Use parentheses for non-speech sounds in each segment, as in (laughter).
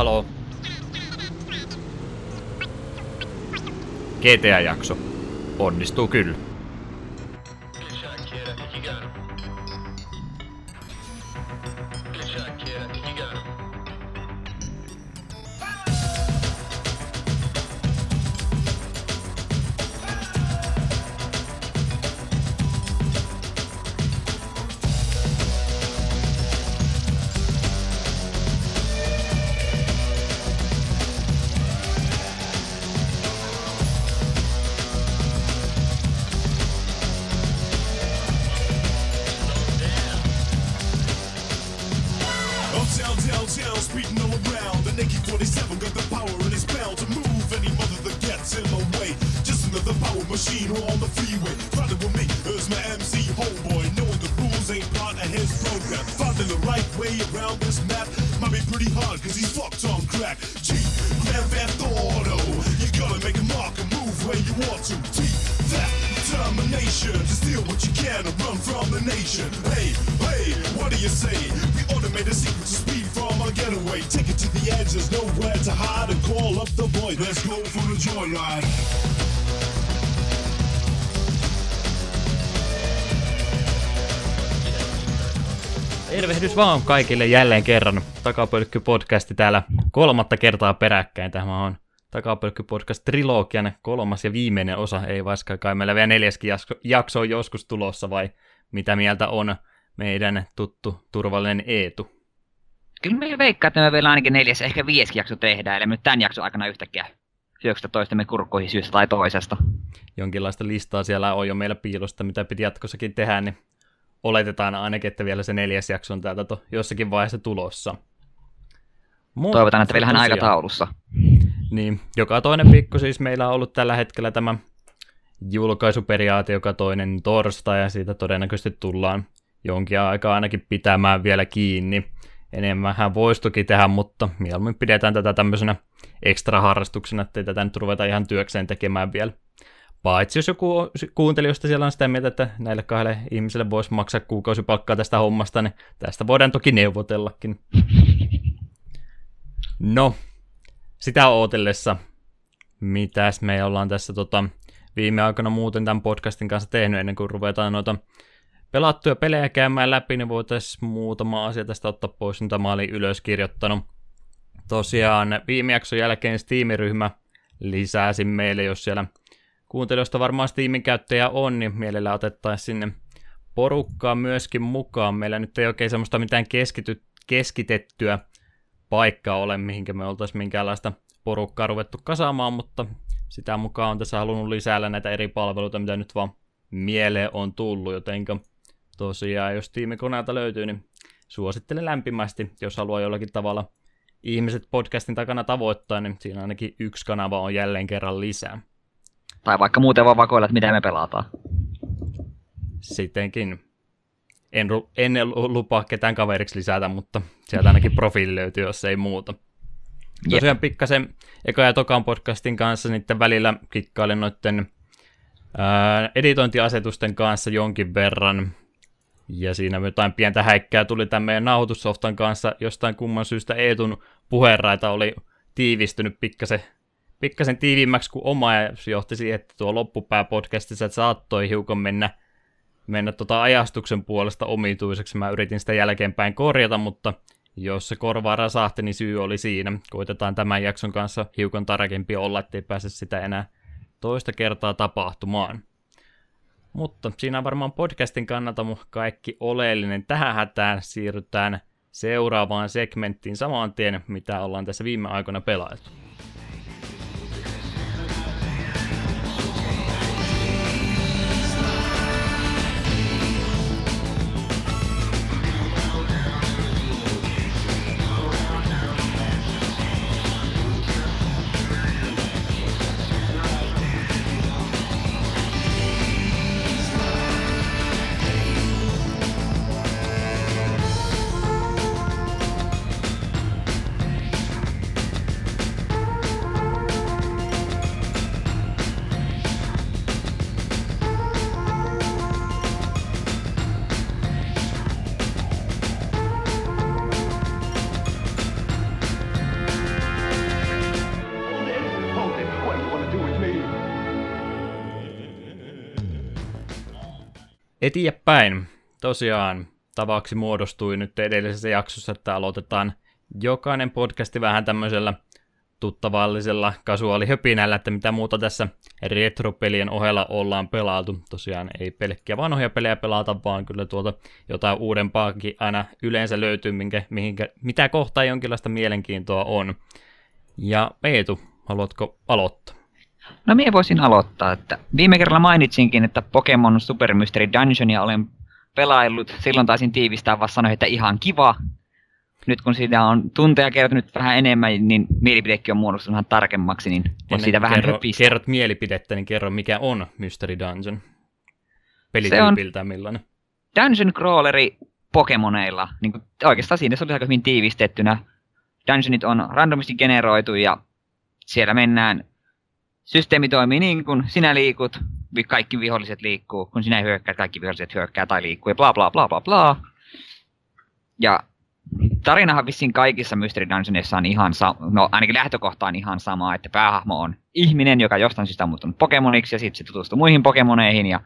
Halo. GTA-jakso. Onnistuu kyllä. Vaan kaikille jälleen kerran. Takapölkky-podcasti täällä kolmatta kertaa peräkkäin. Tämä on Takapölkky-podcast trilogian kolmas ja viimeinen osa. Ei vaikka kai meillä vielä neljäskin jakso, jakso on joskus tulossa vai mitä mieltä on meidän tuttu turvallinen Eetu. Kyllä me veikkaa, että me vielä ainakin neljäs, ehkä viides jakso tehdään, eli me nyt tämän jakson aikana yhtäkkiä syöksytä toistemme kurkkuihin syystä tai toisesta. Jonkinlaista listaa siellä on jo meillä piilosta, mitä piti jatkossakin tehdä, niin oletetaan ainakin, että vielä se neljäs jakso on täältä to, jossakin vaiheessa tulossa. Mutta Toivotaan, että vielä hän aikataulussa. Niin, joka toinen viikko siis meillä on ollut tällä hetkellä tämä julkaisuperiaate joka toinen torstai, ja siitä todennäköisesti tullaan jonkin aikaa ainakin pitämään vielä kiinni. Enemmänhän voisi toki tehdä, mutta mieluummin pidetään tätä tämmöisenä ekstra harrastuksena, ettei tätä nyt ruveta ihan työkseen tekemään vielä. Paitsi jos joku kuuntelijoista siellä on sitä mieltä, että näille kahdelle ihmiselle voisi maksaa kuukausipalkkaa tästä hommasta, niin tästä voidaan toki neuvotellakin. No, sitä ootellessa, mitäs me ollaan tässä tota, viime aikoina muuten tämän podcastin kanssa tehnyt ennen kuin ruvetaan noita pelattuja pelejä käymään läpi, niin voitaisiin muutama asia tästä ottaa pois, mitä mä olin ylös kirjoittanut. Tosiaan viime jakson jälkeen Steam-ryhmä lisäsi meille, jos siellä kuuntelijoista varmaan Steamin käyttäjä on, niin mielellä otettaisiin sinne porukkaa myöskin mukaan. Meillä nyt ei oikein semmoista mitään keskity, keskitettyä paikkaa ole, mihinkä me oltaisiin minkäänlaista porukkaa ruvettu kasaamaan, mutta sitä mukaan on tässä halunnut lisäällä näitä eri palveluita, mitä nyt vaan mieleen on tullut, jotenka tosiaan, jos tiimikoneelta löytyy, niin suosittelen lämpimästi, jos haluaa jollakin tavalla ihmiset podcastin takana tavoittaa, niin siinä ainakin yksi kanava on jälleen kerran lisää. Tai vaikka muuten vaan vakoilla, että mitä me pelataan. Sittenkin en, ru- en lu- lupaa ketään kaveriksi lisätä, mutta sieltä ainakin profiili löytyy, jos ei muuta. Tosiaan pikkasen eka ja tokan podcastin kanssa niiden välillä kikkailen noiden ää, editointiasetusten kanssa jonkin verran. Ja siinä jotain pientä häikkää tuli tämän meidän nauhoitussoftan kanssa. Jostain kumman syystä Eetun puheenraita oli tiivistynyt pikkasen, pikkasen tiiviimmäksi kuin oma, ja se johti siihen, että tuo loppupää podcastissa saattoi hiukan mennä mennä tota ajastuksen puolesta omituiseksi. Mä yritin sitä jälkeenpäin korjata, mutta jos se korvaa rasahti, niin syy oli siinä. Koitetaan tämän jakson kanssa hiukan tarkempi olla, ettei pääse sitä enää toista kertaa tapahtumaan. Mutta siinä on varmaan podcastin kannalta kaikki oleellinen. Tähän hätään siirrytään seuraavaan segmenttiin saman tien, mitä ollaan tässä viime aikoina pelailtu. Eteenpäin. Tosiaan tavaksi muodostui nyt edellisessä jaksossa, että aloitetaan jokainen podcasti vähän tämmöisellä tuttavallisella kasuaalihöpinällä, että mitä muuta tässä retropelien ohella ollaan pelaatu. Tosiaan ei pelkkiä vanhoja pelejä pelata, vaan kyllä tuolta jotain uudempaakin aina yleensä löytyy, minkä, mihinkä, mitä kohtaa jonkinlaista mielenkiintoa on. Ja Peetu, haluatko aloittaa? No minä voisin aloittaa, että viime kerralla mainitsinkin, että Pokemon Super Mystery Dungeonia olen pelaillut. Silloin taisin tiivistää vaan sanoa, että ihan kiva. Nyt kun siitä on tunteja kertynyt vähän enemmän, niin mielipidekin on muodostunut vähän tarkemmaksi, niin on siitä vähän kerro, höpistä. kerrot mielipidettä, niin kerro mikä on Mystery Dungeon. Se on- Pelityypiltään millainen. Dungeon crawleri Pokemoneilla. Niin kuin, oikeastaan siinä se oli aika hyvin tiivistettynä. Dungeonit on randomisti generoitu ja siellä mennään. Systeemi toimii niin kuin sinä liikut, kaikki viholliset liikkuu. Kun sinä hyökkäät, kaikki viholliset hyökkää tai liikkuu ja bla bla bla bla bla. Ja tarinahan vissiin kaikissa Mystery Dungeonissa on ihan sama, no ainakin lähtökohta on ihan sama, että päähahmo on ihminen, joka jostain syystä on muuttunut Pokemoniksi ja sitten se tutustuu muihin Pokemoneihin ja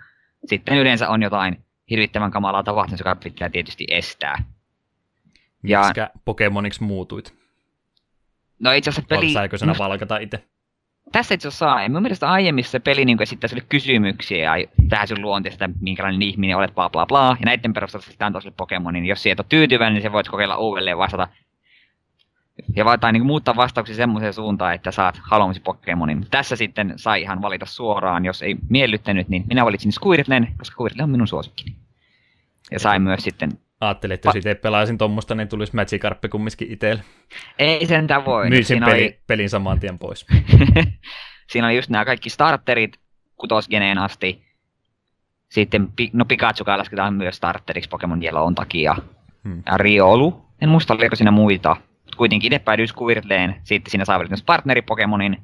sitten yleensä on jotain hirvittävän kamalaa tapahtunut, joka pitää tietysti estää. Ja- Miksikä Pokemoniksi muutuit? No itse asiassa Peli... sinä musta- valkata itse? Tässä itse asiassa saa. Mun mielestä aiemmissa se peli niin esittää sulle kysymyksiä ja tähän sun luonteesta, minkälainen ihminen olet, bla bla bla. Ja näiden perusteella sitten antaa sulle Pokemonin. Niin Jos et ole tyytyväinen, niin se voit kokeilla uudelleen vastata. Ja tai niin muuttaa vastauksia semmoiseen suuntaan, että saat haluamasi Pokemonin. Tässä sitten sai ihan valita suoraan. Jos ei miellyttänyt, niin minä valitsin Squirtlen, koska Squirtle on minun suosikkini. Ja sain myös sitten... Ajattelin, että jos itse pelaisin tuommoista, niin tulisi Magikarppi kumminkin itselle. Ei sen voi. Myisin Siinä peli, oli- pelin saman tien pois. (laughs) Siinä oli just nämä kaikki starterit kutosgeneen asti. Sitten, no Pikachu lasketaan myös starteriksi Pokemon Yellow'n takia. Hmm. Ja Riolu. En muista, oliko siinä muita. Mut kuitenkin itse päädyin Squirtleen. Sitten siinä saa myös partneri Pokemonin,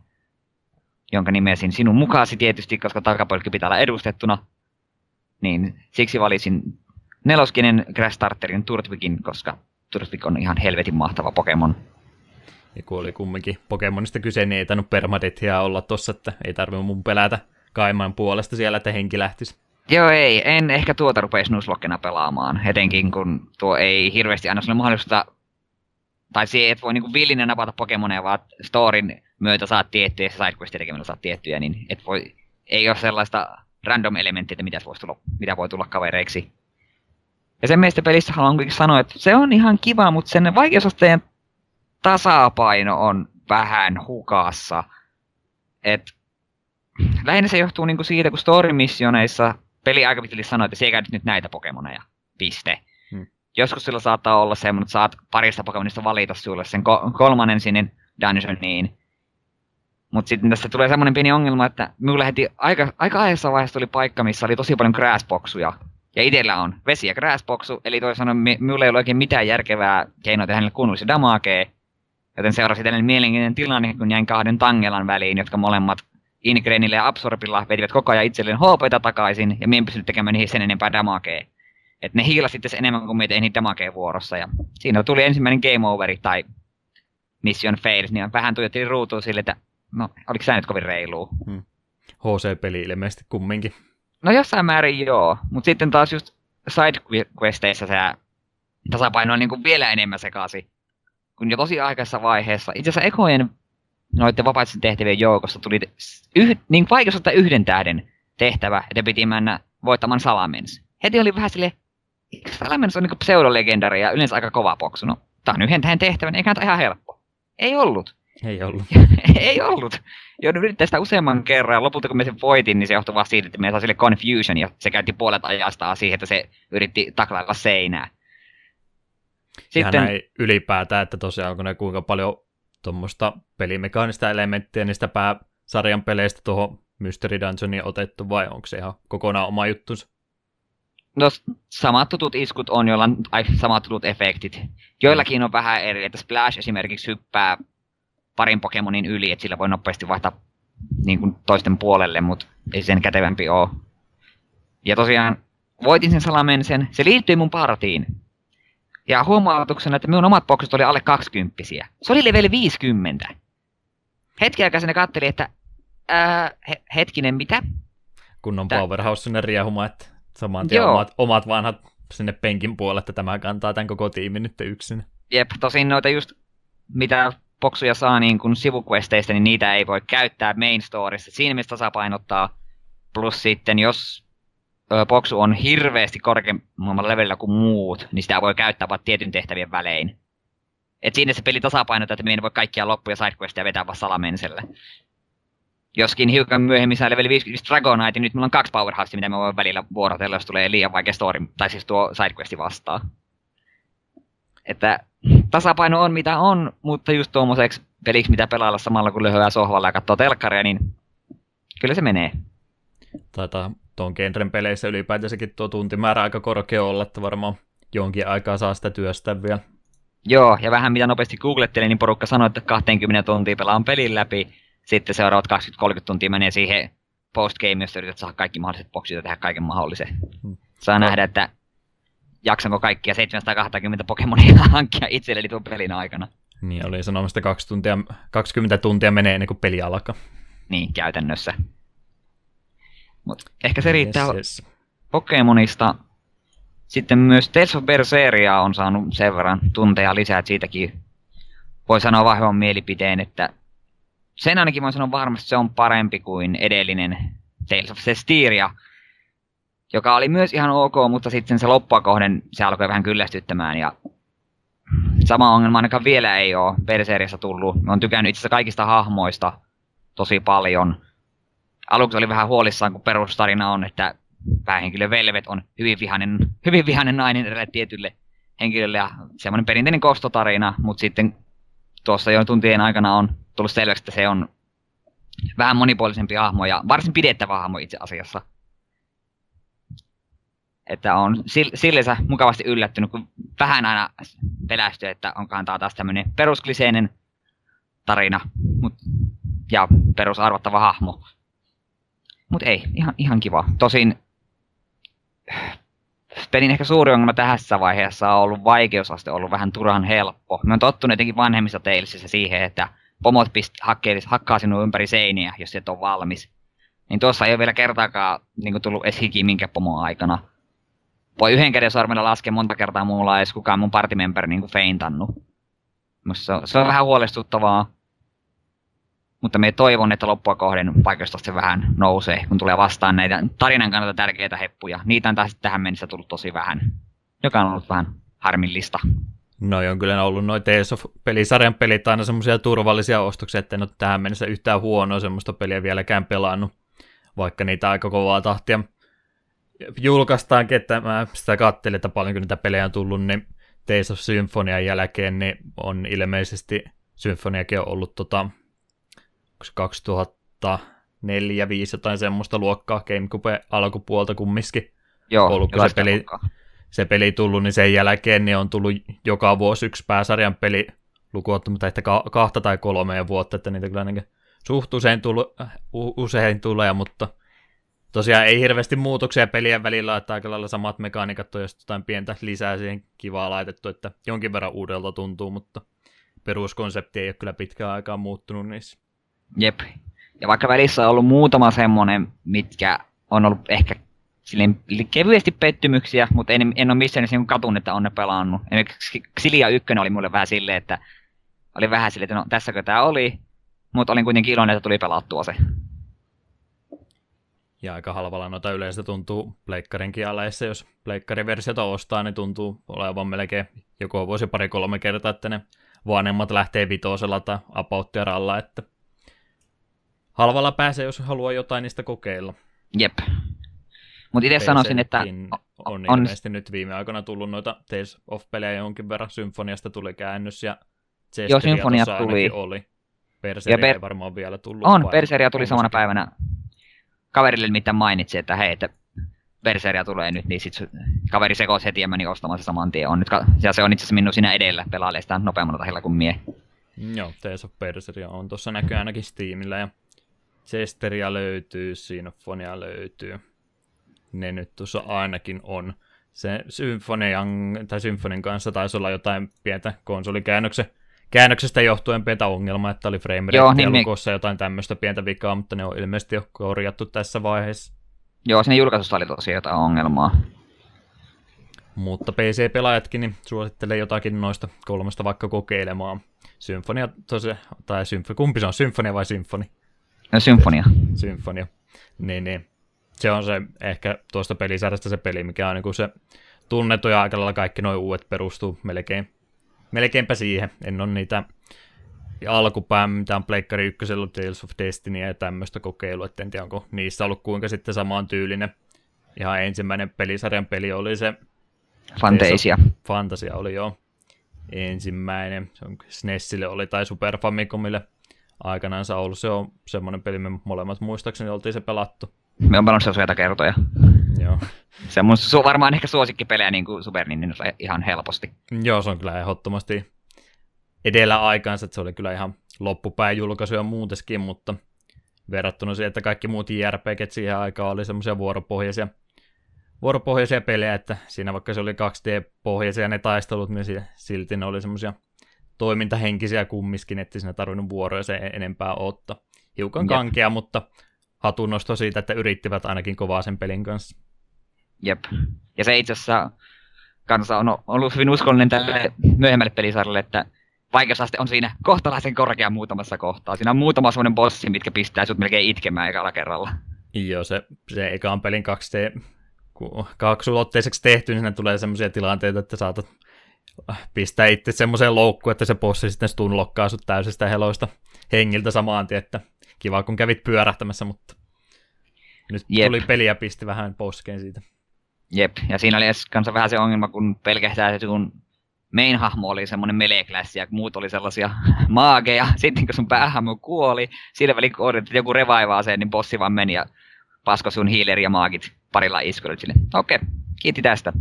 jonka nimesin sinun mukaasi tietysti, koska takapolkki pitää olla edustettuna. Niin siksi valitsin neloskenen Grass Starterin Turtwikin, koska Turtwig on ihan helvetin mahtava Pokemon. Ja kun oli kumminkin Pokemonista kyse, niin ei tainnut permadetia olla tossa, että ei tarvinnut mun pelätä Kaiman puolesta siellä, että henki lähtisi. Joo ei, en ehkä tuota rupea snuslokkena pelaamaan, etenkin kun tuo ei hirveästi anna sulle mahdollisuutta, tai se et voi niinku villinä napata Pokemoneja, vaan storin myötä saat tiettyjä ja sidequestia tekemällä saat tiettyjä, niin et voi, ei ole sellaista random elementtiä, mitä, tulla, mitä voi tulla kavereiksi. Ja sen mielestä pelissä haluan kuitenkin sanoa, että se on ihan kiva, mutta sen vaikeusasteen tasapaino on vähän hukassa. Et lähinnä se johtuu niinku siitä, kun story-missioneissa peli aika pitkälti sanoo, että siellä nyt näitä Pokemoneja. Piste. Hmm. Joskus sillä saattaa olla semmoinen, että saat parista Pokemonista valita sulle sen ko- kolmannen sinne dungeoniin. Mutta sitten tässä tulee semmoinen pieni ongelma, että minulla heti aika, aika aikaisessa vaiheessa tuli paikka, missä oli tosi paljon grassboxuja. Ja itsellä on vesi- ja grassboxu, eli toisin sanoen mi- minulla ei ole oikein mitään järkevää keinoa tehdä hänelle kunnollisia damagea. Joten seurasi tällainen mielenkiintoinen tilanne, kun jäin kahden tangelan väliin, jotka molemmat Ingrainilla ja Absorbilla vetivät koko ajan itselleen HPtä takaisin, ja minä en pystynyt tekemään niihin sen enempää damagea. Et ne hiilasi sitten enemmän kuin meitä ei niitä damagea vuorossa. Ja siinä tuli ensimmäinen game overi tai mission fails, niin vähän tuijottiin ruutuun sille, että no, oliko sä nyt kovin reilua? HC-peli ilmeisesti kumminkin. No jossain määrin joo, mutta sitten taas just sidequesteissa se tasapaino on niin kuin vielä enemmän sekaisin. Kun jo tosi aikaisessa vaiheessa, itse asiassa ekojen noiden vapaiden tehtävien joukossa tuli yh, niin vaikeus yhden tähden tehtävä, että piti mennä voittamaan Salamens. Heti oli vähän silleen, Salamens on niin pseudolegendari ja yleensä aika kova boksu. No, tää on yhden tähden tehtävä, niin eikä ihan helppo. Ei ollut. Ei ollut. (laughs) ei ollut. Joudun yrittää sitä useamman kerran ja lopulta kun mä sen voitin, niin se johtui vaan siitä, että me saa sille confusion ja se käytti puolet ajastaan siihen, että se yritti taklailla seinää. Sitten... Sitten, näin ylipäätään, että tosiaan kun ne kuinka paljon tuommoista pelimekaanista elementtiä niistä pääsarjan peleistä tuohon Mystery Dungeoniin otettu, vai onko se ihan kokonaan oma juttunsa? no samat tutut iskut on, joilla on ai, samat tutut efektit. Joillakin on vähän eri, että Splash esimerkiksi hyppää parin Pokemonin yli, että sillä voi nopeasti vaihtaa niin kuin toisten puolelle, mutta ei sen kätevämpi ole. Ja tosiaan voitin sen salamensen, se liittyi mun partiin. Ja huomautuksena, että minun omat boksit oli alle 20 Se oli level 50. Hetki aikaa sinne katteli, että ää, he, hetkinen, mitä? Kunnon Tää- powerhouse sinne riehuma, että Saman tien Joo. omat, omat vanhat sinne penkin puolelle, että tämä kantaa tämän koko tiimin nyt yksin. Jep, tosin noita just, mitä boksuja saa niin kuin sivuquesteista, niin niitä ei voi käyttää main storissa. Siinä mielessä tasapainottaa. Plus sitten, jos boksu on hirveästi korkeammalla levelillä kuin muut, niin sitä voi käyttää vain tietyn tehtävien välein. Et siinä se peli tasapainottaa, että me ei voi kaikkia loppuja sidequestia vetää vaan salamenselle. Joskin hiukan myöhemmin saa leveli 50 Dragonite, niin nyt mulla on kaksi powerhousea, mitä mä voin välillä vuorotella, jos tulee liian vaikea story, tai siis tuo sidequesti vastaan. Että tasapaino on mitä on, mutta just tuommoiseksi peliksi, mitä pelailla samalla kun lyhyää sohvalla ja katsoo telkkaria, niin kyllä se menee. Taitaa tuon genren peleissä ylipäätänsäkin tuo tuntimäärä aika korkea olla, että varmaan jonkin aikaa saa sitä työstää vielä. Joo, ja vähän mitä nopeasti googlettelin, niin porukka sanoi, että 20 tuntia pelaan pelin läpi, sitten seuraavat 20-30 tuntia menee siihen postgame, jossa yrität saada kaikki mahdolliset boksit ja tehdä kaiken mahdollisen. Saa nähdä, että jaksanko kaikkia 720 Pokemonia (laughs) hankkia itselleni tuon pelin aikana. Niin oli sanomista 2 tuntia, 20 tuntia menee ennen kuin peli alkaa. Niin, käytännössä. Mut ehkä se riittää Yes, yes. Pokemonista. Sitten myös Tales of Berseria on saanut sen verran tunteja lisää, että siitäkin voi sanoa vahvan mielipiteen, että sen ainakin voin sanoa varmasti, että se on parempi kuin edellinen Tales of Cestiria, joka oli myös ihan ok, mutta sitten se loppua kohden se alkoi vähän kyllästyttämään ja sama ongelma ainakaan vielä ei ole Berseriassa tullut. Mä oon tykännyt itse asiassa kaikista hahmoista tosi paljon. Aluksi oli vähän huolissaan, kun perustarina on, että päähenkilö Velvet on hyvin vihainen, hyvin vihainen nainen eräälle tietylle henkilölle ja semmoinen perinteinen kostotarina, mutta sitten tuossa jo tuntien aikana on tullut selväksi, että se on vähän monipuolisempi hahmo ja varsin pidettävä hahmo itse asiassa. Että on sil- sillensä mukavasti yllättynyt, kun vähän aina pelästyy, että onkohan tää taas tämmöinen peruskliseinen tarina mut, ja perusarvottava hahmo. Mut ei, ihan, ihan kiva. Tosin pelin ehkä suuri ongelma tässä vaiheessa on ollut vaikeusaste ollut vähän turhan helppo. Me on tottunut jotenkin vanhemmissa teilsissä siihen, että pomot pist, hakkeilis, hakkaa sinua ympäri seiniä, jos et ole valmis. Niin tuossa ei ole vielä kertaakaan niin tullut edes hiki minkä pomon aikana. Voi yhden käden sormella laskea monta kertaa muulla edes kukaan mun partimember niin feintannut. Musta se on, se on vähän huolestuttavaa. Mutta me toivon, että loppua kohden vaikeustaste vähän nousee, kun tulee vastaan näitä tarinan kannalta tärkeitä heppuja. Niitä on taas tähän mennessä tullut tosi vähän, joka on ollut vähän harmillista. No on kyllä ollut noin Tales of pelisarjan pelit aina semmoisia turvallisia ostoksia, että en ole tähän mennessä yhtään huonoa semmoista peliä vieläkään pelannut, vaikka niitä aika kovaa tahtia julkaistaankin, että mä sitä katselin, että paljonko niitä pelejä on tullut, niin Tales of Symphonian jälkeen niin on ilmeisesti Symphoniakin on ollut tota, onko se 2004 5 jotain semmoista luokkaa GameCube alkupuolta kumminkin. Joo, Ollutko se peli- luokkaa. se peli tullut, niin sen jälkeen niin on tullut joka vuosi yksi pääsarjan peli lukuottamatta, että ka- kahta tai kolmea vuotta, että niitä kyllä suht usein, tullut, äh, usein tulee, mutta tosiaan ei hirveästi muutoksia pelien välillä, että aika lailla samat mekaniikat on, jotain pientä lisää siihen kivaa laitettu, että jonkin verran uudelta tuntuu, mutta peruskonsepti ei ole kyllä pitkään aikaa muuttunut niissä. Jep. Ja vaikka välissä on ollut muutama semmonen, mitkä on ollut ehkä silleen kevyesti pettymyksiä, mutta en, en ole missään niin katun, että on ne pelannut. Esimerkiksi Xilia 1 oli mulle vähän silleen, että oli vähän silleen, että no tässäkö tää oli, mutta olin kuitenkin iloinen, että tuli pelattua se. Ja aika halvalla noita yleensä tuntuu pleikkarinkin aleissa, jos pleikkariversiota ostaa, niin tuntuu olevan melkein joko vuosi pari kolme kertaa, että ne vanhemmat lähtee vitosella tai apauttiaralla, että halvalla pääsee, jos haluaa jotain niistä kokeilla. Jep. Mutta itse sanoisin, että on, on- ilmeisesti nyt viime aikoina tullut noita Tales of-pelejä jonkin verran. Symfoniasta tuli käännös ja Chesteria Symphonia tuossa tuli. oli. Perseria Ja per- ei varmaan vielä tullut. on, vai Berseria tuli samana päivänä. Kaverille mitä mainitsi, että hei, että Berseria tulee nyt, niin sit se- kaveri sekoisi heti ja meni ostamaan se saman tien. On nyt, ja se on itse asiassa minun siinä edellä, pelailee sitä nopeammalla tahilla kuin mie. Joo, Tales of Berseria on tuossa näkyy ainakin Steamillä ja Chesteria löytyy, Symphonia löytyy. Ne nyt tuossa ainakin on. Se Symfonian, tai Symfonin kanssa taisi olla jotain pientä konsolikäännöksen käännöksestä johtuen pientä ongelmaa, että oli frame Joo, rate niin me- lukossa jotain tämmöistä pientä vikaa, mutta ne on ilmeisesti jo korjattu tässä vaiheessa. Joo, siinä julkaisussa oli tosiaan jotain ongelmaa. Mutta PC-pelaajatkin niin suosittelee jotakin noista kolmesta vaikka kokeilemaan. Symfonia, tosi, tai symf- kumpi se on, Symfonia vai Symfoni? No, Symfonia. Symfonia. Niin, niin. Se on se ehkä tuosta pelisarjasta se peli, mikä on niin se tunnettu ja aika lailla kaikki nuo uudet perustuu melkein, melkeinpä siihen. En ole niitä alkupään mitään Pleikkari 1 Tales of Destiny ja tämmöistä kokeilua, että en tiedä onko niissä ollut kuinka sitten samaan tyylinen. Ihan ensimmäinen pelisarjan peli oli se Fantasia. Fantasia oli jo ensimmäinen. Se on SNESille oli tai Super Famicomille aikanaan ollut. Se on semmoinen peli, me molemmat muistaakseni oltiin se pelattu. Me on pelannut se useita kertoja. Joo. Se on mun su- varmaan ehkä suosikkipelejä niin kuin Super Nintendo ihan helposti. Joo, se on kyllä ehdottomasti edellä aikaansa, että se oli kyllä ihan loppupäin julkaisuja muuteskin, mutta verrattuna siihen, että kaikki muut JRPGt siihen aikaan oli semmoisia vuoropohjaisia, vuoropohjaisia pelejä, että siinä vaikka se oli 2D-pohjaisia ne taistelut, niin silti ne oli semmoisia toimintahenkisiä kummiskin, että siinä tarvinnut vuoroja se enempää ottaa. Hiukan Jep. kankea, mutta hatunnosto siitä, että yrittivät ainakin kovaa sen pelin kanssa. Jep. Ja se itse asiassa kanssa on ollut hyvin uskollinen tälle myöhemmälle pelisarjalle, että vaikeusaste on siinä kohtalaisen korkea muutamassa kohtaa. Siinä on muutama semmoinen bossi, mitkä pistää sut melkein itkemään ekalla kerralla. Joo, se, se ekaan pelin 2D, kaksulotteiseksi tehty, niin tulee semmoisia tilanteita, että saatat pistää itse semmoiseen loukkuun, että se bossi sitten stunlokkaa sut täysestä heloista hengiltä samaan tien, että kiva kun kävit pyörähtämässä, mutta nyt Jep. tuli peli ja pisti vähän poskeen siitä. Jep, ja siinä oli kanssa vähän se ongelma, kun pelkästään se kun main-hahmo oli semmoinen meleklässi ja muut oli sellaisia (laughs) maageja. Sitten kun sun päähahmo kuoli, sillä välin kun että joku revaivaa sen, niin bossi vaan meni ja pasko sun healer ja maagit parilla iskulla. Sille, okei, okay, kiitti tästä.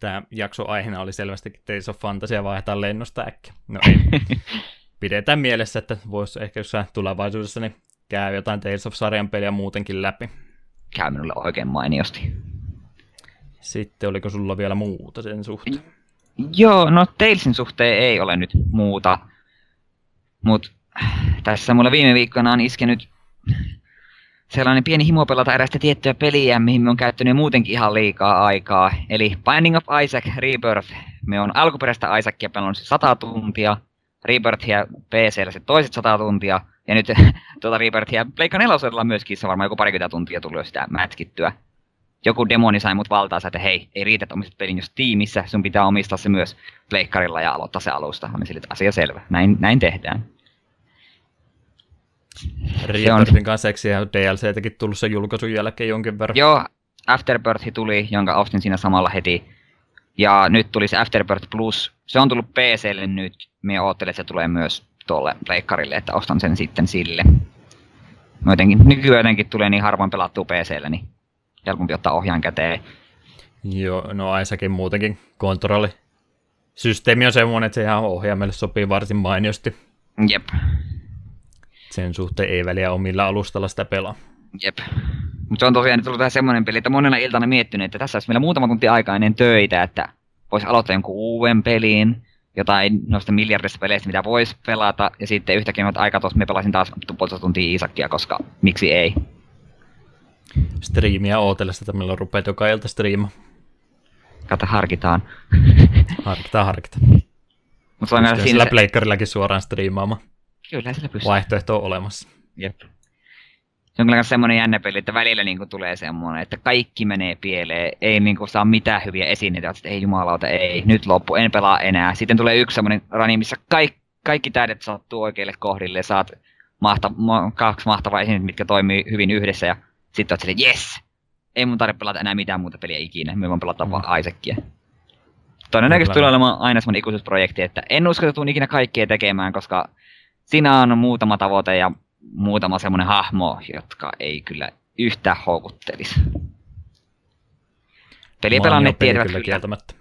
Tämä jakso aiheena oli selvästikin Tales of Fantasia vaihtaa lennosta äkkiä. No ei. (laughs) Pidetään mielessä, että voisi ehkä jossain tulevaisuudessa niin käy jotain Tales of sarjan peliä muutenkin läpi. Käy minulle oikein mainiosti. Sitten oliko sulla vielä muuta sen suhteen? Joo, no Talesin suhteen ei ole nyt muuta. Mut tässä mulla viime viikkona on iskenyt sellainen pieni himo pelata erästä tiettyä peliä, mihin me on käyttänyt muutenkin ihan liikaa aikaa. Eli Binding of Isaac Rebirth. Me on alkuperäistä Isaacia pelannut 100 tuntia, Rebirthia PCllä se toiset 100 tuntia, ja nyt (laughs) tuota Rebirthia Pleikka 4 myöskin se varmaan joku parikymmentä tuntia tullut sitä mätkittyä joku demoni sai mut valtaansa, että hei, ei riitä, että omistat pelin jos tiimissä, sun pitää omistaa se myös pleikkarilla ja aloittaa se alusta. Mä sille, asia selvä, näin, näin tehdään. Rebirthin kanssa eikö DLC-täkin tullut sen julkaisun jälkeen jonkin verran? Joo, Afterbirth tuli, jonka ostin siinä samalla heti. Ja nyt tuli se Afterbirth Plus. Se on tullut PClle nyt. Me oottelen, että se tulee myös tuolle pleikkarille, että ostan sen sitten sille. Jotenkin, nykyään jotenkin tulee niin harvoin pelattua PClle, niin helpompi ottaa ohjaan käteen. Joo, no Aisakin muutenkin kontrolli. Systeemi on semmoinen, että se ihan ohjaimelle sopii varsin mainiosti. Jep. Sen suhteen ei väliä omilla alustalla sitä pelaa. Jep. Mutta se on tosiaan tullut tähän semmoinen peli, että monena iltana miettinyt, että tässä olisi meillä muutama tunti aikaa ennen töitä, että voisi aloittaa jonkun uuden peliin, jotain noista miljardista peleistä, mitä voisi pelata, ja sitten yhtäkkiä aika tuossa me pelasin taas puolitoista tuntia Isakia, koska miksi ei striimiä ootellessa, että milloin rupeat joka ilta striima. Kata harkitaan. harkitaan, harkitaan. Mutta on siinä sillä pleikkarillakin suoraan striimaamaan. Kyllä, sillä pystyy. Vaihtoehto on olemassa. Jep. Se on kyllä semmoinen jännä peli, että välillä niin tulee semmoinen, että kaikki menee pieleen, ei niin saa mitään hyviä esineitä, että ei jumalauta, ei, nyt loppu, en pelaa enää. Sitten tulee yksi semmoinen rani, missä kaikki, kaikki täydet sattuu oikeille kohdille, saat mahta, kaksi mahtavaa esinettä, mitkä toimii hyvin yhdessä, ja sitten oot silleen, yes! Ei mun tarvitse pelata enää mitään muuta peliä ikinä, me voin pelata mm. vaan Isaacia. Todennäköisesti tulee olemaan aina semmoinen ikuisuusprojekti, että en usko, että tuun ikinä kaikkea tekemään, koska siinä on muutama tavoite ja muutama semmoinen hahmo, jotka ei kyllä yhtään houkuttelisi. Peliä pelanneet tietävät kyllä. Kieltämättä.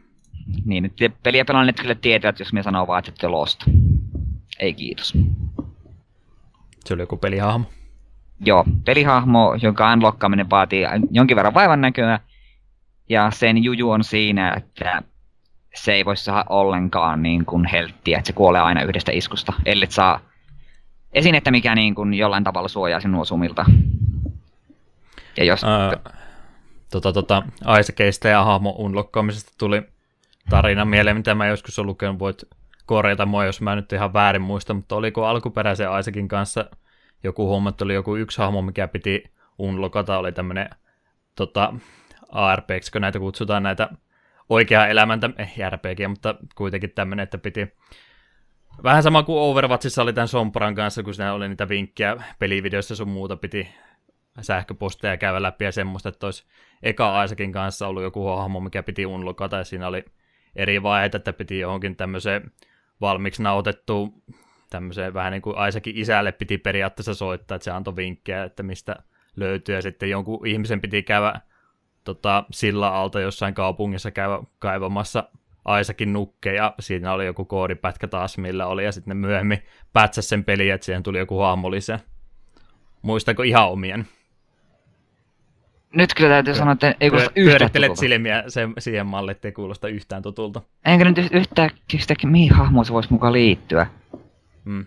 Niin, peliä pelanneet kyllä tietävät, jos me sanoo vaan, että te Lost. Ei kiitos. Se oli joku pelihahmo joo, pelihahmo, jonka unlockkaaminen vaatii jonkin verran vaivan näköä. Ja sen juju on siinä, että se ei voi saada ollenkaan niin kuin helttiä, että se kuolee aina yhdestä iskusta, ellei saa esinettä, mikä niin kuin jollain tavalla suojaa sinua sumilta. Ja jos... Öö, tota, tota, Isaacista ja hahmo unlockkaamisesta tuli tarina mieleen, mitä mä joskus olen lukenut, voit korjata mua, jos mä nyt ihan väärin muista, mutta oliko alkuperäisen Isaacin kanssa joku homma, että oli joku yksi hahmo, mikä piti unlockata, oli tämmöinen tota, ARP, kun näitä kutsutaan näitä oikeaa elämäntä, eh, RPG, mutta kuitenkin tämmöinen, että piti Vähän sama kuin Overwatchissa oli tämän Sompran kanssa, kun siinä oli niitä vinkkejä pelivideoissa sun muuta, piti sähköposteja käydä läpi ja semmoista, että olisi eka Aisakin kanssa ollut joku hahmo, mikä piti unlokata ja siinä oli eri vaiheita, että piti johonkin tämmöiseen valmiiksi nautettuun tämmöiseen vähän niin kuin Aisakin isälle piti periaatteessa soittaa, että se antoi vinkkejä, että mistä löytyy ja sitten jonkun ihmisen piti käydä tota, sillä alta jossain kaupungissa käydä kaivamassa Aisakin nukke, ja siinä oli joku koodipätkä taas, millä oli, ja sitten ne myöhemmin pätsäs sen peli, että siihen tuli joku hahmo lisää. Muistanko ihan omien? Nyt kyllä täytyy sanoa, että ei kuulosta yhtään Pyörittelet tutulta. silmiä sen, siihen malliin, ettei kuulosta yhtään tutulta. Enkä nyt yhtään kestä, mihin hahmoon se voisi mukaan liittyä. Mm.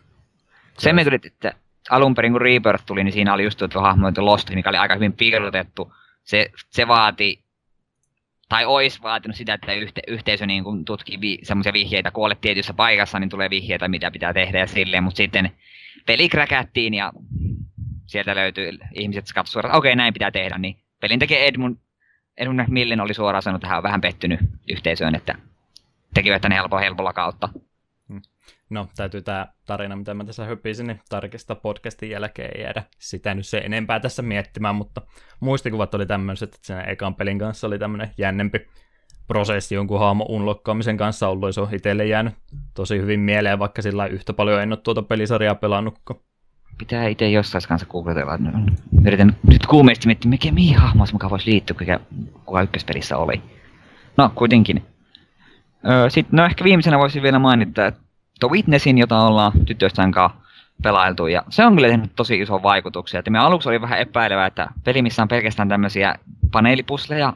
Se me tuli, että alun perin kun Rebirth tuli, niin siinä oli just tuo hahmo, että Lost, mikä oli aika hyvin piilotettu. Se, se vaati, tai olisi vaatinut sitä, että yhte, yhteisö niin kun tutkii vi, semmoisia vihjeitä, kun olet tietyssä paikassa, niin tulee vihjeitä, mitä pitää tehdä ja silleen, mutta sitten peli kräkättiin ja sieltä löytyi ihmiset katsoivat, okei, näin pitää tehdä, niin pelin tekee Edmund, Edmund McMillan oli suoraan sanonut, että hän on vähän pettynyt yhteisöön, että tekivät tänne helpolla, helpolla kautta. No, täytyy tämä tarina, mitä mä tässä höpisin, niin tarkistaa podcastin jälkeen ei jäädä sitä nyt se enempää tässä miettimään, mutta muistikuvat oli tämmöiset, että sen ekan pelin kanssa oli tämmöinen jännempi prosessi jonkun hahmon unlockkaamisen kanssa ollut, ja se on itselle jäänyt tosi hyvin mieleen, vaikka sillä yhtä paljon en ole tuota pelisarjaa pelannutkaan. Pitää itse jossain kanssa googletella. Yritän nyt kuumeisesti miettiä, mikä mihin hahmoon se mukaan voisi liittyä, mikä kuka ykköspelissä oli. No, kuitenkin. Sitten, no ehkä viimeisenä voisin vielä mainita, että The Witnessin, jota ollaan tyttöistään kanssa pelailtu, ja se on kyllä tehnyt tosi iso vaikutuksia. Että me aluksi oli vähän epäilevää, että peli, missä on pelkästään tämmöisiä paneelipusleja,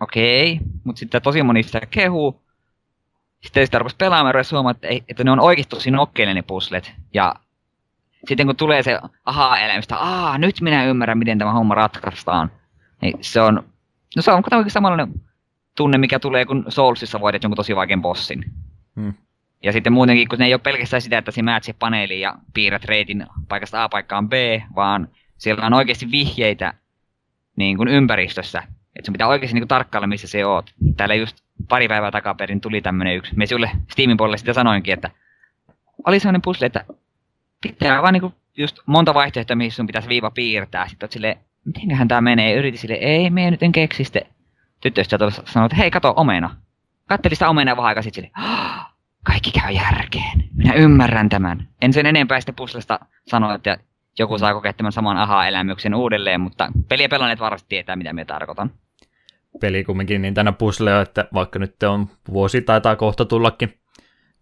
okei, okay, mutta sitten tosi moni sitä kehuu. Sitten sitä rupesi pelaamaan ja huomaa, että, että ne on oikeasti tosi nokkeille ne puslet. Ja sitten kun tulee se aha-elämistä, aa, nyt minä ymmärrän, miten tämä homma ratkaistaan. Niin se on, no se on kuitenkin samanlainen tunne, mikä tulee, kun Soulsissa voitat jonkun tosi vaikean bossin. Hmm. Ja sitten muutenkin, kun ne ei ole pelkästään sitä, että sinä määt paneeliin ja piirrät reitin paikasta A paikkaan B, vaan siellä on oikeasti vihjeitä niin kuin ympäristössä. Että sun pitää oikeasti niin kuin tarkkailla, missä se oot. Täällä just pari päivää takaperin tuli tämmönen yksi. Me sulle Steamin puolelle sitä sanoinkin, että oli sellainen puzzle, että pitää vaan niinku just monta vaihtoehtoa, mihin sun pitäisi viiva piirtää. Sitten oot silleen, mitenköhän tää menee? Yriti sille, ei, me nyt en keksi. Sitten tyttöystävä sanoi, että hei, kato, omena. Katteli sitä omenaa vähän aikaa sitten silleen, "Ah, kaikki käy järkeen. Minä ymmärrän tämän. En sen enempää sitä puslesta sano, että joku saa kokea tämän saman aha-elämyksen uudelleen, mutta peliä pelanneet varmasti tietää, mitä minä tarkoitan. Peli kumminkin niin tänä puzzle, että vaikka nyt on vuosi taitaa kohta tullakin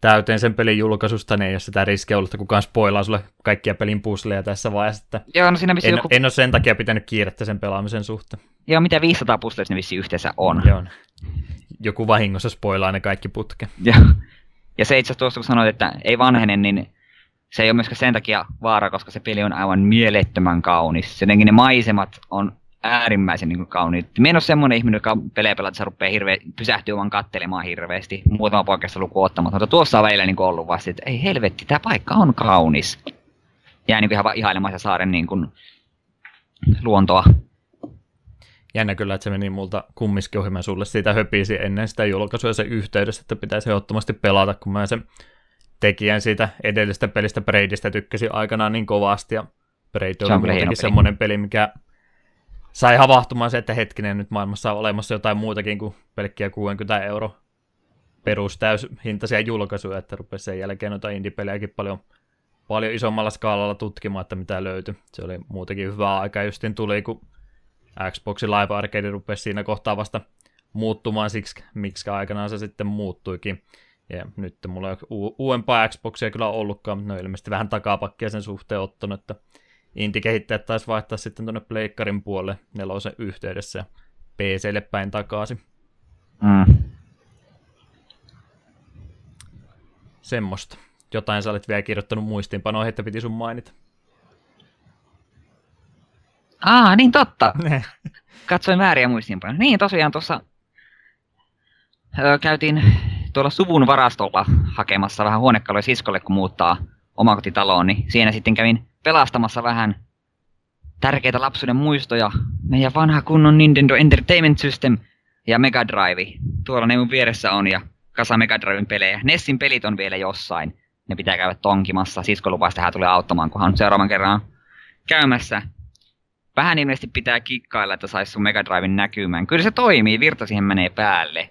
täyteen sen pelin julkaisusta, niin ei ole sitä riskiä ollut, että kukaan spoilaa sulle kaikkia pelin puzzleja tässä vaiheessa, että Joo, no siinä en, joku... en ole sen takia pitänyt kiirettä sen pelaamisen suhteen. Joo, mitä 500 puzzleja ne vissi yhteensä on. Joo. Joku vahingossa spoilaa ne kaikki putke. Ja, ja se itse asiassa tuossa kun sanoit, että ei vanhene, niin se ei ole myöskään sen takia vaara, koska se peli on aivan mielettömän kaunis. Jotenkin ne maisemat on äärimmäisen niin kauniit. Minä en ole semmoinen ihminen, joka pelejä pelatessa rupeaa hirveä, pysähtyä vaan kattelemaan hirveästi. Muutama poikkeasta luku ottamatta, mutta tuossa on välillä niin ollut vasta, että ei helvetti, tämä paikka on kaunis. Jää niin ihan ihailemaan saaren niin kuin, luontoa. Jännä kyllä, että se meni multa kumminkin ohi. Mä sulle siitä höpisi ennen sitä julkaisua sen yhteydessä, että pitäisi ehdottomasti pelata, kun mä sen tekijän siitä edellisestä pelistä Braidista tykkäsin aikanaan niin kovasti. Ja Braid Se on oli muutenkin peli. semmoinen peli, mikä sai havahtumaan se, että hetkinen, nyt maailmassa on olemassa jotain muutakin kuin pelkkiä 60 euro perustäyshintaisia julkaisuja, että rupesi sen jälkeen noita indie-pelejäkin paljon, paljon isommalla skaalalla tutkimaan, että mitä löytyi. Se oli muutenkin hyvää aikaa, justin tuli, kun Xboxin Live Arcade rupesi siinä kohtaa vasta muuttumaan siksi, miksi aikanaan se sitten muuttuikin. Ja nyt mulla ei ole uudempaa Xboxia kyllä ollutkaan, mutta ne on ilmeisesti vähän takapakkia sen suhteen ottanut, että indie-kehittäjät taisi vaihtaa sitten tuonne Pleikkarin puolelle nelosen yhteydessä ja PClle päin takaisin. Mm. Semmosta. Jotain sä olit vielä kirjoittanut muistiinpanoihin, että piti sun mainita. Aa, niin totta. Katsoin vääriä muistiinpanoja. Niin tosiaan tuossa öö, käytiin tuolla suvun varastolla hakemassa vähän huonekaluja siskolle, kun muuttaa omakotitaloon, niin siinä sitten kävin pelastamassa vähän tärkeitä lapsuuden muistoja. Meidän vanha kunnon Nintendo Entertainment System ja Mega Drive. Tuolla ne mun vieressä on ja kasa Mega Driven pelejä. Nessin pelit on vielä jossain. Ne pitää käydä tonkimassa. Sisko lupasi tähän tulee auttamaan, kunhan seuraavan kerran käymässä. Vähän ilmeisesti pitää kikkailla, että saisi sun Mega Driven näkymään. Kyllä se toimii, virta siihen menee päälle.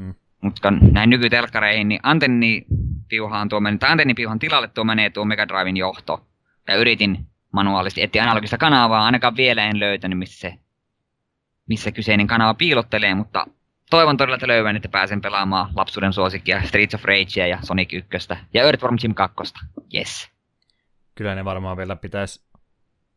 Hmm. Mutta näin nykytelkkareihin, niin antennipiuhaan tuo menee, tai antennipiuhan tilalle tuo menee tuo Mega Driven johto. Ja yritin manuaalisesti etsiä analogista kanavaa, ainakaan vielä en löytänyt, missä se missä kyseinen kanava piilottelee, mutta toivon todella, että löydän, että pääsen pelaamaan lapsuuden suosikkia Streets of Ragea ja Sonic 1 ja Earthworm Jim 2. Yes. Kyllä ne varmaan vielä pitäisi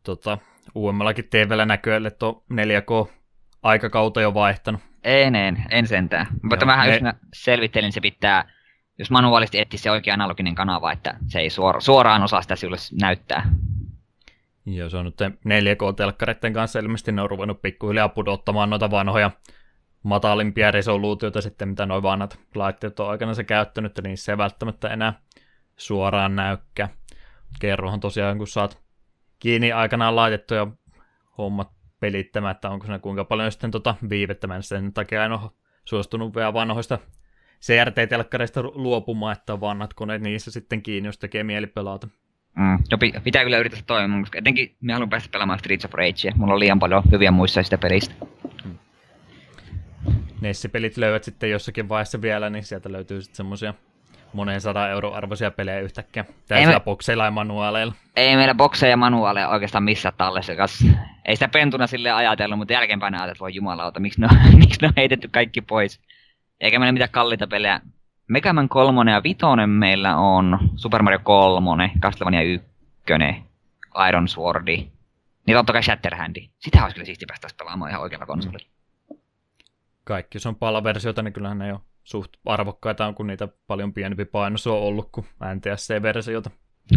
tota, uudemmallakin TVllä näköille tuo 4K-aikakautta jo vaihtanut. En, en, en sentään. Mutta vähän ne... jos selvittelin, se pitää, jos manuaalisesti etsiä se oikea analoginen kanava, että se ei suora, suoraan osaa sitä sinulle näyttää. Joo, se on nyt 4K-telkkareiden kanssa ilmeisesti ne on ruvennut pikkuhiljaa pudottamaan noita vanhoja matalimpia resoluutioita sitten, mitä noin vanhat laitteet on aikana se käyttänyt, niin se ei välttämättä enää suoraan näykkää. Kerrohan tosiaan, kun saat kiinni aikanaan laitettu ja hommat pelittämättä, onko se kuinka paljon sitten tota viivettämään sen takia en ole suostunut vielä vanhoista CRT-telkkareista luopumaan, että vanhat koneet niissä sitten kiinni, jos tekee mieli pelata. Mm. No, pitää kyllä yrittää toimia, koska etenkin minä haluan päästä pelaamaan Streets of Ragea. Mulla on liian paljon hyviä muissa sitä pelistä. Mm. Nessi-pelit löydät sitten jossakin vaiheessa vielä, niin sieltä löytyy sitten semmosia monen sadan euro arvoisia pelejä yhtäkkiä. Täysillä me... bokseilla ja manuaaleilla. Ei meillä bokseja ja manuaaleja oikeastaan missään tallessa. Kas... Ei sitä pentuna sille ajatellut, mutta jälkeenpäin ajatellut, että voi jumalauta, miksi ne, on, (laughs) miksi ne on heitetty kaikki pois. Eikä meillä mitään kalliita pelejä Megaman 3 ja 5 meillä on Super Mario 3, Castlevania 1, Iron Swordi. Niin totta kai Shatterhandi. Sitä olisi kyllä siisti päästä pelaamaan ihan oikealla konsolilla. Kaikki, jos on palaversiota, niin kyllähän ne ole suht arvokkaita, kun niitä paljon pienempi painos on ollut kuin NTSC-versiota.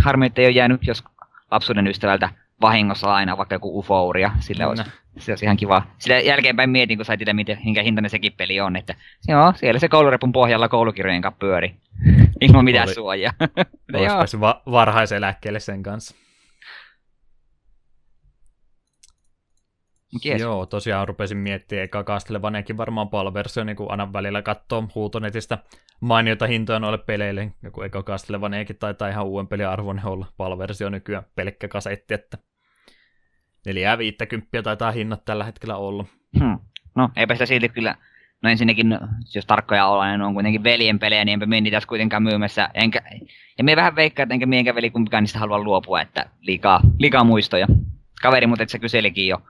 Harmi, että ei ole jäänyt jos lapsuuden ystävältä vahingossa aina vaikka joku ufouria, sillä olisi, se olisi ihan kiva. Sillä jälkeenpäin mietin, kun sait tietää, minkä hintainen sekin peli on, että joo, siellä se koulurepun pohjalla koulukirjojen kanssa pyöri. (laughs) Ilman mitään Oli, suojaa. (laughs) Olisi päässyt va- varhaiseläkkeelle sen kanssa. Yes. Joo, tosiaan rupesin miettimään, eka Castlevaniakin varmaan palversio, niin kuin aina välillä katsoo huutonetistä mainiota hintoja noille peleille. Joku eka Castlevaniakin taitaa ihan uuden pelin arvon olla palversio nykyään pelkkä kasetti, että 450 taitaa hinnat tällä hetkellä olla. Hmm. No, eipä sitä silti kyllä, no ensinnäkin, jos tarkkoja ollaan, niin on kuitenkin veljen pelejä, niin enpä mie niitä kuitenkaan myymässä. Enkä, ja me vähän veikkaa, että enkä mie enkä veli kumpikaan niistä halua luopua, että liikaa, liikaa muistoja. Kaveri, mutta se kyselikin jo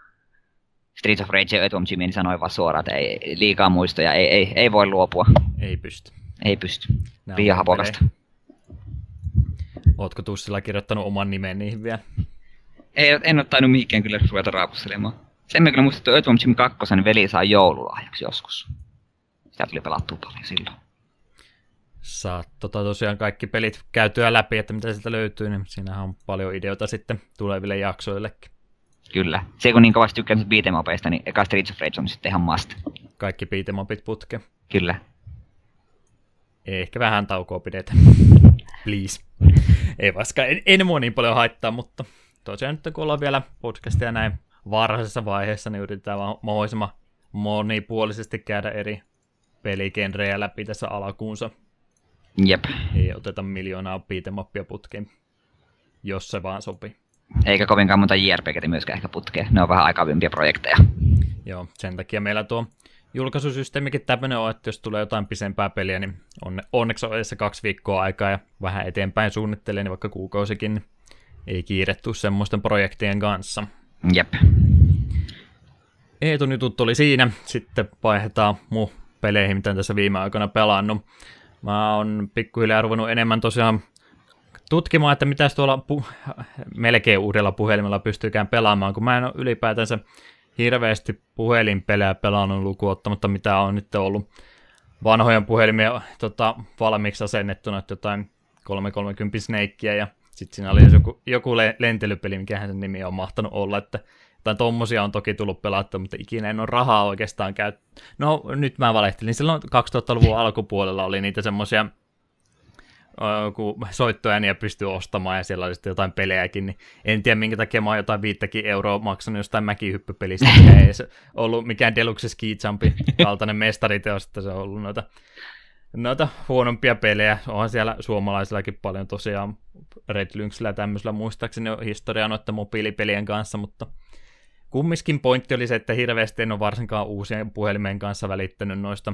Streets of Rage niin sanoi vaan suoraan, että ei, liikaa muistoja, ei, ei, ei voi luopua. Ei pysty. Ei pysty. Liian hapokasta. Ootko Tussilla kirjoittanut oman nimen niihin vielä? Ei, en ole tainnut mihinkään kyllä ruveta raapustelemaan. Sen me kyllä muistettu, että Earthworm Jim 2 veli saa joululahjaksi joskus. Sitä tuli pelattua paljon silloin. Saat tota tosiaan kaikki pelit käytyä läpi, että mitä sieltä löytyy, niin siinähän on paljon ideoita sitten tuleville jaksoillekin. Kyllä. Se kun niin kovasti tykkään beatemapeista, niin eka Streets of Rage on sitten ihan must. Kaikki beatemapit putke. Kyllä. Ehkä vähän taukoa pidetään. Please. Ei vaikka en, en mua niin paljon haittaa, mutta tosiaan nyt kun ollaan vielä podcastia näin varhaisessa vaiheessa, niin yritetään vaan mahdollisimman monipuolisesti käydä eri peligenrejä läpi tässä alkuunsa. Jep. Ei oteta miljoonaa beatemappia putkeen, jos se vaan sopii. Eikä kovinkaan monta JRPGtä myöskään ehkä putkeen. Ne on vähän aikavimpia projekteja. Joo, sen takia meillä tuo julkaisusysteemikin tämmöinen on, että jos tulee jotain pisempää peliä, niin on, onneksi on edessä kaksi viikkoa aikaa ja vähän eteenpäin suunnittelee, niin vaikka kuukausikin, niin ei kiirettu semmoisten projektien kanssa. Jep. Eetun jutut oli siinä. Sitten vaihdetaan mu peleihin, mitä tässä viime aikoina pelannut. Mä oon pikkuhiljaa ruvennut enemmän tosiaan tutkimaan, että mitä tuolla pu- melkein uudella puhelimella pystyykään pelaamaan, kun mä en ole ylipäätänsä hirveästi puhelinpelejä pelannut lukuun ottamatta, mitä on nyt ollut vanhojen puhelimia tota, valmiiksi asennettuna, että jotain 330 Snakeia ja sitten siinä oli joku, joku lentelypeli, mikä sen nimi on mahtanut olla, että tai tommosia on toki tullut pelattua, mutta ikinä en ole rahaa oikeastaan käy. No nyt mä valehtelin, silloin 2000-luvun alkupuolella oli niitä semmosia kun soittoääniä pystyy ostamaan ja siellä oli sitten jotain pelejäkin, niin en tiedä minkä takia mä oon jotain viittäkin euroa maksanut jostain mäkihyppypelistä, mikä ei ollut mikään Deluxe Ski Jumpin kaltainen mestariteos, että se on ollut noita, noita huonompia pelejä. Onhan siellä suomalaisillakin paljon tosiaan Red Lynxillä ja tämmöisellä muistaakseni historiaa noiden mobiilipelien kanssa, mutta kumminkin pointti oli se, että hirveästi en ole varsinkaan uusien puhelimien kanssa välittänyt noista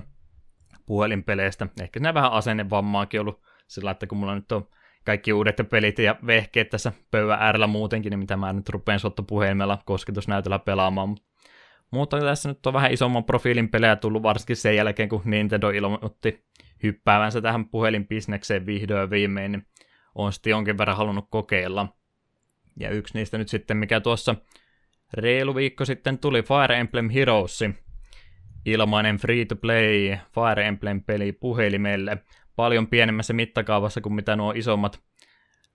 puhelinpeleistä. Ehkä nämä vähän asennevammaakin ollut sillä, että kun mulla nyt on kaikki uudet pelit ja vehkeet tässä pöydän äärellä muutenkin, niin mitä mä nyt rupean sottopuhelimella kosketusnäytöllä pelaamaan. Mutta tässä nyt on vähän isomman profiilin pelejä tullut varsinkin sen jälkeen, kun Nintendo ilmoitti hyppäävänsä tähän puhelinbisnekseen vihdoin viimein, niin on sitten jonkin verran halunnut kokeilla. Ja yksi niistä nyt sitten, mikä tuossa reilu viikko sitten tuli Fire Emblem Heroes, ilmainen free-to-play Fire Emblem-peli puhelimelle, paljon pienemmässä mittakaavassa kuin mitä nuo isommat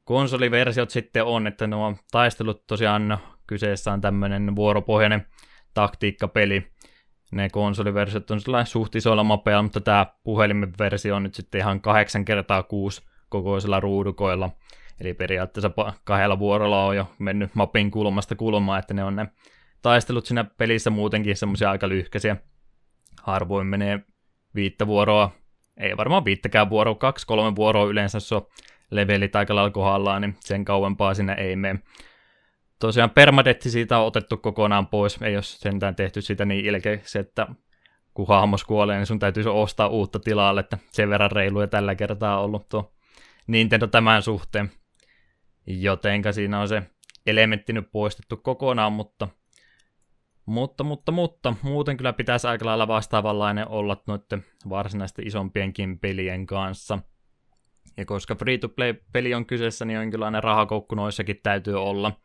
konsoliversiot sitten on, että nuo taistelut tosiaan no, kyseessä on tämmöinen vuoropohjainen taktiikkapeli. Ne konsoliversiot on sellainen suht mapeilla, mutta tämä puhelimen versio on nyt sitten ihan 8 kertaa 6 kokoisilla ruudukoilla. Eli periaatteessa kahdella vuorolla on jo mennyt mapin kulmasta kulmaan, että ne on ne taistelut siinä pelissä muutenkin semmoisia aika lyhkäisiä. Harvoin menee viittä vuoroa ei varmaan viittäkään vuoroa, kaksi, kolme vuoroa yleensä, se on levelit aika kohdallaan, niin sen kauempaa sinne ei mene. Tosiaan permadetti siitä on otettu kokonaan pois, ei ole sentään tehty sitä niin ilkeäksi, että kun hahmos kuolee, niin sun täytyy ostaa uutta tilalle, että sen verran reiluja tällä kertaa on ollut tuo Nintendo tämän suhteen. Jotenka siinä on se elementti nyt poistettu kokonaan, mutta mutta, mutta, mutta, muuten kyllä pitäisi aika lailla vastaavanlainen olla noiden varsinaisten isompienkin pelien kanssa. Ja koska free-to-play-peli on kyseessä, niin jonkinlainen rahakoukku noissakin täytyy olla.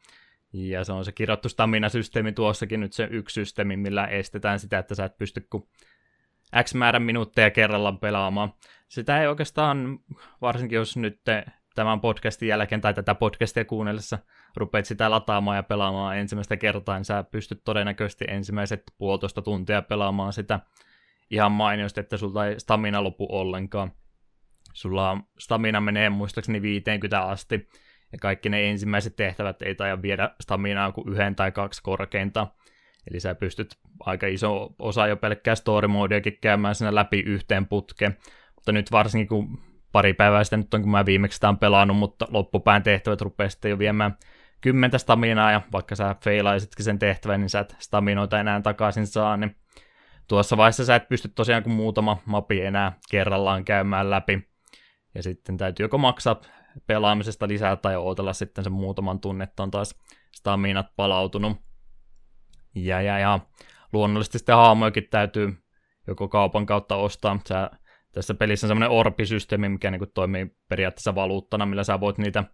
Ja se on se kirjoittu stamina-systeemi tuossakin nyt se yksi systeemi, millä estetään sitä, että sä et pysty kuin X määrän minuutteja kerrallaan pelaamaan. Sitä ei oikeastaan, varsinkin jos nyt tämän podcastin jälkeen tai tätä podcastia kuunnellessa rupeat sitä lataamaan ja pelaamaan ensimmäistä kertaa, niin sä pystyt todennäköisesti ensimmäiset puolitoista tuntia pelaamaan sitä ihan mainiosti, että sulta ei stamina lopu ollenkaan. Sulla stamina menee muistaakseni 50 asti, ja kaikki ne ensimmäiset tehtävät ei taida viedä staminaa kuin yhden tai kaksi korkeinta. Eli sä pystyt aika iso osa jo pelkkää story käymään siinä läpi yhteen putkeen. Mutta nyt varsinkin kun pari päivää sitten nyt on, kun mä viimeksi sitä on pelannut, mutta loppupään tehtävät rupeaa sitten jo viemään kymmentä staminaa, ja vaikka sä feilaisitkin sen tehtävän, niin sä et staminoita enää takaisin saa, niin tuossa vaiheessa sä et pysty tosiaan kuin muutama mapi enää kerrallaan käymään läpi. Ja sitten täytyy joko maksaa pelaamisesta lisää tai odotella sitten sen muutaman tunnin, että on taas staminat palautunut. Ja, ja, ja luonnollisesti sitten haamojakin täytyy joko kaupan kautta ostaa. Sä, tässä pelissä on semmoinen orpisysteemi, mikä niin toimii periaatteessa valuuttana, millä sä voit niitä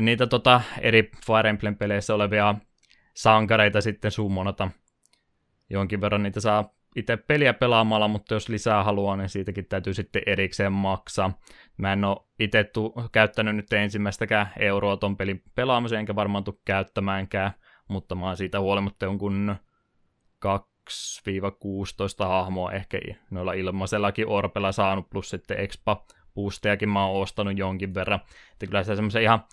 niitä tota, eri Fire Emblem-peleissä olevia sankareita sitten summonata. Jonkin verran niitä saa itse peliä pelaamalla, mutta jos lisää haluaa, niin siitäkin täytyy sitten erikseen maksaa. Mä en ole itse tu- käyttänyt nyt ensimmäistäkään euroa ton pelin pelaamiseen, enkä varmaan tule käyttämäänkään, mutta mä oon siitä huolimatta jonkun 2-16 hahmoa ehkä noilla ilmaisellakin Orpella saanut, plus sitten expa boostejakin mä oon ostanut jonkin verran. Että kyllä se semmoisen ihan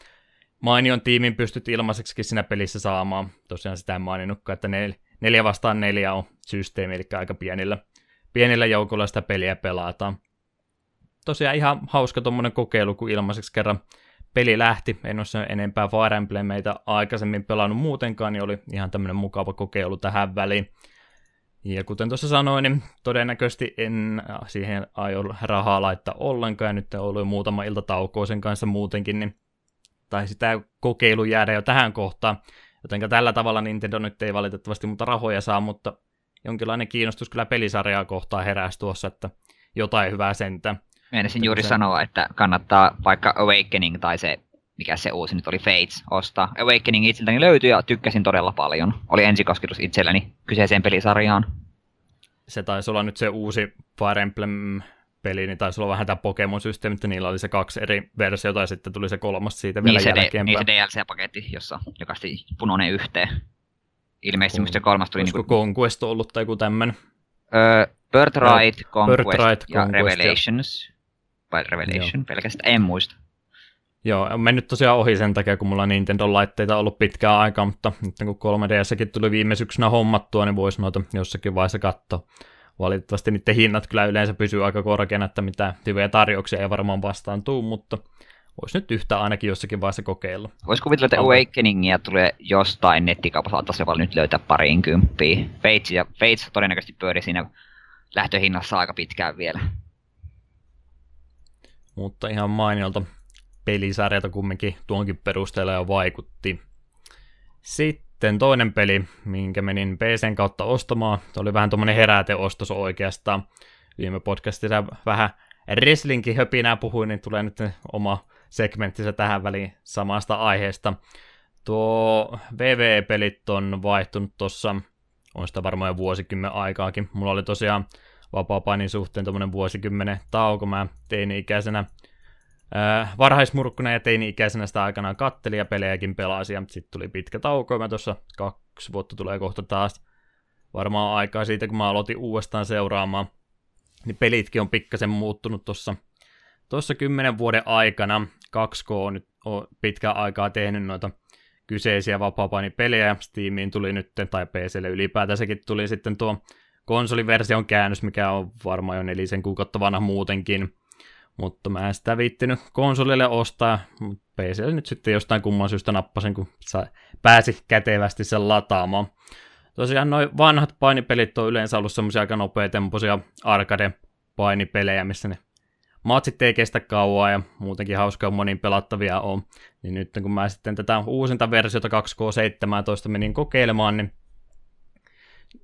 mainion tiimin pystyt ilmaiseksi siinä pelissä saamaan. Tosiaan sitä en maininnutkaan, että nel, neljä vastaan neljä on systeemi, eli aika pienillä, pienillä joukolla sitä peliä pelataan. Tosiaan ihan hauska tuommoinen kokeilu, kun ilmaiseksi kerran peli lähti. En ole sen enempää Fire Emblemeitä aikaisemmin pelannut muutenkaan, niin oli ihan tämmöinen mukava kokeilu tähän väliin. Ja kuten tuossa sanoin, niin todennäköisesti en siihen aio rahaa laittaa ollenkaan, ja nyt on ollut jo muutama ilta taukoa sen kanssa muutenkin, niin tai sitä kokeilu jäädä jo tähän kohtaan. Jotenka tällä tavalla Nintendo nyt ei valitettavasti mutta rahoja saa, mutta jonkinlainen kiinnostus kyllä pelisarjaa kohtaan heräsi tuossa, että jotain hyvää sentä. Meinasin juuri se... sanoa, että kannattaa vaikka Awakening tai se, mikä se uusi nyt oli, Fates, ostaa. Awakening itseltäni löytyi ja tykkäsin todella paljon. Oli ensikosketus itselläni kyseiseen pelisarjaan. Se taisi olla nyt se uusi Fire Emblem peli, niin taisi olla vähän tämä Pokemon-systeemi, että niillä oli se kaksi eri versiota ja sitten tuli se kolmas siitä vielä niin jälkeenpäin. Niin se DLC-paketti, jossa jokaisesti punonen yhteen. ilmeisesti Kon- se kolmas tuli Olisiko niinku, Conquest ollut tai joku tämmönen? öö, Birthright, Conquest Birthright, ja Conquest ja- Revelations. Vai Revelation pelkästään, en muista. Joo, on mennyt tosiaan ohi sen takia, kun mulla on Nintendo-laitteita ollut pitkään aikaa, mutta nyt kun 3DSkin tuli viime syksynä hommattua, niin voisi noita jossakin vaiheessa katsoa. Valitettavasti niiden hinnat kyllä yleensä pysyy aika korkeana, että mitään hyviä tarjouksia ei varmaan vastaan tuu, mutta voisi nyt yhtä ainakin jossakin vaiheessa kokeilla. Vois kuvitella, että? Awakeningia tulee jostain nettikaupasta tasolla nyt löytää pariin kymppiä. Fates, ja Fates todennäköisesti pyörii siinä lähtöhinnassa aika pitkään vielä. Mutta ihan mainiolta pelisarjalta kumminkin tuonkin perusteella jo vaikutti. Sitten toinen peli, minkä menin PCn kautta ostamaan. Se oli vähän tuommoinen heräteostos oikeastaan. Viime podcastissa vähän wrestlingin höpinää puhuin, niin tulee nyt oma segmenttinsä tähän väliin samasta aiheesta. Tuo VVE-pelit on vaihtunut tuossa, on sitä varmaan jo vuosikymmen aikaakin. Mulla oli tosiaan vapaa suhteen tuommoinen vuosikymmenen tauko. Mä teini-ikäisenä Äh, varhaismurkkuna ja teini-ikäisenä sitä aikanaan katteli ja pelejäkin pelasi, ja sitten tuli pitkä tauko, mä tuossa kaksi vuotta tulee kohta taas varmaan aikaa siitä, kun mä aloitin uudestaan seuraamaan, niin pelitkin on pikkasen muuttunut tuossa tuossa kymmenen vuoden aikana. 2K on nyt pitkään aikaa tehnyt noita kyseisiä vapaa-pelejä, ja Steamiin tuli nyt, tai PClle ylipäätänsäkin tuli sitten tuo konsoliversion käännös, mikä on varmaan jo nelisen kuukautta vanha muutenkin, mutta mä en sitä viittinyt konsolille ostaa, mutta PClle nyt sitten jostain kumman syystä nappasin, kun pääsi kätevästi sen lataamaan. Tosiaan noin vanhat painipelit on yleensä ollut semmoisia aika nopeatempoisia arcade-painipelejä, missä ne matsit ei kestä kauaa ja muutenkin hauskaa monin pelattavia on. Niin nyt kun mä sitten tätä uusinta versiota 2K17 menin kokeilemaan, niin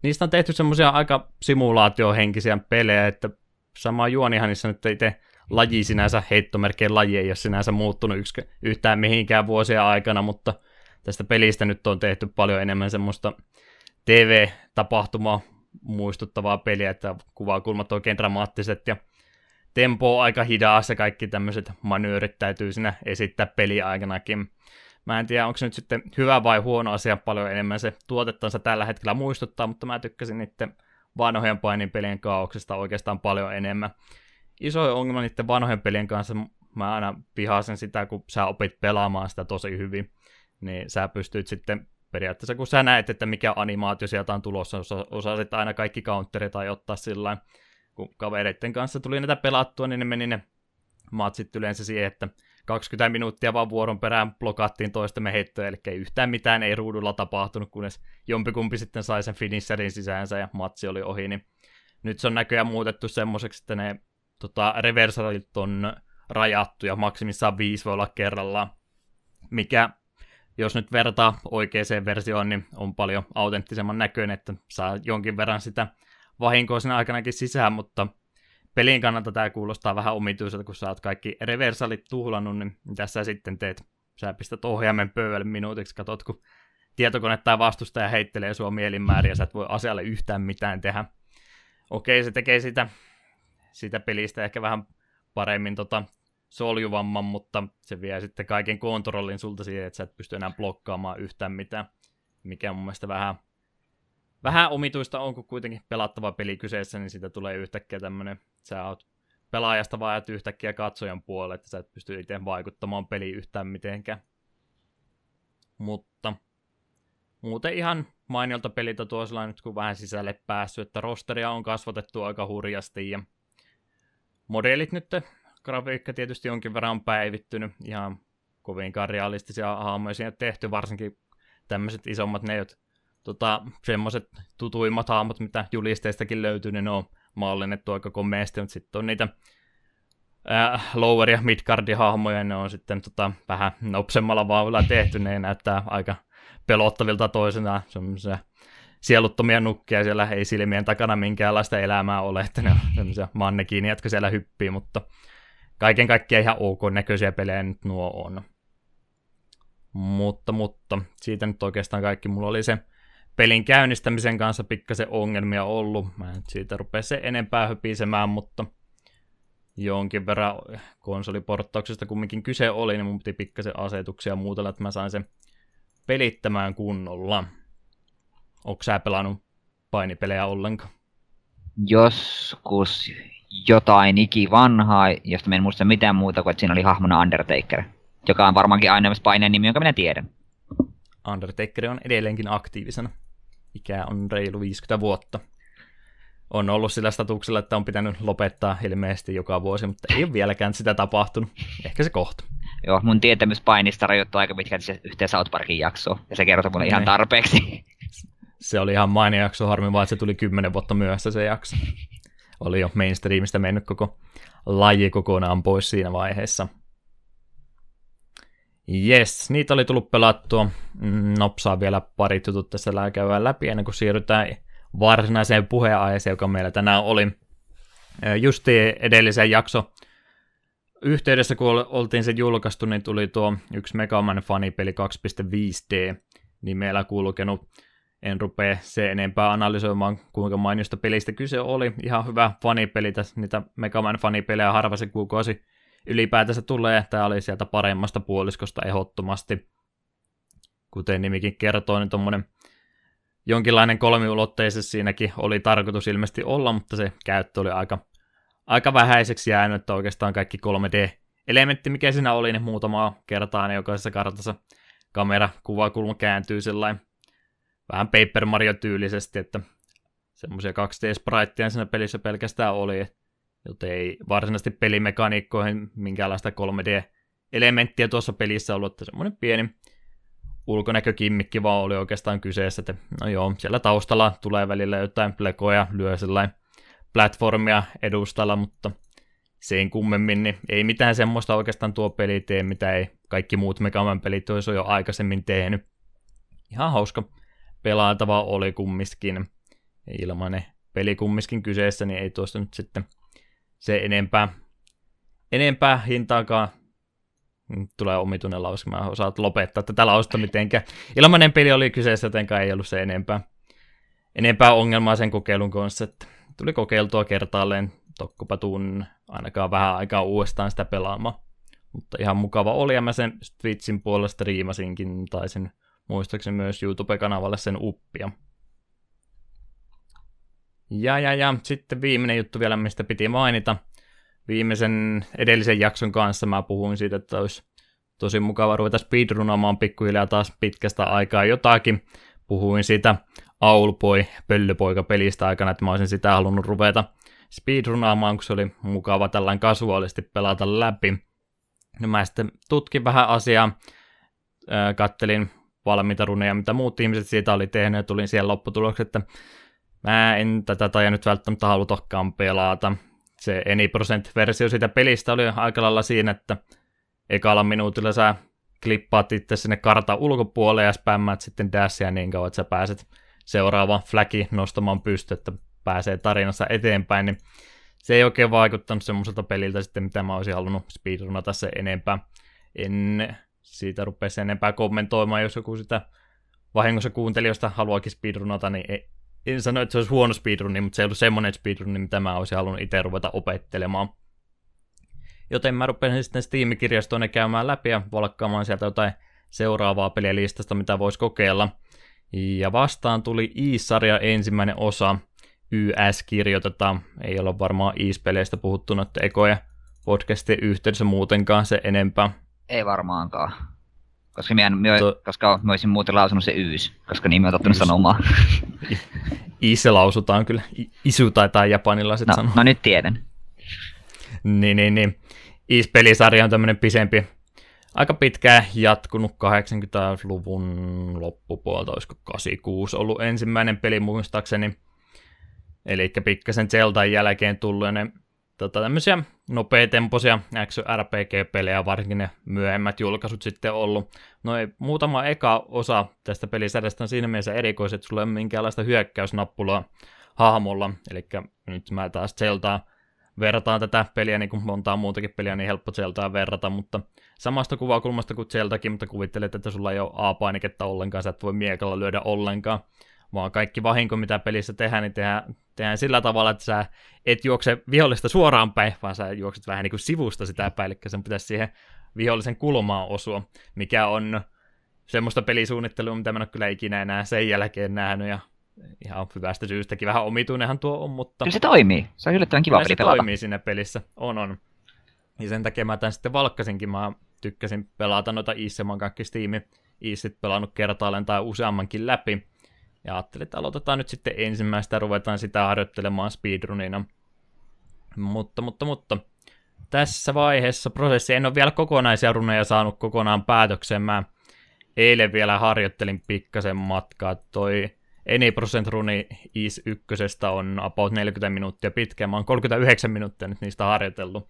niistä on tehty semmoisia aika simulaatiohenkisiä pelejä, että sama juonihan niissä nyt itse laji sinänsä, heittomerkkien laji ei ole sinänsä muuttunut yks, yhtään mihinkään vuosien aikana, mutta tästä pelistä nyt on tehty paljon enemmän semmoista TV-tapahtumaa muistuttavaa peliä, että kuvakulmat oikein dramaattiset ja tempo on aika hidas ja kaikki tämmöiset manyyrit täytyy siinä esittää peliaikanakin. Mä en tiedä, onko se nyt sitten hyvä vai huono asia, paljon enemmän se tuotettansa tällä hetkellä muistuttaa, mutta mä tykkäsin niiden vanhojen paininpelien kaauksesta oikeastaan paljon enemmän. Iso ongelma niiden vanhojen pelien kanssa, mä aina vihasen sitä, kun sä opit pelaamaan sitä tosi hyvin, niin sä pystyt sitten periaatteessa, kun sä näet, että mikä animaatio sieltä on tulossa, osa, osasit aina kaikki counterit tai ottaa sillä kun kavereiden kanssa tuli näitä pelattua, niin ne meni ne matsit yleensä siihen, että 20 minuuttia vaan vuoron perään blokattiin toistemme heittoja, eli yhtään mitään ei ruudulla tapahtunut, kunnes jompikumpi sitten sai sen finisherin sisäänsä ja matsi oli ohi, niin nyt se on näköjään muutettu semmoiseksi, että ne tota, reversalit on rajattu ja maksimissaan viisi voi olla kerrallaan, mikä jos nyt vertaa oikeaan versioon, niin on paljon autenttisemman näköinen, että saa jonkin verran sitä vahinkoa siinä aikanakin sisään, mutta pelin kannalta tämä kuulostaa vähän omituiselta, kun sä oot kaikki reversalit tuhlannut, niin mitä sä sitten teet? Sä pistät ohjaimen pöydälle minuutiksi, katot, kun tietokone tai vastustaja heittelee sua mielinmääriä, sä et voi asialle yhtään mitään tehdä. Okei, se tekee sitä, sitä pelistä ehkä vähän paremmin tota, soljuvamman, mutta se vie sitten kaiken kontrollin sulta siihen, että sä et pysty enää blokkaamaan yhtään mitään, mikä mun mielestä vähän, vähän omituista on, kun kuitenkin pelattava peli kyseessä, niin siitä tulee yhtäkkiä tämmönen, sä oot pelaajasta vaan yhtäkkiä katsojan puolelle, että sä et pysty itse vaikuttamaan peliin yhtään mitenkään. Mutta muuten ihan mainiolta peliltä tuossa nyt kun vähän sisälle päässyt, että rosteria on kasvatettu aika hurjasti ja modelit nyt, grafiikka tietysti jonkin verran on päivittynyt, ihan kovinkaan realistisia hahmoja siinä tehty, varsinkin tämmöiset isommat ne, tota, semmoiset tutuimmat hahmot, mitä julisteistakin löytyy, niin ne on mallinnettu aika komeasti, mutta sitten on niitä äh, lower- ja midcardi-hahmoja, ne on sitten tota, vähän nopsemmalla vauhdilla tehty, ne näyttää aika pelottavilta toisenaan, semmoisia sieluttomia nukkia, siellä ei silmien takana minkäänlaista elämää ole, että ne on (laughs) semmoisia mannekiinia, jotka siellä hyppii, mutta kaiken kaikkiaan ihan ok näköisiä pelejä nyt nuo on. Mutta, mutta, siitä nyt oikeastaan kaikki. Mulla oli se pelin käynnistämisen kanssa pikkasen ongelmia ollut. Mä en siitä rupea se enempää höpisemään, mutta jonkin verran konsoliporttauksesta kumminkin kyse oli, niin mun piti pikkasen asetuksia muutella, että mä sain sen pelittämään kunnolla. Onko sä pelannut painipelejä ollenkaan? Joskus jotain ikivanhaa, josta mä en muista mitään muuta kuin, että siinä oli hahmona Undertaker. Joka on varmaankin aina paineen nimi, jonka minä tiedän. Undertaker on edelleenkin aktiivisena. Ikä on reilu 50 vuotta. On ollut sillä statuksella, että on pitänyt lopettaa ilmeisesti joka vuosi, mutta ei ole vieläkään sitä tapahtunut. Ehkä se kohta. Joo, mun tietämys painista rajoittuu aika pitkälti yhteen South Parkin jaksoon, ja se kertoo mulle ihan Ne. tarpeeksi. Se oli ihan mainio jakso, harmi vaan, että se tuli kymmenen vuotta myöhässä se jakso. Oli jo mainstreamista mennyt koko laji kokonaan pois siinä vaiheessa. Yes, niitä oli tullut pelattua. Mm, Nopsaa vielä pari jutut tässä käydään läpi ennen kuin siirrytään varsinaiseen puheenaiheeseen, joka meillä tänään oli. Justi edellisen jakso yhteydessä, kun ol- oltiin se julkaistu, niin tuli tuo yksi Mega Man fanipeli 2.5D nimellä kulkenut. En rupea se enempää analysoimaan, kuinka mainiosta pelistä kyse oli. Ihan hyvä fanipeli, tässä niitä Mega Man fanipelejä harva se kuukausi ylipäätänsä tulee. Tämä oli sieltä paremmasta puoliskosta ehdottomasti. Kuten nimikin kertoo, niin tuommoinen jonkinlainen kolmiulotteisuus siinäkin oli tarkoitus ilmeisesti olla, mutta se käyttö oli aika, aika vähäiseksi jäänyt, että oikeastaan kaikki 3D-elementti, mikä siinä oli, niin muutamaa kertaa niin jokaisessa kartassa kamera, kuvakulma kääntyy sellainen vähän Paper Mario-tyylisesti, että semmoisia 2D-spriteja siinä pelissä pelkästään oli, joten ei varsinaisesti pelimekaniikkoihin minkäänlaista 3D-elementtiä tuossa pelissä ollut, että semmoinen pieni ulkonäkökimmikki vaan oli oikeastaan kyseessä, että no joo, siellä taustalla tulee välillä jotain plekoja, lyö sellainen platformia edustalla, mutta sen kummemmin, niin ei mitään semmoista oikeastaan tuo peli tee, mitä ei kaikki muut Mega Man pelit olisi jo aikaisemmin tehnyt. Ihan hauska pelaatava oli kumminkin. Ilmainen peli kumminkin kyseessä, niin ei tuosta nyt sitten se enempää, enempää hintaakaan tulee omituinen lause, mä osaat lopettaa tätä lausta mitenkään. Ilmainen peli oli kyseessä, jotenkaan ei ollut se enempää, enempää ongelmaa sen kokeilun kanssa, että tuli kokeiltua kertaalleen, tokkopa tuun ainakaan vähän aikaa uudestaan sitä pelaamaan. Mutta ihan mukava oli, ja mä sen Twitchin puolesta riimasinkin, tai sen muistaakseni myös YouTube-kanavalle sen uppia. Ja, ja, ja sitten viimeinen juttu vielä, mistä piti mainita. Viimeisen edellisen jakson kanssa mä puhuin siitä, että olisi tosi mukava ruveta speedrunaamaan pikkuhiljaa taas pitkästä aikaa jotakin. Puhuin siitä Aulboy pöllöpoika-pelistä aikana, että mä olisin sitä halunnut ruveta speedrunaamaan, kun se oli mukava tällainen kasuaalisti pelata läpi. No mä sitten tutkin vähän asiaa, kattelin valmiita runeja, mitä muut ihmiset siitä oli tehnyt, ja tulin siihen lopputulokseen, että mä en tätä taja nyt välttämättä halutakaan pelata. Se Any Percent-versio siitä pelistä oli aika lailla siinä, että ekalla minuutilla sä klippaat itse sinne kartan ulkopuolelle ja spämmäät sitten dashia niin kauan, että sä pääset seuraava flagi nostamaan pysty, että pääsee tarinassa eteenpäin, niin se ei oikein vaikuttanut semmoiselta peliltä sitten, mitä mä olisin halunnut speedrunata se enempää. En siitä rupea sen enempää kommentoimaan, jos joku sitä vahingossa kuuntelijoista haluakin speedrunata, niin ei, en sano, että se olisi huono speedruni, mutta se ei ollut semmoinen speedruni, mitä mä olisin halunnut itse ruveta opettelemaan. Joten mä rupesin sitten Steam-kirjastoon käymään läpi ja valkkaamaan sieltä jotain seuraavaa peliä listasta, mitä voisi kokeilla. Ja vastaan tuli Iis-sarja ensimmäinen osa, YS kirjoitetaan, ei olla varmaan Iis-peleistä puhuttu noiden ekoja podcastien yhteydessä muutenkaan se enempää. Ei varmaankaan. Koska minä, minä, To- koska mä olisin muuten lausunut se Yys, koska nimi on tottunut sanomaan. (laughs) Iis se lausutaan kyllä, I- Isu taitaa japanilaiset No, sanoa. no nyt tiedän. Niin, niin, niin. Is-pelisarja on tämmöinen pisempi, aika pitkään jatkunut 80-luvun loppupuolta, olisiko 86 ollut ensimmäinen peli muistaakseni. Eli pikkasen Zeldan jälkeen tullut ne tota, tämmöisiä nopeatempoisia RPG-pelejä, varsinkin ne myöhemmät julkaisut sitten ollut. No ei, muutama eka osa tästä pelisarjasta on siinä mielessä erikoiset, että sulla ei ole minkäänlaista hyökkäysnappulaa hahmolla, eli nyt mä taas Zeldaa verrataan tätä peliä, niin kuin montaa muutakin peliä, niin helppo Zeldaa verrata, mutta samasta kuvakulmasta kuin Zeldakin, mutta kuvittelet, että sulla ei ole A-painiketta ollenkaan, sä et voi miekalla lyödä ollenkaan, vaan kaikki vahinko, mitä pelissä tehdään, niin tehdään, tehdään sillä tavalla, että sä et juokse vihollista suoraan päin, vaan sä juokset vähän niin kuin sivusta sitä päin, eli sen pitäisi siihen vihollisen kulmaan osua, mikä on semmoista pelisuunnittelua, mitä mä en ole kyllä ikinä enää sen jälkeen nähnyt, ja ihan hyvästä syystäkin. Vähän omituinenhan tuo on, mutta... Kyllä se toimii. Se on yllättävän kiva peli se pelata. toimii siinä pelissä. On, on. Ja sen takia mä tämän sitten valkkasinkin. Mä tykkäsin pelata noita oon kaikki Steam Easyt pelannut kertaalleen tai useammankin läpi. Ja ajattelin, että aloitetaan nyt sitten ensimmäistä ja ruvetaan sitä harjoittelemaan speedrunina. Mutta, mutta, mutta tässä vaiheessa prosessi, en ole vielä kokonaisia runeja saanut kokonaan päätökseen. Mä eilen vielä harjoittelin pikkasen matkaa. Toi Any% runi Is 1 on about 40 minuuttia pitkä. Mä oon 39 minuuttia nyt niistä harjoitellut.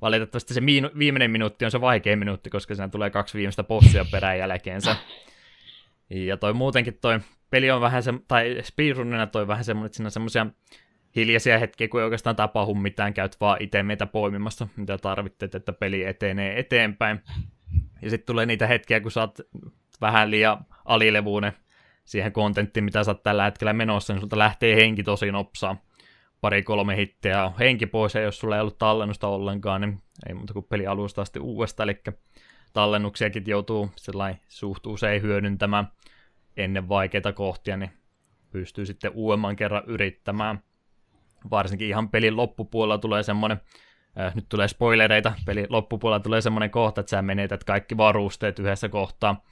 Valitettavasti se viimeinen minuutti on se vaikein minuutti, koska siinä tulee kaksi viimeistä bossia perään jälkeensä. Ja toi muutenkin toi peli on vähän se, tai speedrunina toi vähän semmoinen, että siinä on semmoisia hiljaisia hetkiä, kun ei oikeastaan tapahdu mitään, käyt vaan itse meitä poimimassa, mitä tarvitset, että peli etenee eteenpäin. Ja sitten tulee niitä hetkiä, kun oot vähän liian alilevuinen siihen kontenttiin, mitä sä oot tällä hetkellä menossa, niin sulta lähtee henki tosi nopsaa. Pari-kolme hittiä on henki pois, ja jos sulla ei ollut tallennusta ollenkaan, niin ei muuta kuin peli alusta asti uudestaan, eli tallennuksiakin joutuu sellainen suht usein hyödyntämään ennen vaikeita kohtia, niin pystyy sitten uudemman kerran yrittämään. Varsinkin ihan pelin loppupuolella tulee semmoinen, äh, nyt tulee spoilereita, pelin loppupuolella tulee semmoinen kohta, että sä menetät kaikki varusteet yhdessä kohtaa.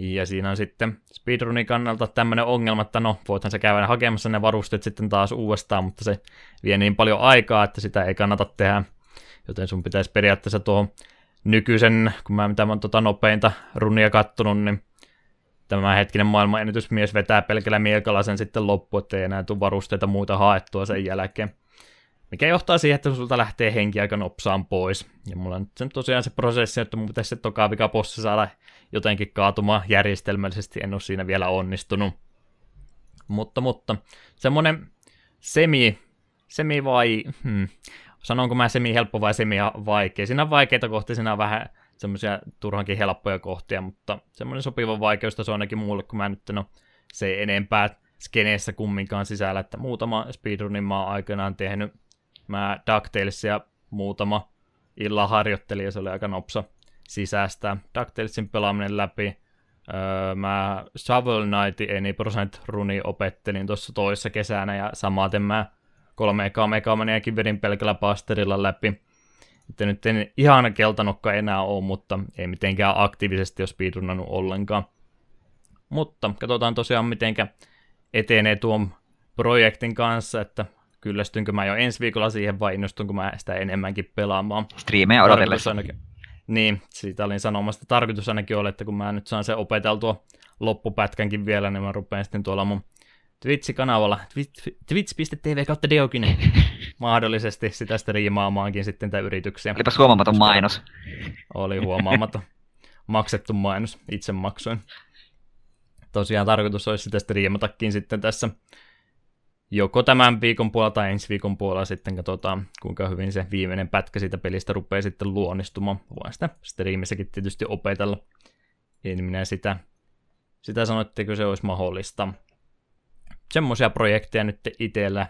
Ja siinä on sitten speedrunin kannalta tämmöinen ongelma, että no, voithan sä käydä hakemassa ne varusteet sitten taas uudestaan, mutta se vie niin paljon aikaa, että sitä ei kannata tehdä. Joten sun pitäisi periaatteessa tuo nykyisen, kun mä mitä mä oon tota nopeinta runia kattonut, niin tämä hetkinen maailman ennätysmies vetää pelkällä miekalla sen sitten loppu, ettei enää tule varusteita muuta haettua sen jälkeen. Mikä johtaa siihen, että sulta lähtee henki aika nopsaan pois. Ja mulla on nyt sen tosiaan se prosessi, että mun pitäisi se toka vikapossi saada jotenkin kaatumaan järjestelmällisesti, en ole siinä vielä onnistunut. Mutta, mutta, semmonen semi, semi vai, hmm, sanonko mä semi helppo vai semi vaikea. Siinä on vaikeita kohtia, siinä on vähän semmoisia turhankin helppoja kohtia, mutta semmoinen sopiva on ainakin muulle, kun mä nyt ole se enempää skeneessä kumminkaan sisällä, että muutama speedrunin mä oon aikanaan tehnyt. Mä DuckTalesia muutama illan harjoittelin ja se oli aika nopsa sisäistä. DuckTalesin pelaaminen läpi. Öö, mä Shovel Knight Any Percent runi opettelin tuossa toissa kesänä ja samaten mä 3K Megamaniakin vedin pelkällä pasterilla läpi. Että nyt en ihan keltanokka enää ole, mutta ei mitenkään aktiivisesti ole speedrunnannut ollenkaan. Mutta katsotaan tosiaan mitenkä etenee tuon projektin kanssa, että kyllästynkö mä jo ensi viikolla siihen vai innostunko mä sitä enemmänkin pelaamaan. Striimejä odotellessa. ainakin, niin, siitä olin sanomassa. Tarkoitus ainakin oli, että kun mä nyt saan se opeteltua loppupätkänkin vielä, niin mä rupean sitten tuolla mun Twitch-kanavalla, twitch- twitch.tv kautta Deokinen, (laughs) mahdollisesti sitä striimaamaankin sitten tätä yrityksiä. Olipas huomaamaton mainos. Oli huomaamaton maksettu mainos, itse maksoin. Tosiaan tarkoitus olisi sitä striimatakin sitten tässä joko tämän viikon puolella tai ensi viikon puolella sitten katsotaan, kuinka hyvin se viimeinen pätkä siitä pelistä rupeaa sitten luonnistumaan. Voin sitä striimissäkin tietysti opetella. En minä sitä, sitä sano, etteikö se olisi mahdollista. Semmoisia projekteja nyt itsellä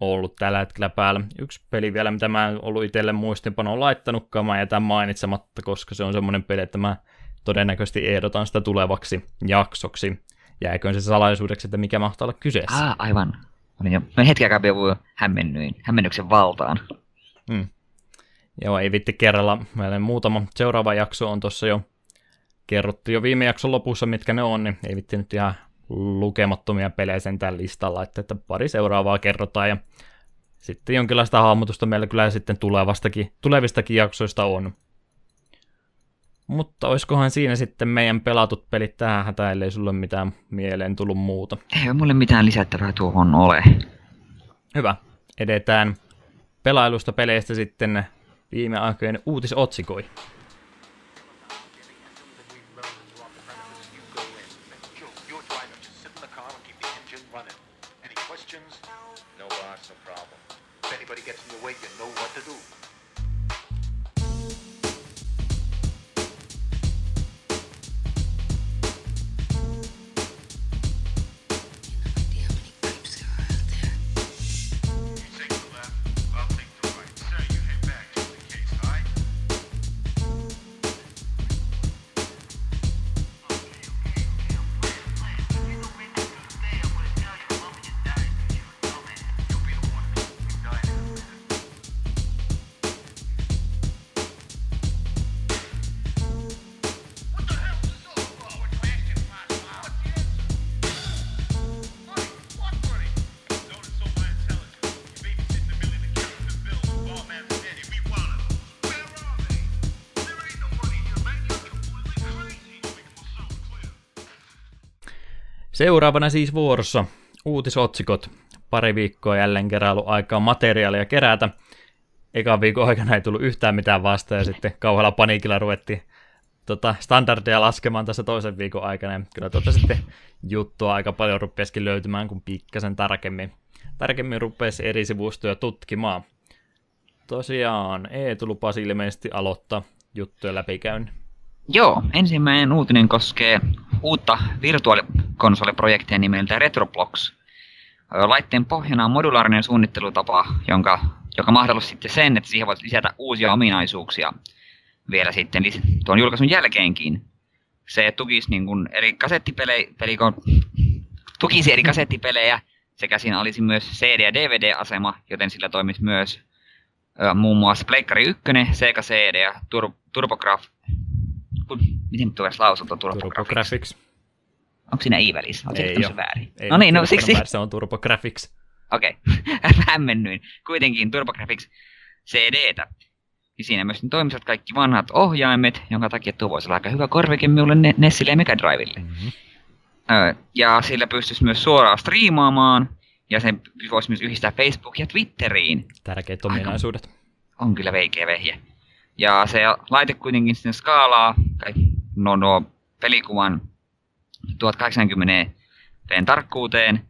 ollut tällä hetkellä päällä. Yksi peli vielä, mitä mä en ollut itselle muistinpanoon laittanutkaan, mä jätän mainitsematta, koska se on semmoinen peli, että mä todennäköisesti ehdotan sitä tulevaksi jaksoksi. Jääköön se salaisuudeksi, että mikä mahtaa olla kyseessä. Ah, aivan. Olin jo mä hetken aikaa vielä hämmennyin, hämmennyksen valtaan. Mm. Joo, ei vitti kerralla. Meillä muutama seuraava jakso on tuossa jo kerrottu jo viime jakson lopussa, mitkä ne on, niin ei vitti nyt ihan lukemattomia pelejä sen tällä listalla, että, että pari seuraavaa kerrotaan ja sitten jonkinlaista hahmotusta meillä kyllä sitten tulevastakin, tulevistakin jaksoista on. Mutta olisikohan siinä sitten meidän pelatut pelit tähän hätään, ellei sulle mitään mieleen tullut muuta. Ei mulle mitään lisättävää tuohon ole. Hyvä. Edetään pelailusta peleistä sitten viime aikojen uutisotsikoihin. Seuraavana siis vuorossa uutisotsikot. Pari viikkoa jälleen ollut aikaa materiaalia kerätä. Ekan viikon aikana ei tullut yhtään mitään vastaan ja sitten kauhealla paniikilla ruvettiin tota, standardia laskemaan tässä toisen viikon aikana. Ja kyllä tuota sitten juttua aika paljon rupesikin löytymään, kun pikkasen tarkemmin, tarkemmin rupesi eri sivustoja tutkimaan. Tosiaan, Eetu lupasi ilmeisesti aloittaa juttuja läpikäynnin. Joo, ensimmäinen uutinen koskee uutta virtuaalikonsoliprojektia nimeltä Retroblox. Laitteen pohjana on modulaarinen suunnittelutapa, jonka, joka mahdollisti sitten sen, että siihen voit lisätä uusia ominaisuuksia vielä sitten tuon julkaisun jälkeenkin. Se tukisi niin kuin eri kasettipelejä, pelikon, tukisi eri kasettipelejä, sekä siinä olisi myös CD- ja DVD-asema, joten sillä toimisi myös muun muassa Pleikkari 1, Sega CD ja Tur- TurboGraf... Miten tuo edes lausunto TurboGrafx? Onko siinä i välissä? Oletko Ei se väärin? Ei, no niin, no Turbo siksi... Graphics, Se on TurboGrafx. Okei, (laughs) hämmennyin. Kuitenkin TurboGrafx CDtä. Ja siinä myös toimisivat kaikki vanhat ohjaimet, jonka takia tuo voisi olla aika hyvä korvike minulle Ne- Nessille ja Mega Drivelle. Mm-hmm. Ja sillä pystyisi myös suoraan striimaamaan, ja sen voisi myös yhdistää Facebook ja Twitteriin. Tärkeät ominaisuudet. On kyllä veikeä vehje. Ja se laite kuitenkin sitten skaalaa, tai no, no pelikuvan 1080 tarkkuuteen,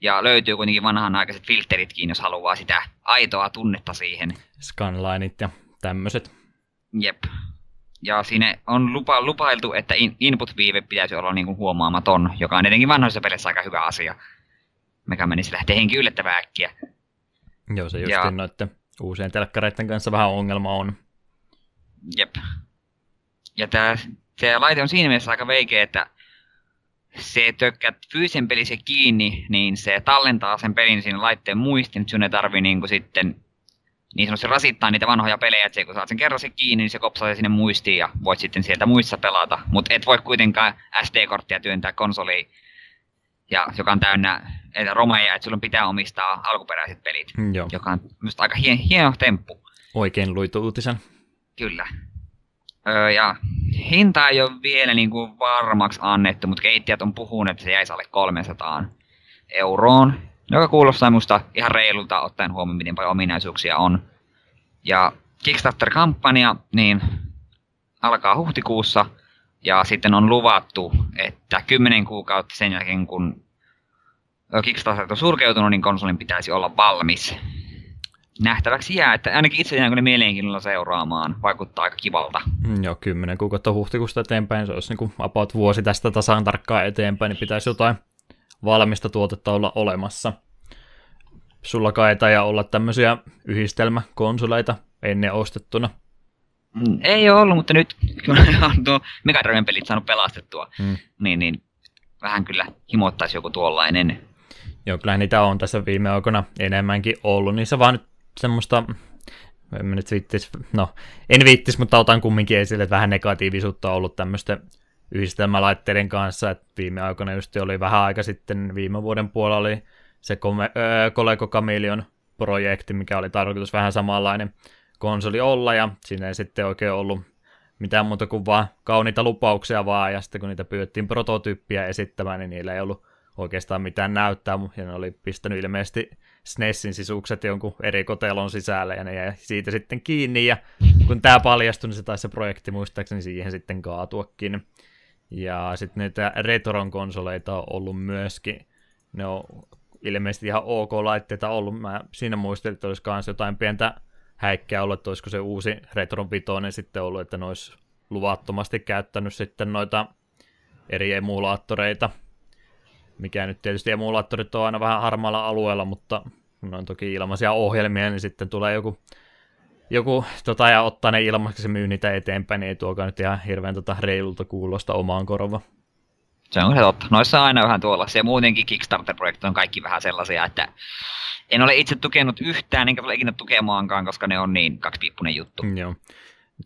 ja löytyy kuitenkin vanhanaikaiset filteritkin, jos haluaa sitä aitoa tunnetta siihen. Scanlineit ja tämmöiset. Jep. Ja siinä on lupa, lupailtu, että in, input-viive pitäisi olla niinku huomaamaton, joka on etenkin vanhoissa peleissä aika hyvä asia. Mikä menisi lähtee henki yllättävän äkkiä. Joo, se Ja- justiin noiden uusien telkkareiden kanssa vähän ongelma on. Jep. Ja tää, se laite on siinä mielessä aika veikeä, että se tökkät fyysisen pelin se kiinni, niin se tallentaa sen pelin sinne laitteen muistiin, että sun ei tarvii niinku sitten niin sanotusti rasittaa niitä vanhoja pelejä, että se, kun saat sen kerran se kiinni, niin se kopsaa sinne muistiin ja voit sitten sieltä muissa pelata. Mutta et voi kuitenkaan SD-korttia työntää konsoliin, ja, joka on täynnä että romeja, että sulla pitää omistaa alkuperäiset pelit, Mm, Joo, joka on minusta aika hien, hieno temppu. oikein luitu uutisen. Kyllä. Öö, ja hinta ei ole vielä niin kuin varmaksi annettu, mutta keittiöt on puhunut, että se jäisi alle 300 euroon, joka kuulostaa musta ihan reilulta ottaen huomioon, miten paljon ominaisuuksia on. Ja Kickstarter-kampanja niin alkaa huhtikuussa, ja sitten on luvattu, että 10 kuukautta sen jälkeen, kun Kickstarter on sulkeutunut, niin konsolin pitäisi olla valmis nähtäväksi jää, että ainakin itse jään kyllä mielenkiinnolla seuraamaan. Vaikuttaa aika kivalta. Mm, Joo, kymmenen kuukautta huhtikuusta eteenpäin, se olisi niin kuin about vuosi tästä tasan tarkkaan eteenpäin, niin pitäisi jotain valmista tuotetta olla olemassa. Sulla kai ja olla tämmöisiä yhdistelmäkonsoleita ennen ostettuna. Mm, Ei ole ollut, mutta nyt kun (laughs) on tuo Mega Driven pelit saanut pelastettua, Mm. niin, niin vähän kyllä himoittaisi joku tuollainen. Joo, kyllä niitä on tässä viime aikoina enemmänkin ollut. Niissä vaan nyt semmoista, en nyt viittis, no en viittis, mutta otan kumminkin esille, että vähän negatiivisuutta on ollut tämmöisten yhdistelmälaitteiden kanssa, että viime aikoina just oli vähän aika sitten, viime vuoden puolella oli se Coleco Chameleon projekti, mikä oli tarkoitus vähän samanlainen konsoli olla, ja siinä ei sitten oikein ollut mitään muuta kuin vaan kauniita lupauksia vaan, ja sitten kun niitä pyydettiin prototyyppiä esittämään, niin niillä ei ollut oikeastaan mitään näyttää, ja ne oli pistänyt ilmeisesti SNESin sisukset jonkun eri kotelon sisälle, ja ne jäi siitä sitten kiinni, ja kun tämä paljastui, niin se taisi se projekti muistaakseni siihen sitten kaatuakin. Ja sitten niitä Retron konsoleita on ollut myöskin, ne on ilmeisesti ihan ok laitteita ollut, mä siinä muistelin, että olisi myös jotain pientä häikkää ollut, että olisiko se uusi Retron Vitoinen sitten ollut, että ne olisi luvattomasti käyttänyt sitten noita eri emulaattoreita, mikä nyt tietysti emulaattorit on aina vähän harmaalla alueella, mutta on toki ilmaisia ohjelmia, niin sitten tulee joku, joku tota, ja ottaa ne ilmaiseksi ja myy niitä eteenpäin, niin ei tuokaan nyt ihan hirveän tota, reilulta kuulosta omaan korvaan. Se on totta. Noissa on aina vähän tuollaisia. Muutenkin Kickstarter-projektit on kaikki vähän sellaisia, että en ole itse tukenut yhtään, enkä tule ikinä tukemaankaan, koska ne on niin kaksipiippunen juttu. Mm, Joo.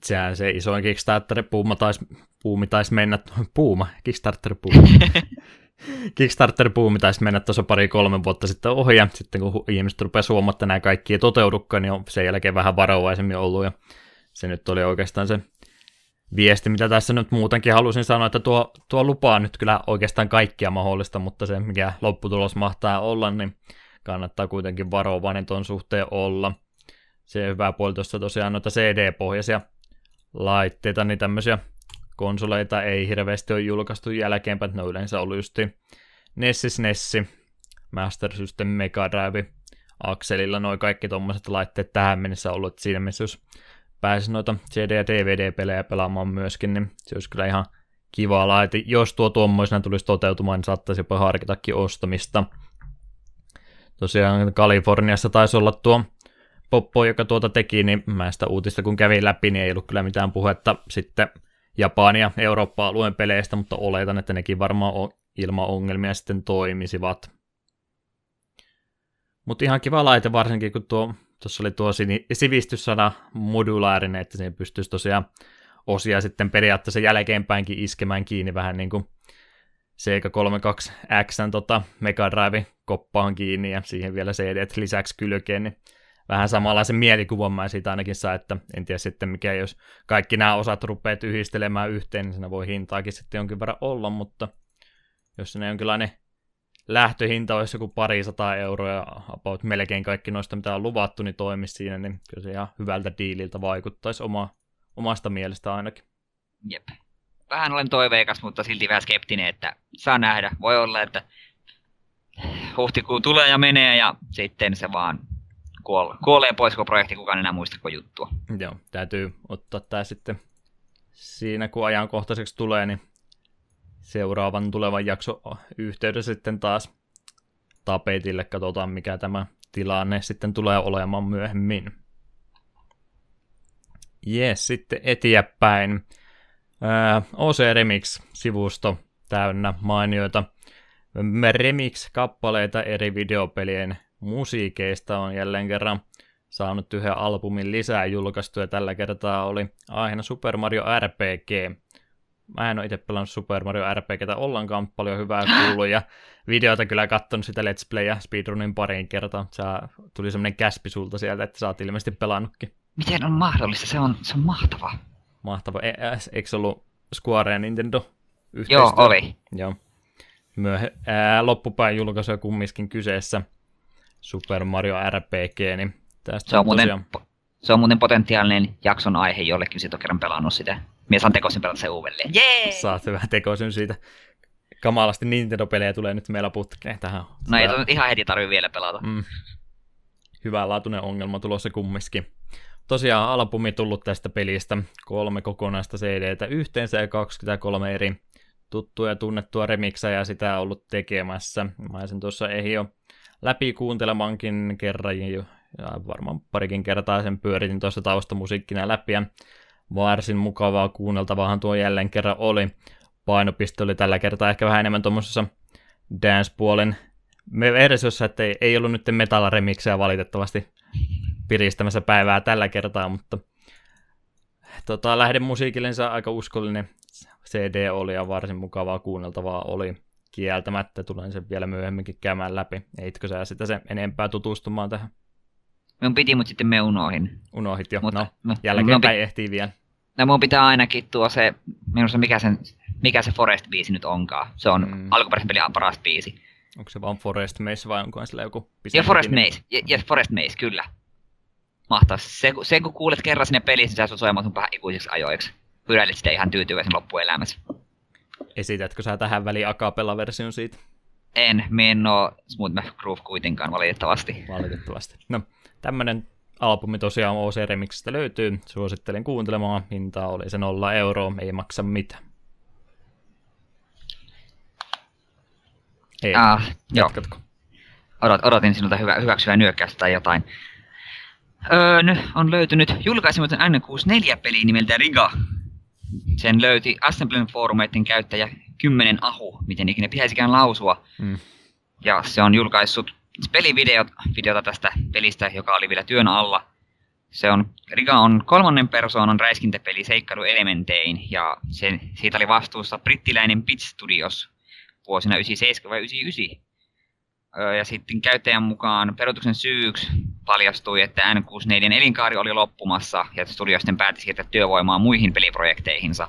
Sehän se isoin Kickstarter-puuma taisi, puumi taisi mennä, puuma, Kickstarter-puuma. (laughs) Kickstarter-puumi taisi mennä tuossa pari-kolme vuotta sitten ohi, ja sitten kun ihmiset rupesivat huomaa, että nämä kaikki ei toteudukaan, niin on sen jälkeen vähän varovaisemmin ollut, ja se nyt oli oikeastaan se viesti, mitä tässä nyt muutenkin halusin sanoa, että tuo, tuo lupaa nyt kyllä oikeastaan kaikkia mahdollista, mutta se mikä lopputulos mahtaa olla, niin kannattaa kuitenkin varovainen tuon suhteen olla. Se hyvä puoli tuossa tosiaan noita CD-pohjaisia laitteita, niin tämmöisiä konsoleita ei hirveästi ole julkaistu jälkeenpäin, ne on yleensä ollut just Nessis Nessi, Master System Mega Drive, Akselilla noin kaikki tuommoiset laitteet tähän mennessä ollut, että siinä mielessä jos pääsisi noita CD- ja DVD-pelejä pelaamaan myöskin, niin se olisi kyllä ihan kiva laite. Jos tuo tuommoisena tulisi toteutumaan, niin saattaisi jopa harkitakin ostamista. Tosiaan Kaliforniassa taisi olla tuo Poppo, joka tuota teki, niin mä sitä uutista kun kävin läpi, niin ei ollut kyllä mitään puhetta sitten Japania, Eurooppa-alueen peleistä, mutta oletan, että nekin varmaan ilman ongelmia sitten toimisivat. Mutta ihan kiva laite varsinkin, kun tuo, tuossa oli tuo sivistyssana modulaarinen, että siihen pystyisi tosiaan osia sitten periaatteessa jälkeenpäinkin iskemään kiinni vähän niin kuin Sega 32X tota Mega Drive koppaan kiinni ja siihen vielä CD lisäksi kylkeen, niin vähän samanlaisen mielikuvan mä siitä ainakin saa, että en tiedä sitten mikä, jos kaikki nämä osat rupeat yhdistelemään yhteen, niin siinä voi hintaakin sitten jonkin verran olla, mutta jos ne jonkinlainen lähtöhinta olisi joku pari sata euroa ja about melkein kaikki noista, mitä on luvattu, niin toimisi siinä, niin kyllä se ihan hyvältä diililtä vaikuttaisi oma, omasta mielestä ainakin. Jep. Vähän olen toiveikas, mutta silti vähän skeptinen, että saa nähdä. Voi olla, että huhtikuu tulee ja menee ja sitten se vaan kuolee, pois koko projekti, kukaan enää muista koko juttua. Joo, täytyy ottaa tämä sitten siinä, kun ajankohtaiseksi tulee, niin seuraavan tulevan jakso yhteydessä sitten taas tapetille. Katsotaan, mikä tämä tilanne sitten tulee olemaan myöhemmin. Jes, sitten eteenpäin. OC Remix-sivusto täynnä mainioita remix-kappaleita eri videopelien musiikeista on jälleen kerran saanut yhden albumin lisää julkaistu ja tällä kertaa oli aiheena Super Mario RPG. Mä en ole itse pelannut Super Mario RPGtä ollenkaan paljon hyvää kuullut ja videota kyllä katsonut sitä Let's Play ja speedrunin pariin kertaan. Se tuli semmonen käspi sulta sieltä, että sä oot ilmeisesti pelannutkin. Miten on mahdollista? Se on, se on mahtava. Mahtava. E- eikö se ollut Square ja Nintendo yhteistyö? Joo, oli. Joo. Myöhe, ää, loppupäin julkaisu kumminkin kyseessä Super Mario RPG, niin tästä se on, muuten, tosiaan... se on muuten potentiaalinen jakson aihe jollekin, sit on kerran pelannut sitä. Mies saan tekoisin pelata se uudelleen. Jee! Saat vähän tekoisin siitä. Kamalasti Nintendo-pelejä tulee nyt meillä putkeen tähän. No ei ihan heti tarvitse vielä pelata. Mm. Hyvänlaatuinen ongelma tulossa kumminkin. Tosiaan albumi tullut tästä pelistä, kolme kokonaista CDtä yhteensä ja 23 eri tuttua ja tunnettua ja sitä ollut tekemässä. Mä sen tuossa ei ole läpi kuuntelemankin kerran, ja varmaan parikin kertaa sen pyöritin tuossa taustamusiikkina läpi, ja varsin mukavaa kuunneltavaahan tuo jälleen kerran oli. Painopiste oli tällä kertaa ehkä vähän enemmän tuommoisessa dance-puolen versiossa, että ei, ei ollut nyt metal valitettavasti piristämässä päivää tällä kertaa, mutta tota, musiikillensa aika uskollinen. CD oli ja varsin mukavaa kuunneltavaa oli kieltämättä. Tulen sen vielä myöhemminkin käymään läpi. Eitkö sä sitä sen enempää tutustumaan tähän? Minun piti, mutta sitten me unohin. Unohit jo, mutta, no, no jälkeenpäin pit... ehtii vielä. No mun pitää ainakin tuo se, minusta mikä, sen, mikä se Forest-biisi nyt onkaan. Se on mm. alkuperäisen pelin paras biisi. Onko se vaan Forest Maze vai onko sillä joku Ja Forest Maze, ja, Forest Maze, kyllä. Mahtavaa. Se, se, kun kuulet kerran sinne pelissä, sä saat soimaan sun vähän ikuisiksi ajoiksi. Pyöräilit sitä ihan tyytyväisen loppuelämässä. Esitätkö sä tähän väliin akapella-version siitä? En, me en oo Smooth Groove kuitenkaan valitettavasti. Valitettavasti. No, tämmönen albumi tosiaan OC Remixistä löytyy. Suosittelen kuuntelemaan. Hintaa oli se nolla euroa, ei maksa mitään. Ei, ah, jatkatko? Odot, odotin sinulta hyvä, hyväksyvää nyökkäystä tai jotain. Öö, nyt on löytynyt julkaisematon N64-peli nimeltä Riga, sen löyti Assemblen foorumeiden käyttäjä 10 ahu, miten ikinä pitäisikään lausua. Mm. Ja se on julkaissut pelivideota tästä pelistä, joka oli vielä työn alla. Se on, Riga on kolmannen persoonan räiskintäpeli seikkailuelementein, ja se, siitä oli vastuussa brittiläinen Bit Studios vuosina 97 vai 99. Ja sitten käyttäjän mukaan perutuksen syyksi paljastui, että N64 elinkaari oli loppumassa ja studio sitten päätti siirtää työvoimaa muihin peliprojekteihinsa.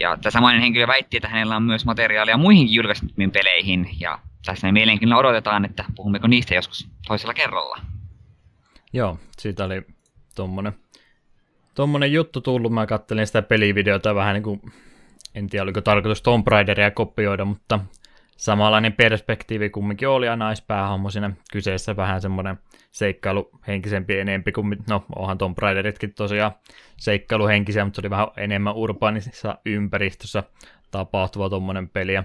Ja tämä samainen henkilö väitti, että hänellä on myös materiaalia muihinkin julkaistumpiin peleihin, ja tässä me mielenkiinnolla odotetaan, että puhummeko niistä joskus toisella kerralla. Joo, siitä oli tommonen, tommonen juttu tullut. Mä kattelin sitä pelivideota vähän niin kuin, en tiedä oliko tarkoitus Tomb Raideria kopioida, mutta samanlainen perspektiivi kumminkin oli ja naispäähahmo siinä kyseessä vähän semmoinen seikkailuhenkisempi enempi kuin, no onhan Tomb Raideritkin tosiaan seikkailuhenkisiä, mutta se oli vähän enemmän urbaanissa ympäristössä tapahtuva tuommoinen peli. Ja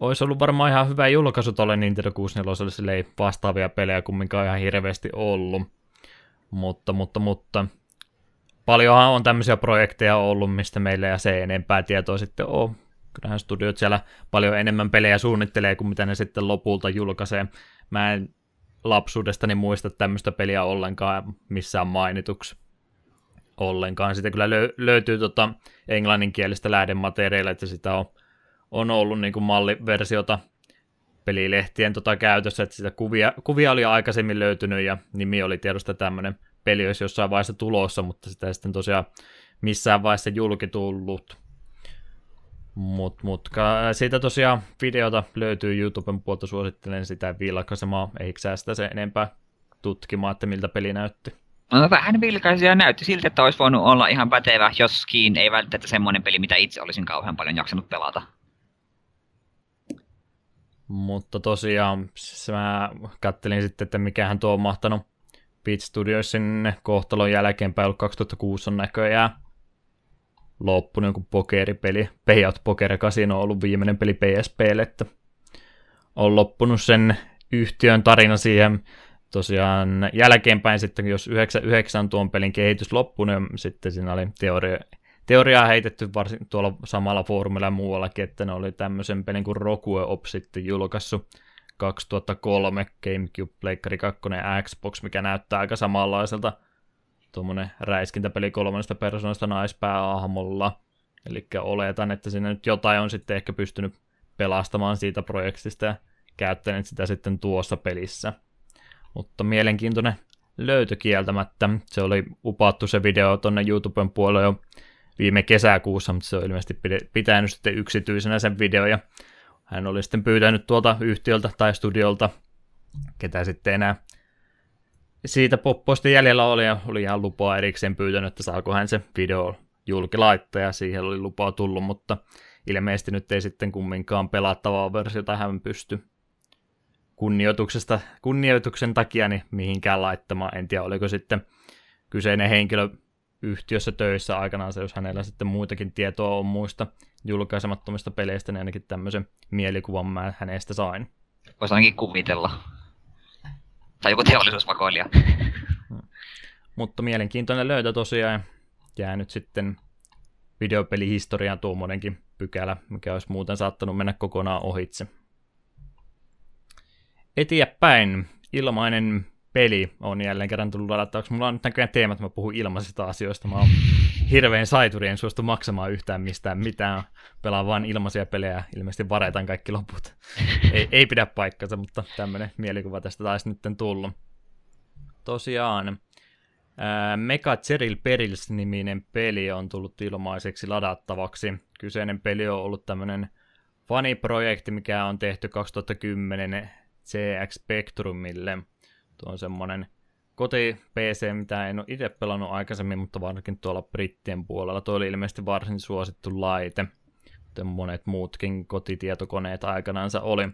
olisi ollut varmaan ihan hyvä julkaisu tuolle Nintendo 64, sille ei vastaavia pelejä kumminkaan ihan hirveästi ollut. Mutta, mutta, mutta paljonhan on tämmöisiä projekteja ollut, mistä meillä ja se enempää tietoa sitten on. Kyllähän studiot siellä paljon enemmän pelejä suunnittelee kuin mitä ne sitten lopulta julkaisee. Mä en lapsuudestani muista tämmöistä peliä ollenkaan missään mainituksi ollenkaan. Sitten kyllä lö- löytyy tota englanninkielistä lähdemateriaalia, että sitä on, on ollut niin kuin malliversiota pelilehtien tota käytössä, että sitä kuvia, kuvia oli aikaisemmin löytynyt ja nimi oli tiedosta tämmöinen peli olisi jossain vaiheessa tulossa, mutta sitä ei sitten tosiaan missään vaiheessa julki tullut. Mut, mut, siitä tosiaan videota löytyy YouTuben puolta, suosittelen sitä vilkaisemaan, eikö sä sitä se enempää tutkimaan, että miltä peli näytti? No, vähän vilkaisi ja näytti siltä, että olisi voinut olla ihan pätevä, joskin ei välttämättä semmoinen peli, mitä itse olisin kauhean paljon jaksanut pelata. Mutta tosiaan mä kattelin sitten, että mikähän tuo on mahtanut Beat Studiosin kohtalon jälkeenpäin ollut 2006 on näköjään loppunut joku pokeripeli. Payout Poker Casino on ollut viimeinen peli PSPlle, että on loppunut sen yhtiön tarina siihen tosiaan jälkeenpäin sitten, jos 99 tuon pelin kehitys loppunut, niin sitten siinä oli teoria, teoriaa heitetty varsin tuolla samalla foorumilla ja muuallakin, että ne oli tämmöisen pelin kuin Rokue Op sitten julkaissut 2003 GameCube, Pleikkari 2 ja Xbox, mikä näyttää aika samanlaiselta tuommoinen räiskintäpeli kolmannesta persoonasta naispääahmolla. Eli oletan, että siinä nyt jotain on sitten ehkä pystynyt pelastamaan siitä projektista ja käyttänyt sitä sitten tuossa pelissä. Mutta mielenkiintoinen löytö kieltämättä. Se oli upattu se video tonne YouTuben puolelle jo viime kesäkuussa, mutta se on ilmeisesti pitänyt sitten yksityisenä sen video ja hän oli sitten pyytänyt tuolta yhtiöltä tai studiolta, ketä sitten enää siitä poppoista jäljellä oli ja oli ihan lupaa erikseen pyytänyt, että saako hän se video julkilaittaa ja siihen oli lupaa tullut, mutta ilmeisesti nyt ei sitten kumminkaan pelattavaa versiota hän pysty kunnioituksesta, kunnioituksen takia niin mihinkään laittamaan. En tiedä, oliko sitten kyseinen henkilö yhtiössä töissä aikanaan se, jos hänellä sitten muitakin tietoa on muista julkaisemattomista peleistä, niin ainakin tämmöisen mielikuvan mä hänestä sain. Voisi ainakin kuvitella. Tai joku teollisuusvakoilija. Mutta mielenkiintoinen löytö tosiaan. Jää nyt sitten videopelihistoriaan tuommoinenkin pykälä, mikä olisi muuten saattanut mennä kokonaan ohitse. Eteenpäin ilmainen peli on jälleen kerran tullut ladattavaksi. Mulla on nyt näköjään teema, että mä puhun ilmaisista asioista. Mä oon hirveän saituri, en suostu maksamaan yhtään mistään mitään. Pelaan vain ilmaisia pelejä, ilmeisesti varetan kaikki loput. ei, ei pidä paikkansa, mutta tämmönen mielikuva tästä taisi nyt tullut. Tosiaan, Mega Cheryl Perils-niminen peli on tullut ilmaiseksi ladattavaksi. Kyseinen peli on ollut tämmönen faniprojekti, mikä on tehty 2010 CX Spectrumille. Tuo on semmonen koti-PC, mitä en ole itse pelannut aikaisemmin, mutta varsinkin tuolla brittien puolella. Tuo oli ilmeisesti varsin suosittu laite, kuten monet muutkin kotitietokoneet aikanaansa oli.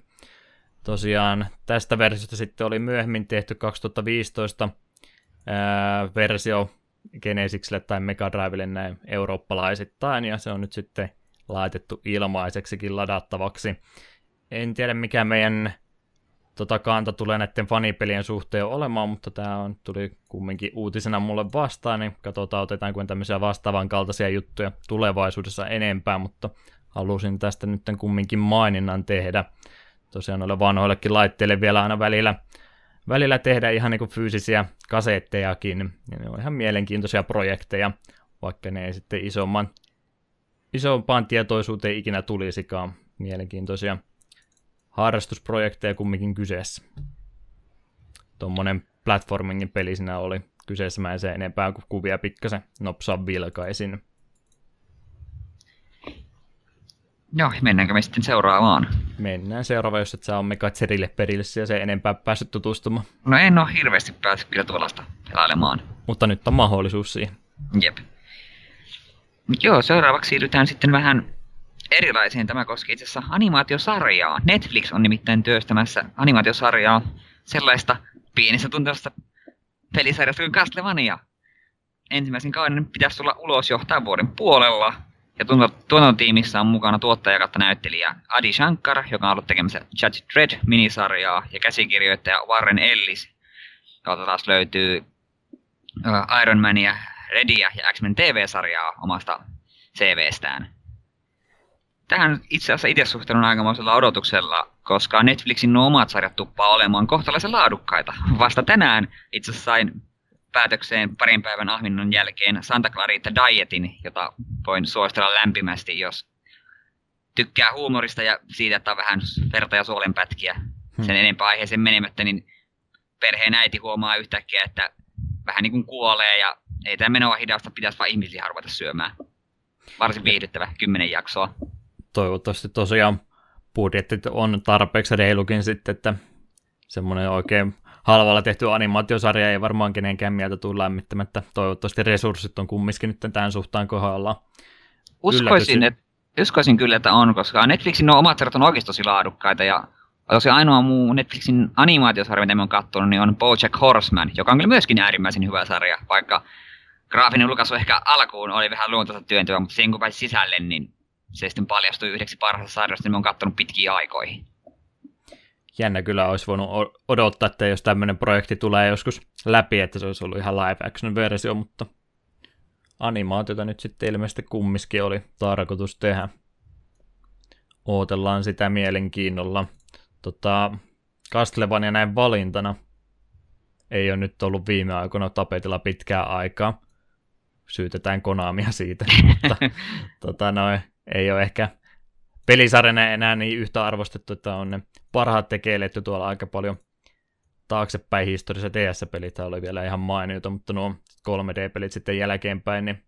Tosiaan tästä versiosta sitten oli myöhemmin tehty 2015 ää, versio Genesikselle tai Mega Drivelle näin eurooppalaisittain, ja se on nyt sitten laitettu ilmaiseksikin ladattavaksi. En tiedä mikä meidän tota kanta tulee näiden fanipelien suhteen olemaan, mutta tämä on, tuli kumminkin uutisena mulle vastaan, niin katsotaan, otetaanko tämmöisiä vastaavan kaltaisia juttuja tulevaisuudessa enempää, mutta halusin tästä nyt kumminkin maininnan tehdä. Tosiaan noille vanhoillekin laitteille vielä aina välillä, välillä tehdä ihan niin kuin fyysisiä kasettejakin, ja ne on ihan mielenkiintoisia projekteja, vaikka ne ei sitten isomman, isompaan tietoisuuteen ikinä tulisikaan mielenkiintoisia harrastusprojekteja kumminkin kyseessä. Tuommoinen platformingin peli siinä oli kyseessä, mä en se enempää kuin kuvia pikkasen nopsaa vilkaisin. Joo, mennäänkö me sitten seuraavaan? Mennään seuraava, jos et sä on Megatserille perille ja se enempää päässyt tutustumaan. No en ole hirveästi päässyt kyllä tuollaista pelailemaan. Mutta nyt on mahdollisuus siihen. Jep. Mut joo, seuraavaksi siirrytään sitten vähän erilaisiin. Tämä koskee itse asiassa animaatiosarjaa. Netflix on nimittäin työstämässä animaatiosarjaa sellaista pienistä tuntevasta pelisarjasta kuin Castlevania. Ensimmäisen kauden pitäisi tulla ulos jo tämän vuoden puolella. Ja tuotantotiimissä on mukana tuottaja kautta näyttelijä Adi Shankar, joka on ollut tekemässä Judge Dredd-minisarjaa, ja käsikirjoittaja Warren Ellis, jolta taas löytyy uh, Iron Mania, Redia ja X-Men TV-sarjaa omasta CVstään. Tähän itse asiassa itse suhtaudun aikamoisella odotuksella, koska Netflixin nuo omat sarjat tuppaa olemaan kohtalaisen laadukkaita. Vasta tänään itse asiassa sain päätökseen parin päivän ahminnon jälkeen Santa Clarita Dietin, jota voin suositella lämpimästi, jos tykkää huumorista ja siitä, että on vähän verta ja suolenpätkiä. Sen enempää aiheeseen menemättä, niin perheen äiti huomaa yhtäkkiä, että vähän niin kuin kuolee ja ei tämä menoa hidasta, pitäisi vaan ihmisiä ruveta syömään. Varsin viihdyttävä, kymmenen jaksoa. Toivottavasti tosiaan budjettit on tarpeeksi reilukin sitten, että semmoinen oikein halvalla tehty animaatiosarja ei varmaan kenenkään mieltä tule lämmittämättä. Toivottavasti resurssit on kumminkin nyt tämän suhtaan kohdalla. Uskoisin, että, uskoisin kyllä, että on, koska Netflixin nuo omat sarjat on oikeasti tosi laadukkaita ja tosi ainoa muu Netflixin animaatiosarja, mitä mä oon katsonut, niin on BoJack Horseman, joka on kyllä myöskin äärimmäisen hyvä sarja, vaikka graafinen julkaisu ehkä alkuun oli vähän luontaista työntöä, mutta sen kun pääsi sisälle, niin se sitten paljastui yhdeksi parhaasta sarjasta, niin mä oon katsonut pitkiä aikoihin jännä kyllä olisi voinut odottaa, että jos tämmöinen projekti tulee joskus läpi, että se olisi ollut ihan live action versio, mutta animaatiota nyt sitten ilmeisesti kummiskin oli tarkoitus tehdä. Ootellaan sitä mielenkiinnolla. Tota, Castlevania näin valintana ei ole nyt ollut viime aikoina tapetilla pitkää aikaa. Syytetään Konamia siitä, (laughs) mutta tota, noin, ei ole ehkä pelisarjana enää niin yhtä arvostettu, että on ne parhaat tekeiletty tuolla aika paljon taaksepäin historiassa DS-pelit oli vielä ihan mainioita, mutta nuo 3D-pelit sitten jälkeenpäin, niin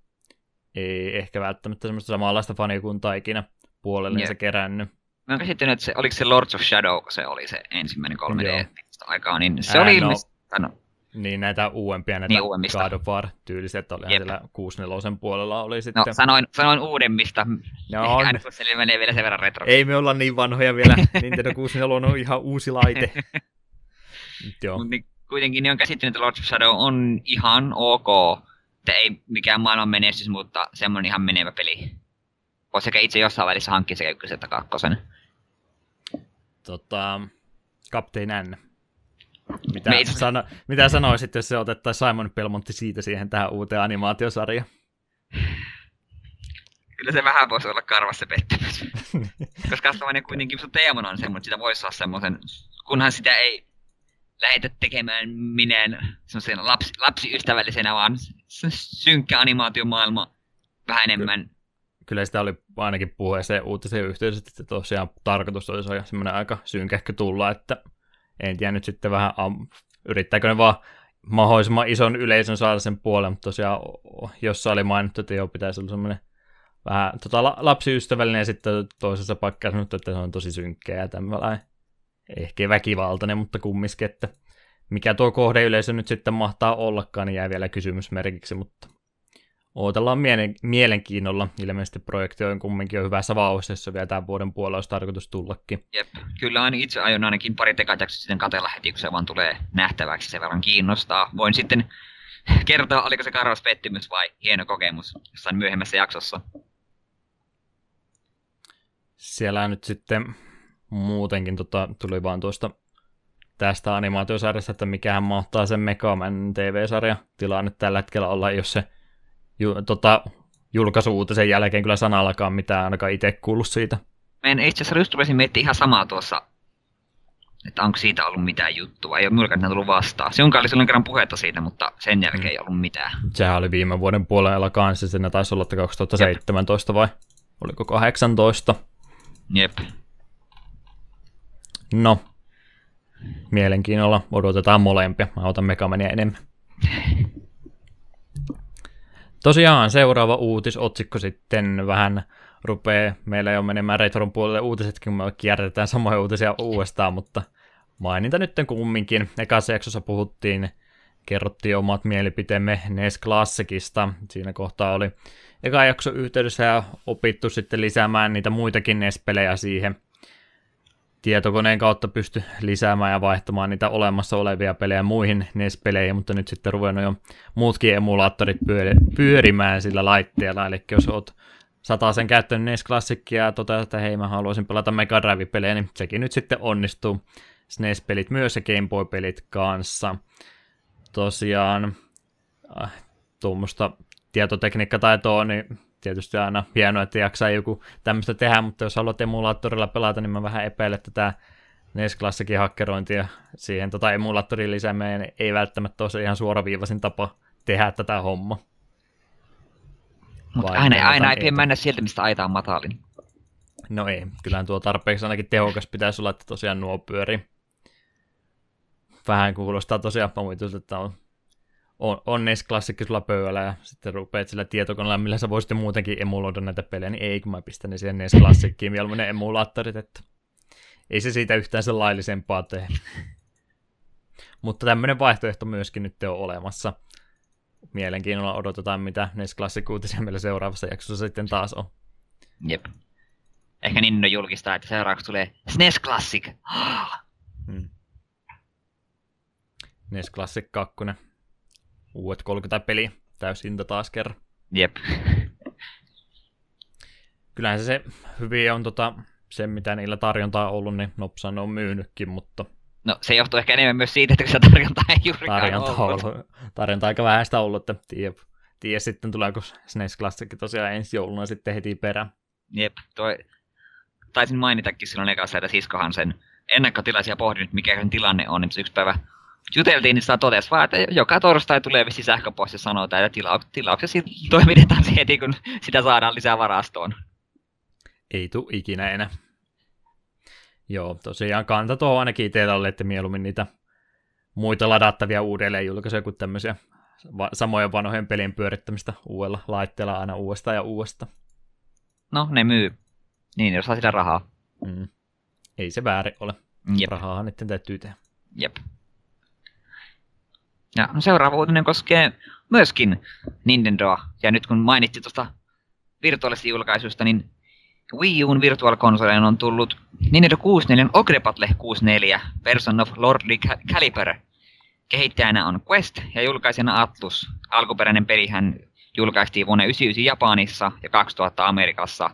ei ehkä välttämättä semmoista samanlaista fanikuntaa ikinä puolelle yeah. se kerännyt. Mä oon käsittänyt, että se, oliko se Lords of Shadow, kun se oli se ensimmäinen 3D-aikaa, niin se Ää, oli no, no, niin näitä uudempia, näitä niin, uudemmista. God of War-tyyliset oli siellä 64 puolella oli sitten. No, sanoin, sanoin uudemmista. No, on. se menee vielä sen verran retro. Ei me olla niin vanhoja vielä. (laughs) Nintendo 64 on ihan uusi laite. Joo. Mut niin, kuitenkin niin on käsittänyt, että Lords of Shadow on ihan ok. Että ei mikään maailman menestys, mutta semmoinen ihan menevä peli. Voisi sekä itse jossain välissä hankkia sekä ykkösen että kakkosen. Tota, Captain N. Mitä, Meitä... sano, mitä sanoisit, jos se otettaisiin Simon Belmontti siitä siihen tähän uuteen animaatiosarjaan? Kyllä se vähän voisi olla karvassa pettymys. (laughs) Koska Castlevania kuitenkin sun teemana on semmoinen, sitä voisi saada semmoisen, kunhan sitä ei lähetä tekemään minään semmoisen lapsi, lapsiystävällisenä, vaan synkkä animaatiomaailma vähän enemmän. Kyllä sitä oli ainakin puheeseen uutisen yhteydessä, että tosiaan tarkoitus olisi semmoinen aika synkähkö tulla, että en tiedä nyt sitten vähän, um, yrittääkö ne vaan mahdollisimman ison yleisön saada sen puolen, mutta tosiaan jossa oli mainittu, että joo, pitäisi olla semmoinen vähän tota, lapsiystävällinen ja sitten toisessa paikkaa sanottu, että se on tosi synkkeä ja tämmöinen ehkä väkivaltainen, mutta kumminkin, että mikä tuo kohdeyleisö nyt sitten mahtaa ollakaan, niin jää vielä kysymysmerkiksi, mutta Ootellaan mielen, mielenkiinnolla. Ilmeisesti projekti on kumminkin jo hyvässä vauhdissa, jos vielä tämän vuoden puolella olisi tarkoitus tullakin. Jep. Kyllä aina itse aion ainakin pari tekajaksoa sitten katella heti, kun se vaan tulee nähtäväksi. Se verran kiinnostaa. Voin sitten kertoa, oliko se karvas pettymys vai hieno kokemus jossain myöhemmässä jaksossa. Siellä nyt sitten muutenkin tota, tuli vaan tuosta tästä animaatiosarjasta, että mikähän mahtaa sen Megaman TV-sarja tilanne tällä hetkellä olla, jos se ju, tota, julkaisuutisen jälkeen kyllä sanallakaan mitään ainakaan itse kuullut siitä. Mä en itse asiassa just rupesin miettimään ihan samaa tuossa, että onko siitä ollut mitään juttua. Ei ole mylkään tullut vastaan. Se onkaan oli silloin kerran puhetta siitä, mutta sen jälkeen mm. ei ollut mitään. Sehän oli viime vuoden puolella kanssa, siinä taisi olla 2017 Jep. vai oliko 18? Jep. No, mielenkiinnolla odotetaan molempia. Mä otan Megamania enemmän. (laughs) Tosiaan seuraava uutisotsikko sitten vähän rupeaa meillä jo menemään retron puolelle uutisetkin, kun me kierretään samoja uutisia uudestaan, mutta maininta nyt kumminkin. Ekassa jaksossa puhuttiin, kerrottiin omat mielipiteemme NES Classicista. Siinä kohtaa oli eka jakso yhteydessä ja opittu sitten lisäämään niitä muitakin NES-pelejä siihen. Tietokoneen kautta pysty lisäämään ja vaihtamaan niitä olemassa olevia pelejä muihin NES-peleihin, mutta nyt sitten ruvennut jo muutkin emulaattorit pyörimään sillä laitteella. Eli jos oot sataa sen käyttöön NES Classicia ja toteat, että hei mä haluaisin pelata Mega Drive-pelejä, niin sekin nyt sitten onnistuu. SNES-pelit myös ja Game Boy-pelit kanssa. Tosiaan äh, tuommoista tietotekniikkataitoa, niin tietysti aina hienoa, että jaksaa joku tämmöistä tehdä, mutta jos haluat emulaattorilla pelata, niin mä vähän epäilen, että tämä NES Classicin hakkerointi ja siihen tota emulaattorin lisäämään ei välttämättä ole se ihan suoraviivaisin tapa tehdä tätä hommaa. Mutta aina, aina ei mennä sieltä, mistä aita on matalin. No ei, kyllähän tuo tarpeeksi ainakin tehokas pitäisi olla, että tosiaan nuo pyörii. Vähän kuulostaa tosiaan pomituilta, että on, on, on NES-klassikki sulla pöydällä ja sitten rupeat sillä tietokoneella, millä sä voisit muutenkin emuloida näitä pelejä, niin ei kun mä pistän ne siihen NES-klassikkiin mieluummin emulaattorit, että ei se siitä yhtään sen laillisempaa tee. Mutta tämmöinen vaihtoehto myöskin nyt on olemassa mielenkiinnolla odotetaan, mitä NES Classic uutisia meillä seuraavassa jaksossa sitten taas on. Jep. Ehkä Nintendo julkistaa, että seuraavaksi tulee SNES Classic. (gasps) Hmm. NES Classic 2. Uudet 30 peli. Täysintä taas kerran. Jep. (laughs) Kyllähän se, se hyvin on tota, se, mitä niillä tarjontaa on ollut, niin Nopsan on myynytkin, mutta No se johtuu ehkä enemmän myös siitä, että se tarjonta ei juurikaan tarjonta ollut. ollut. Tarjonta aika vähän sitä ollut, että tiedä, tiedä sitten tuleeko SNES Classic tosiaan ensi jouluna sitten heti perään. Jep, toi, taisin mainitakin silloin ekassa, että siskohan sen ennakkotilaisia pohdin, mikä sen tilanne on, niin yksi päivä juteltiin, niin sitä totesi vaan, että joka torstai tulee vissi sähköposti ja sanoo, että tilau- tilauksesi toimitetaan heti, kun sitä saadaan lisää varastoon. Ei tu ikinä enää. Joo, tosiaan kanta tuohon ainakin itsellä että mieluummin niitä muita ladattavia uudelleen julkaisuja kuin tämmöisiä va- samojen vanhojen pelien pyörittämistä uudella laitteella aina uudestaan ja uudestaan. No, ne myy. Niin, jos saa sitä rahaa. Mm. Ei se väärin ole. Jep. Rahaahan niiden täytyy tehdä. Jep. Ja seuraava uutinen koskee myöskin Nintendoa. Ja nyt kun mainitsit tuosta virtuaalisesta julkaisusta, niin Wii Uun Virtual Consoleen on tullut Nintendo 64 Ogre Battle 64 Person of Lordly Caliber. Kehittäjänä on Quest ja julkaisena Atlus. Alkuperäinen pelihän julkaistiin vuonna 1999 Japanissa ja 2000 Amerikassa.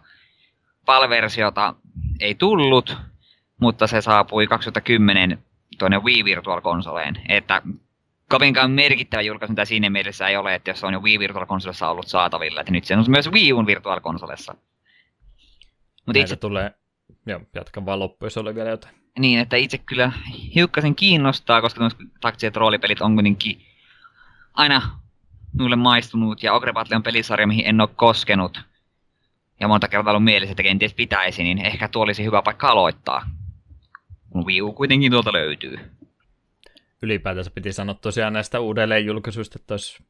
PAL-versiota ei tullut, mutta se saapui 2010 tuonne Wii Virtual Consoleen. Että kovinkaan merkittävä julkaisu mitä siinä mielessä ei ole, että jos se on jo Wii Virtual Consolessa ollut saatavilla. Että nyt se on myös Wii Uun Virtual Consolessa. Mutta itse... tulee, joo, jatkan vaan loppuun, jos oli vielä jotain. Niin, että itse kyllä hiukkasen kiinnostaa, koska taktiset roolipelit on kuitenkin aina minulle maistunut, ja Ogre Battle on pelisarja, mihin en ole koskenut. Ja monta kertaa ollut mielessä, että kenties pitäisi, niin ehkä tuo olisi hyvä paikka aloittaa. Kun Wii U kuitenkin tuolta löytyy. Ylipäätänsä piti sanoa tosiaan näistä uudelleen julkaisuista, että olisi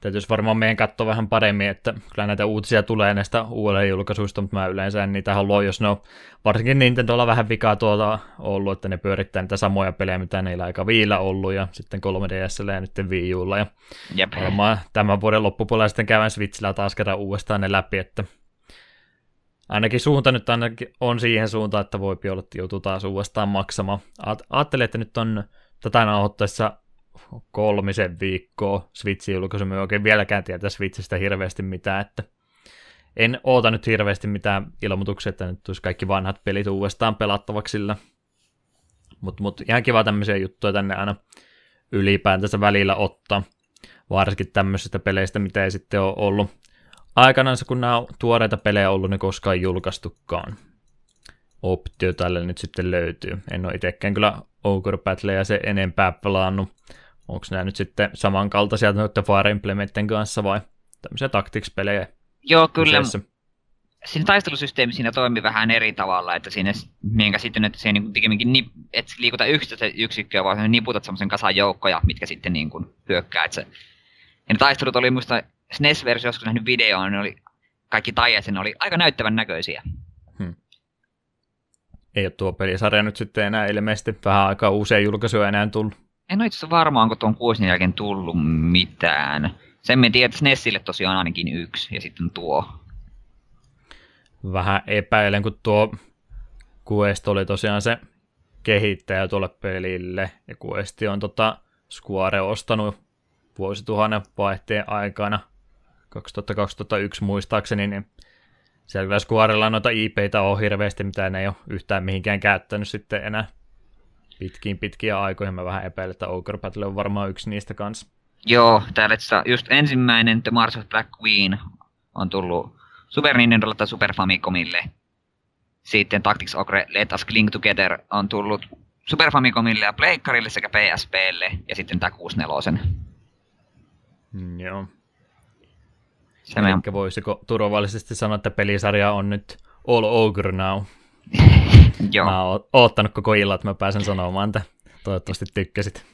täytyisi varmaan meidän katsoa vähän paremmin, että kyllä näitä uutisia tulee näistä uudelleen julkaisuista, mutta mä yleensä en niitä halua, jos ne on varsinkin Nintendolla vähän vikaa tuota ollut, että ne pyörittää niitä samoja pelejä, mitä niillä aika viillä ollut, ja sitten 3DSllä ja nyt Wii Ulla, ja Jep. varmaan tämän vuoden loppupuolella sitten käydään Switchillä taas kerran uudestaan ne läpi, että ainakin suunta nyt ainakin on siihen suuntaan, että voi olla, että joutuu taas uudestaan maksamaan. Ajattelin, että nyt on tätä nauhoittaessa kolmisen viikkoa Switchin julkaisu, me oikein vieläkään tietää Switchistä hirveästi mitään, että en oota nyt hirveästi mitään ilmoituksia, että nyt tulisi kaikki vanhat pelit uudestaan pelattavaksi sillä. Mutta mut, ihan kiva tämmöisiä juttuja tänne aina ylipäätänsä välillä ottaa. Varsinkin tämmöisistä peleistä, mitä ei sitten ole ollut aikanaan, kun nämä tuoreita pelejä ollut, niin koskaan julkaistukaan. Optio tälle nyt sitten löytyy. En ole itsekään kyllä Ogre Battleja se enempää pelannut Onko nämä nyt sitten samankaltaisia noiden Fire Implementin kanssa vai tämmöisiä tactics-pelejä? Joo, kyllä. siinä taistelusysteemi siinä toimi vähän eri tavalla, että siinä minkä sitten, että se niin pikemminkin nip, et liikuta yksittäistä yksikköä, vaan niputat semmoisen kasan joukkoja, mitkä sitten niin kuin hyökkää. Että se, ja ne taistelut oli muista SNES-versio, joskus nähnyt videoon, ne oli kaikki taijat, ne oli aika näyttävän näköisiä. Ei ole tuo pelisarja nyt sitten enää ilmeisesti vähän aikaa uusia julkaisuja enää tullut. En ole itse asiassa varma, onko tuon kuusin jälkeen tullut mitään. Sen me tiedän, että SNESille tosiaan ainakin yksi, ja sitten tuo. Vähän epäilen, kun tuo Quest oli tosiaan se kehittäjä tuolle pelille, ja Quest on tota Square ostanut vuosituhannen vaihteen aikana, 2000-2001 muistaakseni, niin siellä kyllä Squarella noita IPitä on hirveästi, mitä ne ei ole yhtään mihinkään käyttänyt sitten enää pitkiin pitkiä aikoihin. Mä vähän epäilen, että Ogre Battle on varmaan yksi niistä kanssa. Joo, täällä just ensimmäinen The Mars of Black Queen on tullut Super Nintendolle tai Super Famicomille. Sitten Tactics Ogre Let Us Cling Together on tullut Super Famicomille ja Pleikkarille sekä PSPlle ja sitten tää 64. Mm, joo. Se meidän, Eli voisiko turvallisesti sanoa, että pelisarja on nyt all ogre now. (laughs) joo, Mä oon oottanut koko illan, että mä pääsen sanomaan, että toivottavasti tykkäsit.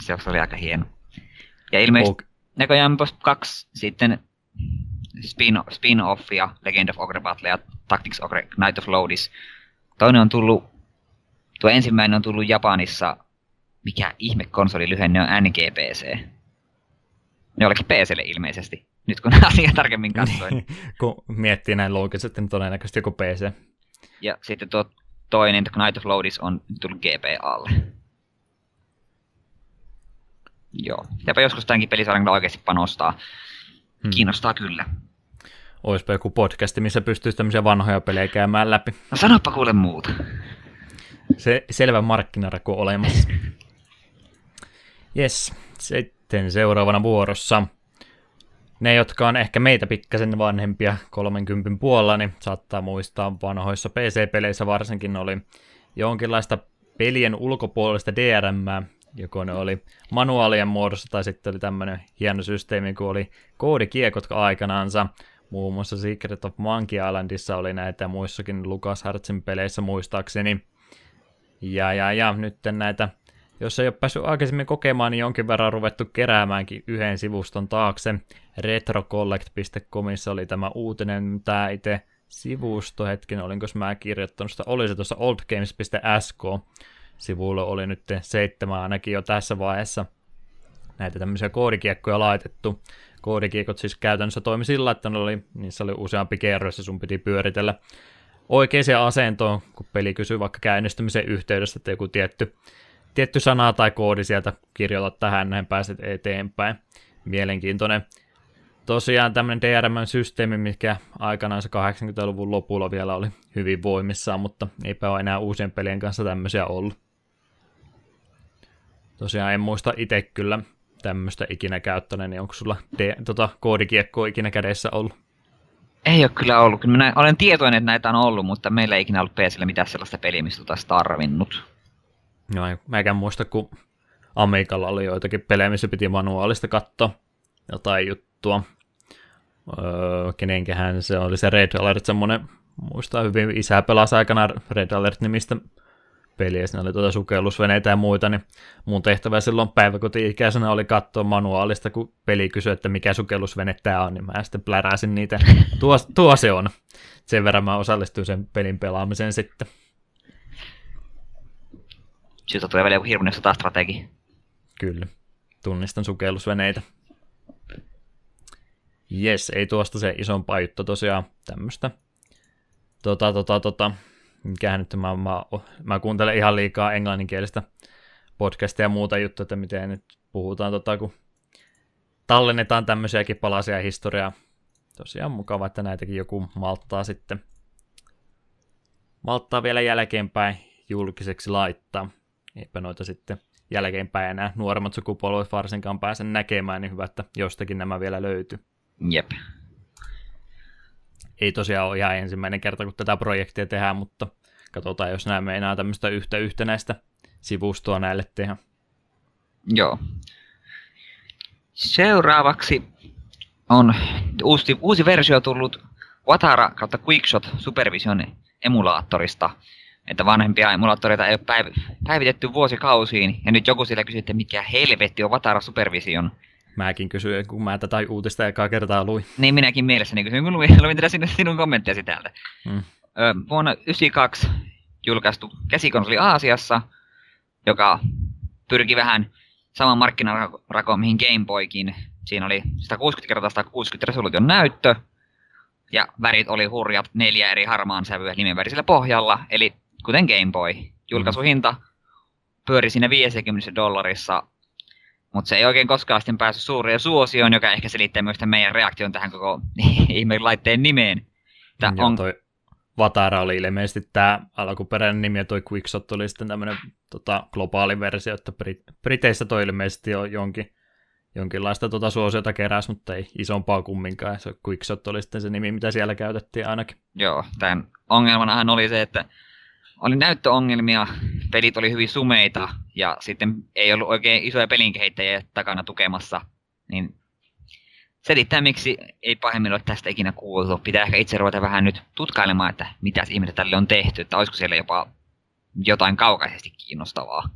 se oli aika hieno. Ja ilmeisesti Og- näköjään kaksi sitten spin, spin-offia, Legend of Ogre Battle ja Tactics Ogre Night of Loadis. Toinen on tullut, tuo ensimmäinen on tullut Japanissa, mikä ihme konsoli lyhenne on NGPC. Ne olikin PClle ilmeisesti, nyt kun (laughs) asia tarkemmin katsoin. kun miettii näin loogisesti, niin todennäköisesti joku PC. Ja sitten tuo toinen, Night of Loadis, on tullut GPAlle. Joo. Pitääpä joskus tämänkin pelisarjan kyllä oikeasti panostaa. Hmm. Kiinnostaa kyllä. Oispa joku podcasti, missä pystyisi tämmöisiä vanhoja pelejä käymään läpi. No sanoppa kuule muuta. Se selvä markkinaraku olemassa. Yes, sitten seuraavana vuorossa. Ne, jotka on ehkä meitä pikkasen vanhempia 30 puolella, niin saattaa muistaa vanhoissa PC-peleissä varsinkin oli jonkinlaista pelien ulkopuolista DRM, joko ne oli manuaalien muodossa tai sitten oli tämmöinen hieno systeemi, kun oli koodikiekot aikanaansa. Muun muassa Secret of Monkey Islandissa oli näitä ja muissakin LucasArtsin peleissä muistaakseni. Ja, ja, ja nyt näitä, jos ei ole päässyt aikaisemmin kokemaan, niin jonkin verran ruvettu keräämäänkin yhden sivuston taakse. Retrocollect.comissa oli tämä uutinen, tämä itse sivusto, hetken, olinko mä kirjoittanut sitä, oli se tuossa oldgames.sk, sivulle oli nyt seitsemän ainakin jo tässä vaiheessa näitä tämmöisiä koodikiekkoja laitettu. Koodikiekot siis käytännössä toimi sillä, että ne oli, niissä oli useampi kerros ja sun piti pyöritellä oikeaan asentoon, kun peli kysyy vaikka käynnistymisen yhteydessä, että joku tietty, tietty sana tai koodi sieltä kirjoita tähän, näin pääset eteenpäin. Mielenkiintoinen. Tosiaan tämmöinen DRM-systeemi, mikä aikanaan se 80-luvun lopulla vielä oli hyvin voimissaan, mutta eipä ole enää uusien pelien kanssa tämmöisiä ollut. Tosiaan en muista itse kyllä tämmöistä ikinä käyttäneen, niin onko sulla de- tota, koodikiekkoa ikinä kädessä ollut? Ei ole kyllä ollut. Kyllä minä olen tietoinen, että näitä on ollut, mutta meillä ei ikinä ollut PCllä mitään sellaista peliä, mistä olisi tarvinnut. No mäkään muista, kun Amikalla oli joitakin pelejä, missä piti manuaalista katsoa jotain juttua. Öö, kenenkähän se oli se Red Alert, semmonen, muistaa hyvin, isä pelasi aikana Red Alert-nimistä peliä, siinä oli tuota sukellusveneitä ja muita, niin mun tehtävä silloin päiväkoti-ikäisenä oli katsoa manuaalista, kun peli kysyi, että mikä sukellusvene tämä on, niin mä sitten pläräsin niitä. Tuo, tuo se on. Sen verran mä osallistuin sen pelin pelaamiseen sitten. Siitä tulee vielä joku hirmuinen sotastrategi. Kyllä, tunnistan sukellusveneitä. Jes, ei tuosta se isompaa juttu tosiaan tämmöistä. Tota, tota, tota, mikähän nyt mä, mä, mä kuuntelen ihan liikaa englanninkielistä podcastia ja muuta juttuja, että miten nyt puhutaan, tota, kun tallennetaan tämmöisiäkin palasia historiaa. Tosiaan mukava, että näitäkin joku malttaa sitten malttaa vielä jälkeenpäin julkiseksi laittaa. Eipä noita sitten jälkeenpäin enää nuoremmat sukupolvet varsinkaan pääse näkemään, niin hyvä, että jostakin nämä vielä löytyy. Jep. Ei tosiaan ole ihan ensimmäinen kerta, kun tätä projektia tehdään, mutta katsotaan, jos näemme enää tämmöistä yhtä yhtenäistä sivustoa näille tehdä. Joo. Seuraavaksi on uusi, uusi versio tullut Watara kautta Quickshot Supervision emulaattorista. Että vanhempia emulaattoreita ei ole päiv- päivitetty vuosikausiin, ja nyt joku siellä kysyy, että mikä helvetti on Watara Supervision. Mäkin kysyin, kun mä tätä uutista ekaa kertaa luin. Niin minäkin mielessäni kysyin, kun luin, (laughs) luin tätä sinun, sinun kommenttiasi täältä. Mm. Ö, vuonna 1992 julkaistu käsikonsoli Aasiassa, joka pyrki vähän saman markkinarakoon mihin Game Boykin. Siinä oli 160 x 160 resoluution näyttö, ja värit oli hurjat neljä eri harmaan sävyä nimenvärisellä pohjalla, eli kuten Game Boy. Julkaisuhinta pyöri siinä 50 dollarissa, mutta se ei oikein koskaan sitten päässyt suureen suosioon, joka ehkä selittää myös tämän meidän reaktion tähän koko (laughs) ihmeen laitteen nimeen. Tää Joo, on, toi Vatara oli ilmeisesti tämä alkuperäinen nimi, ja toi Quickshot oli sitten tämmöinen tota, globaali versio, että Brit- Briteissä toi ilmeisesti on jonkin, jonkinlaista tota suosiota keräs, mutta ei isompaa kumminkaan. Se Quickshot oli sitten se nimi, mitä siellä käytettiin ainakin. Joo, tämän ongelmanahan oli se, että oli näyttöongelmia, pelit oli hyvin sumeita ja sitten ei ollut oikein isoja pelinkehittäjiä takana tukemassa, niin selittää miksi ei pahemmin ole tästä ikinä kuultu. Pitää ehkä itse ruveta vähän nyt tutkailemaan, että mitä ihmettä tälle on tehty, että olisiko siellä jopa jotain kaukaisesti kiinnostavaa.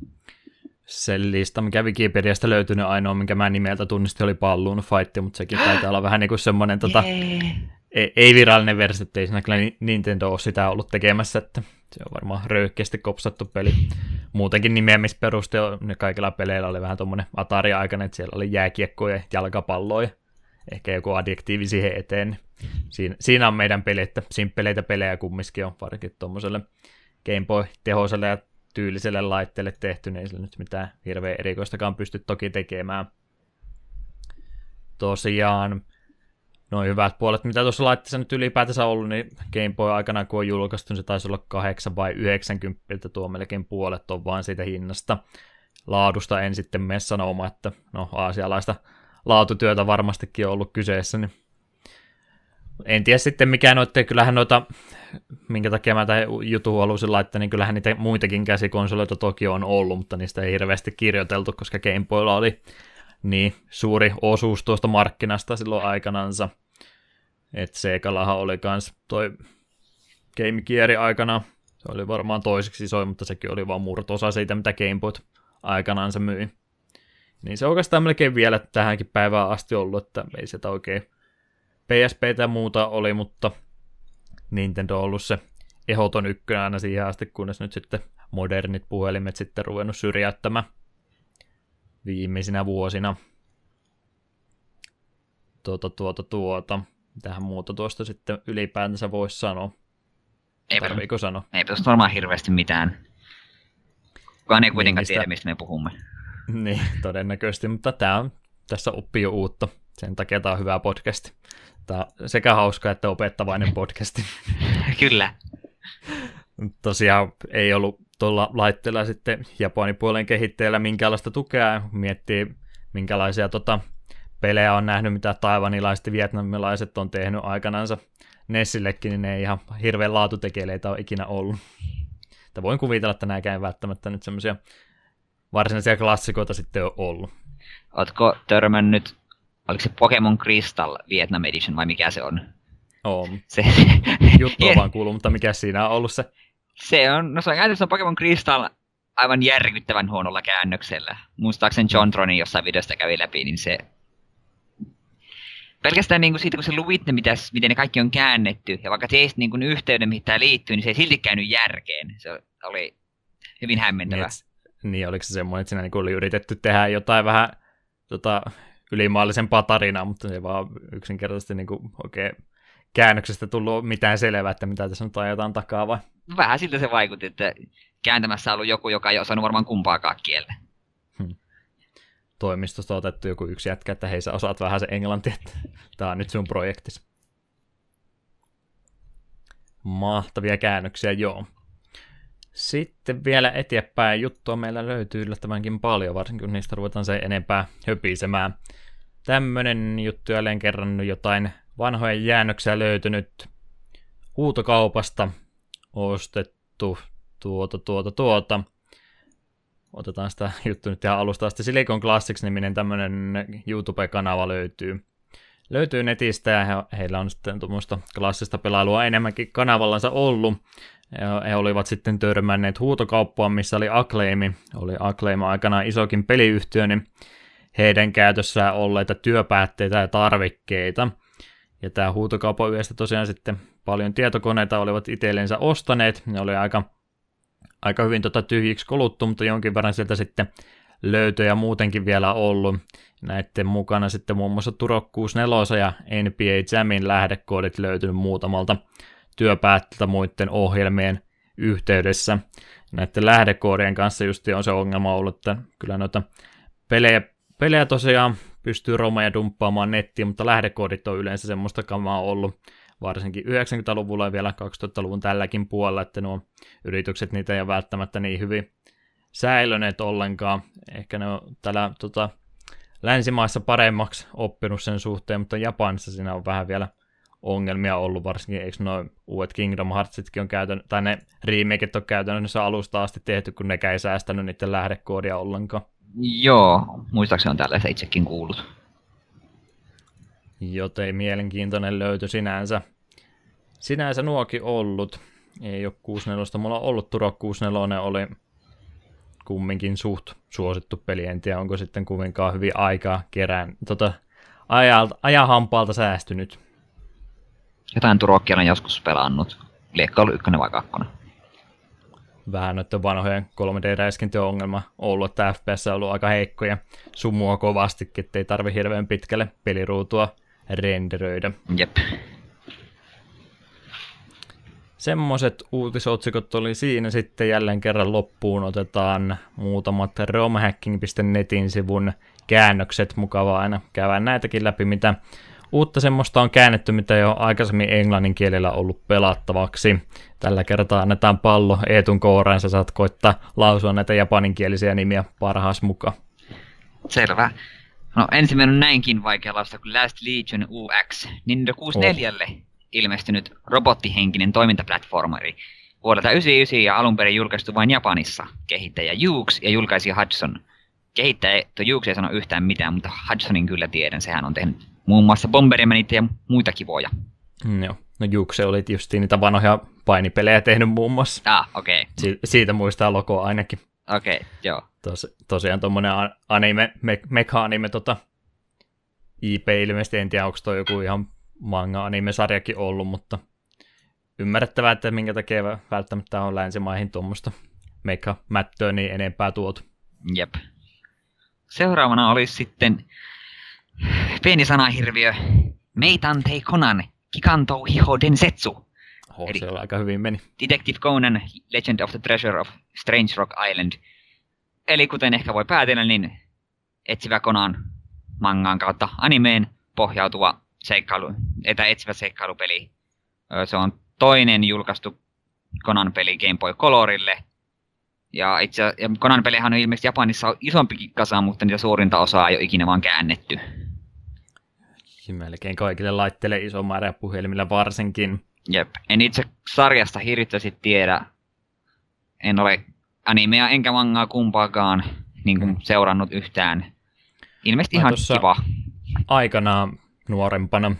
Se lista, mikä Wikipediasta löytynyt ainoa, minkä mä nimeltä tunnistin, oli Balloon Fight, mutta sekin taitaa olla vähän niin kuin semmoinen tota, (gasps) ei, ei virallinen versio, että ei siinä kyllä Ni- Nintendo ole sitä ollut tekemässä, että se on varmaan röyhkeästi kopsattu peli. Muutenkin nimeämisperuste on, ne kaikilla peleillä oli vähän tuommoinen Atari-aikainen, että siellä oli jääkiekkoja ja jalkapalloja, ehkä joku adjektiivi siihen eteen. Siinä, siinä on meidän peli, että simppeleitä pelejä kumminkin on varsinkin tuommoiselle Game Boy-tehoiselle ja tyyliselle laitteelle tehty, niin ei sillä nyt mitään hirveän erikoistakaan pysty toki tekemään. Tosiaan, noin hyvät puolet, mitä tuossa laitteessa nyt ylipäätänsä ollut, niin Game Boy aikana kun on julkaistu, niin se taisi olla 8 vai 90, tuo melkein puolet on vain siitä hinnasta. Laadusta en sitten mene sanomaan, että no aasialaista laatutyötä varmastikin on ollut kyseessä, niin en tiedä sitten mikä noita, kyllähän noita, minkä takia mä tähän jutun halusin laittaa, niin kyllähän niitä muitakin käsikonsoleita toki on ollut, mutta niistä ei hirveästi kirjoiteltu, koska Game Boylla oli niin suuri osuus tuosta markkinasta silloin aikanansa. Että Segallahan oli kans toi Game Gear aikana, se oli varmaan toiseksi isoin, mutta sekin oli vaan murtosa siitä, mitä Game Boy aikanaan se myi. Niin se oikeastaan melkein vielä tähänkin päivään asti ollut, että ei sieltä oikein PSP ja muuta oli, mutta Nintendo on ollut se ehoton ykkönen aina siihen asti, kunnes nyt sitten modernit puhelimet sitten ruvennut syrjäyttämään viimeisinä vuosina. Tuota, tuota, tuota. Mitähän muuta tuosta sitten ylipäätänsä voisi sanoa? Eipä, Tarviiko sanoa? eipä tuosta varmaan hirveästi mitään. Kukaan ei kuitenkaan Niin, tiedä, mistä me puhumme. (laughs) Niin, todennäköisesti, mutta tämä on, tässä oppii jo uutta. Sen takia tämä on hyvä podcast. Tämä on sekä hauska että opettavainen (laughs) podcasti. Kyllä. Tosiaan ei ollut tuolla laitteella sitten Japanin puolen kehittäjällä minkäänlaista tukea. Miettii, minkälaisia tota, pelejä on nähnyt, mitä taivanilaiset ja vietnamilaiset on tehnyt aikanansa Nessillekin, niin ne ei ihan hirveän laatutekeleitä ole ikinä ollut. Että voin kuvitella, että nämäkään välttämättä nyt semmoisia varsinaisia klassikoita sitten ole ollut. Ootko törmännyt, oliko se Pokemon Crystal Vietnam Edition vai mikä se on? Oo, Se, juttu on vaan kuullut, mutta mikä siinä on ollut se? se on, no se on käytössä Pokemon Crystal aivan järkyttävän huonolla käännöksellä. Muistaakseni John Tronin jossain videosta kävi läpi, niin se... Pelkästään niin kuin siitä, kun se luvit ne, mitäs, miten ne kaikki on käännetty, ja vaikka tiesit niin kuin yhteyden, mihin tämä liittyy, niin se ei silti käynyt järkeen. Se oli hyvin Niin, hämmentävä. et, niin, oliko se semmoinen, että siinä niin oli yritetty tehdä jotain vähän tota, ylimaallisempaa tarinaa, mutta se ei vaan yksinkertaisesti niin kuin, oikein käännöksestä tullut mitään selvää, että mitä tässä nyt ajetaan takaa vai? Vähän siltä se vaikutti, että kääntämässä on ollut joku, joka ei osannut varmaan kumpaakaan kieltä. Toimistosta otettu joku yksi jätkä, että hei sä osaat vähän se englanti, että tää on nyt sun projektis. Mahtavia käännöksiä, joo. Sitten vielä eteenpäin juttua meillä löytyy yllättävänkin paljon, varsinkin kun niistä ruvetaan se enempää höpisemään. Tämmönen juttu jälleen kerran jotain vanhoja jäännöksiä löytynyt huutokaupasta ostettu tuota, tuota, tuota otetaan sitä (laughs) juttu nyt ihan alusta asti. Silicon Classics-niminen tämmönen YouTube-kanava löytyy. löytyy netistä ja he, heillä on sitten tuommoista klassista pelailua enemmänkin kanavallansa ollut. He olivat sitten törmänneet huutokauppaan, missä oli Acclaimi. Oli Acclaim aikana isokin peliyhtiö, niin heidän käytössään olleita työpäätteitä ja tarvikkeita. Ja tämä huutokaupan yöstä tosiaan sitten paljon tietokoneita olivat itsellensä ostaneet. Ne oli aika, aika hyvin tota tyhjiksi koluttu, mutta jonkin verran sieltä sitten löytöjä muutenkin vielä ollut. Näiden mukana sitten muun muassa Turok 64 ja NBA Jamin lähdekoodit löytynyt muutamalta työpäätteeltä muiden ohjelmien yhteydessä. Näiden lähdekoodien kanssa just on se ongelma ollut, että kyllä noita pelejä, pelejä tosiaan pystyy romeja dumppaamaan nettiin, mutta lähdekoodit on yleensä semmoista kamaa ollut varsinkin 90-luvulla ja vielä 2000-luvun tälläkin puolella, että nuo yritykset niitä ei ole välttämättä niin hyvin säilöneet ollenkaan. Ehkä ne on täällä tota, länsimaissa paremmaksi oppinut sen suhteen, mutta Japanissa siinä on vähän vielä ongelmia ollut, varsinkin eikö noin uudet Kingdom Heartsitkin on käytännössä, tai ne remakeit on käytännössä alusta asti tehty, kun nekään ei säästänyt niiden lähdekoodia ollenkaan. Joo, muistaakseni on tällaista itsekin kuullut. Joten mielenkiintoinen löytö sinänsä. Sinänsä nuokin ollut. Ei ole 64, mulla on ollut Turok 64, oli kumminkin suht suosittu peli. En tiedä, onko sitten kuinkaan hyvin aikaa kerään, tota, ajalta, ajahampaalta säästynyt. Jotain Turokkia on joskus pelannut. Liekka ollut ykkönen vai kakkonen. Vähän noiden vanhojen 3D-räiskintöjen ongelma ollut, että FPS on ollut aika heikko ja sumua kovastikin, ettei tarvi hirveän pitkälle peliruutua renderöidä. Jep. Semmoiset uutisotsikot oli siinä sitten jälleen kerran loppuun otetaan muutamat romhacking.netin sivun käännökset. Mukavaa aina käydä näitäkin läpi, mitä uutta semmoista on käännetty, mitä jo aikaisemmin englannin kielellä ollut pelattavaksi. Tällä kertaa annetaan pallo Eetun kouraan, sä saat koittaa lausua näitä japaninkielisiä nimiä parhaas mukaan. Selvä. No ensimmäinen on näinkin vaikea lausua kuin Last Legion UX. Nintendo 64 oh. ilmestynyt robottihenkinen toimintaplatformeri. Vuodelta 99 ja alun perin julkaistu vain Japanissa. Kehittäjä Jukes ja julkaisi Hudson. Kehittäjä tuo Jukes ei sano yhtään mitään, mutta Hudsonin kyllä tiedän. Sehän on tehnyt muun muassa Bombermanit ja muita kivoja. Mm, joo. No Jukse oli just niitä vanhoja painipelejä tehnyt muun muassa. Ah, okei. Okay. Si- siitä muistaa logo ainakin. Okei, okay, joo. Tos, tosiaan tuommoinen anime, me, meka-anime tota, IP ilmeisesti, en tiedä onko toi joku ihan manga-anime-sarjakin ollut, mutta ymmärrettävää, että minkä takia välttämättä on länsimaihin tuommoista meka-mättöä niin enempää tuotu. Jep. Seuraavana olisi sitten pieni sanahirviö Meitantei Conan Kikanto Hiho Densetsu. Oho, Eli se on aika hyvin meni. Detective Conan Legend of the Treasure of Strange Rock Island. Eli kuten ehkä voi päätellä, niin etsivä Conan mangaan kautta animeen pohjautuva seikkailu, etä etsivä seikkailupeli. Se on toinen julkaistu Conan-peli Game Boy Colorille. Ja itse ja Conan-pelihän on ilmeisesti Japanissa isompikin kasa, mutta niitä suurinta osaa ei ole ikinä vaan käännetty. Melkein kaikille laitteille iso määrä puhelimilla varsinkin. Jep. En itse sarjasta hirvittävästi tiedä. En ole animea enkä mangaa kumpaakaan niin kuin seurannut yhtään. Ilmeisesti ihan kiva. Aikanaan nuorempana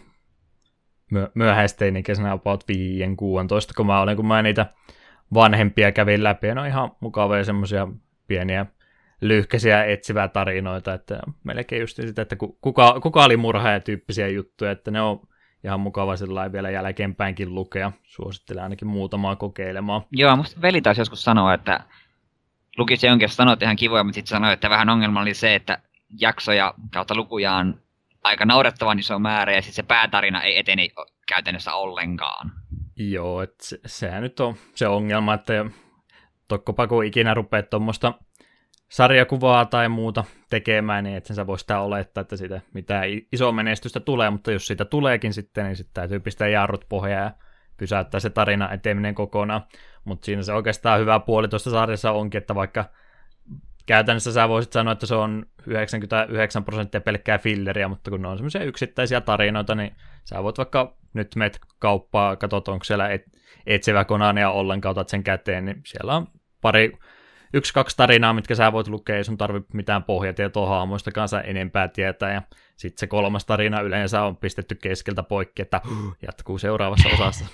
myö- myöhäisteinikäisenä about 5-16, kun mä olin, kun mä niitä vanhempia kävin läpi, ja ne on ihan mukavia semmoisia pieniä lyhkäisiä etsivää tarinoita, että melkein just sitä, että kuka, kuka oli murhaaja tyyppisiä juttuja, että ne on ihan mukava sellainen vielä jälkeenpäinkin lukea. Suosittelen ainakin muutamaa kokeilemaan. Joo, musta veli taisi joskus sanoa, että luki se jonkin sanoi, että ihan kivoja, mutta sitten sanoi, että vähän ongelma oli se, että jaksoja kautta lukuja on aika naurettavan iso määrä, ja sitten se päätarina ei eteni käytännössä ollenkaan. Joo, että se, sehän nyt on se ongelma, että tokkopa kun ikinä rupeat tuommoista sarjakuvaa tai muuta tekemään, niin että sä voi sitä olettaa, että siitä mitään iso menestystä tulee, mutta jos siitä tuleekin sitten, niin sitten täytyy pistää jarrut pohjaan ja pysäyttää se tarina eteminen kokonaan. Mutta siinä se oikeastaan hyvä puoli tuossa sarjassa onkin, että vaikka käytännössä sä voisit sanoa, että se on 99 prosenttia pelkkää filleriä, mutta kun ne on semmoisia yksittäisiä tarinoita, niin sä voit vaikka nyt meet kauppaa, katsot onko siellä et, etsivä konania ollenkaan, otat sen käteen, niin siellä on pari yksi, kaksi tarinaa, mitkä sä voit lukea, ei sun tarvi mitään pohjatietoa haamoista kanssa enempää tietää, ja sitten se kolmas tarina yleensä on pistetty keskeltä poikki, että jatkuu seuraavassa osassa.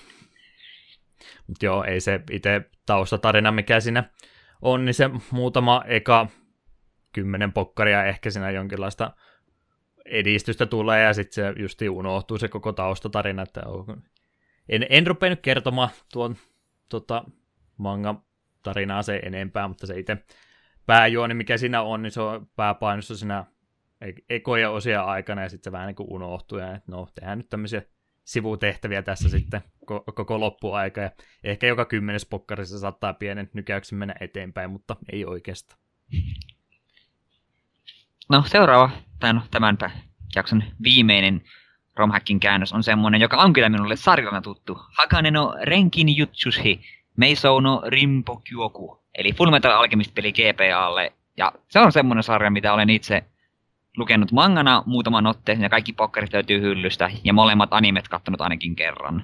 Mutta joo, ei se itse taustatarina, mikä siinä on, niin se muutama eka kymmenen pokkaria ehkä siinä jonkinlaista edistystä tulee, ja sitten se justi unohtuu se koko taustatarina, että en, en rupea nyt kertomaan tuon tota, manga tarinaa se enempää, mutta se itse pääjuoni, mikä siinä on, niin se on pääpainossa siinä ekoja osia aikana, ja sitten se vähän niin kuin unohtuu, ja no, tehdään nyt tämmöisiä sivutehtäviä tässä sitten koko loppuaika, ja ehkä joka kymmenes pokkarissa saattaa pienen nykäyksen mennä eteenpäin, mutta ei oikeastaan. No seuraava, no tämän jakson viimeinen romhackin käännös on semmonen, joka on kyllä minulle sarjana tuttu. Hakane no Renkin Jutsushi, Meisou no Rimpo Kyoku. Eli Fullmetal Alchemist-peli GPAlle. Ja se on semmonen sarja, mitä olen itse lukenut mangana muutaman otteen, ja kaikki pokkarit löytyy hyllystä, ja molemmat animet kattonut ainakin kerran.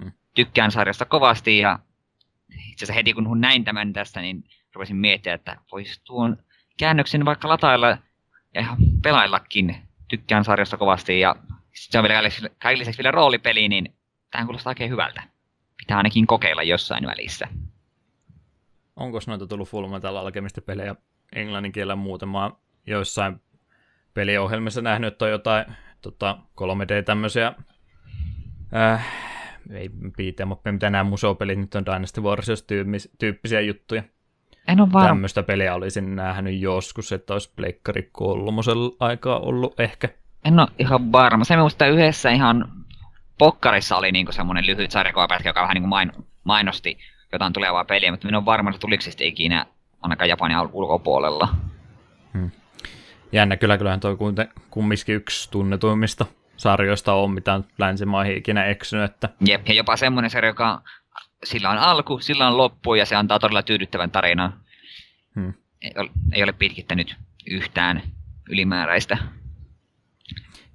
Hmm. Tykkään sarjasta kovasti, ja itse asiassa heti kun näin tämän tästä, niin rupesin miettiä, että voisi tuon käännöksen vaikka latailla ja ihan pelaillakin. Tykkään sarjasta kovasti, ja se on vielä kaikille lisäksi vielä roolipeli, niin tähän kuulostaa oikein hyvältä. Pitää ainakin kokeilla jossain välissä. Onko noita tullut Full Metal Alchemist pelejä englannin kielellä muutama joissain peliohjelmissa nähnyt, että on jotain tota, 3D tämmöisiä, äh, ei piiteemoppeja, mitä nämä museopelit nyt on Dynasty Warriors tyyppisiä juttuja. En ole varma. Tämmöistä peliä olisin nähnyt joskus, että olisi Pleikkari kolmosella aikaa ollut ehkä. En ole ihan varma. Se minusta yhdessä ihan Pokkarissa oli niinku semmoinen lyhyt sarjakuvapätkä, joka vähän niinku main, mainosti jotain tulevaa peliä, mutta minun on varma, että tuliko se ikinä ainakaan Japanin ulkopuolella. Hmm. Jännä, kyllä kyllähän toi kumminkin yksi tunnetuimmista sarjoista on, mitä on länsimaihin ikinä eksynyt. Että... Jep, ja jopa semmoinen sarja, joka sillä on alku, sillä on loppu ja se antaa todella tyydyttävän tarinan. Hmm. Ei, ole, ei ole pitkittänyt yhtään ylimääräistä.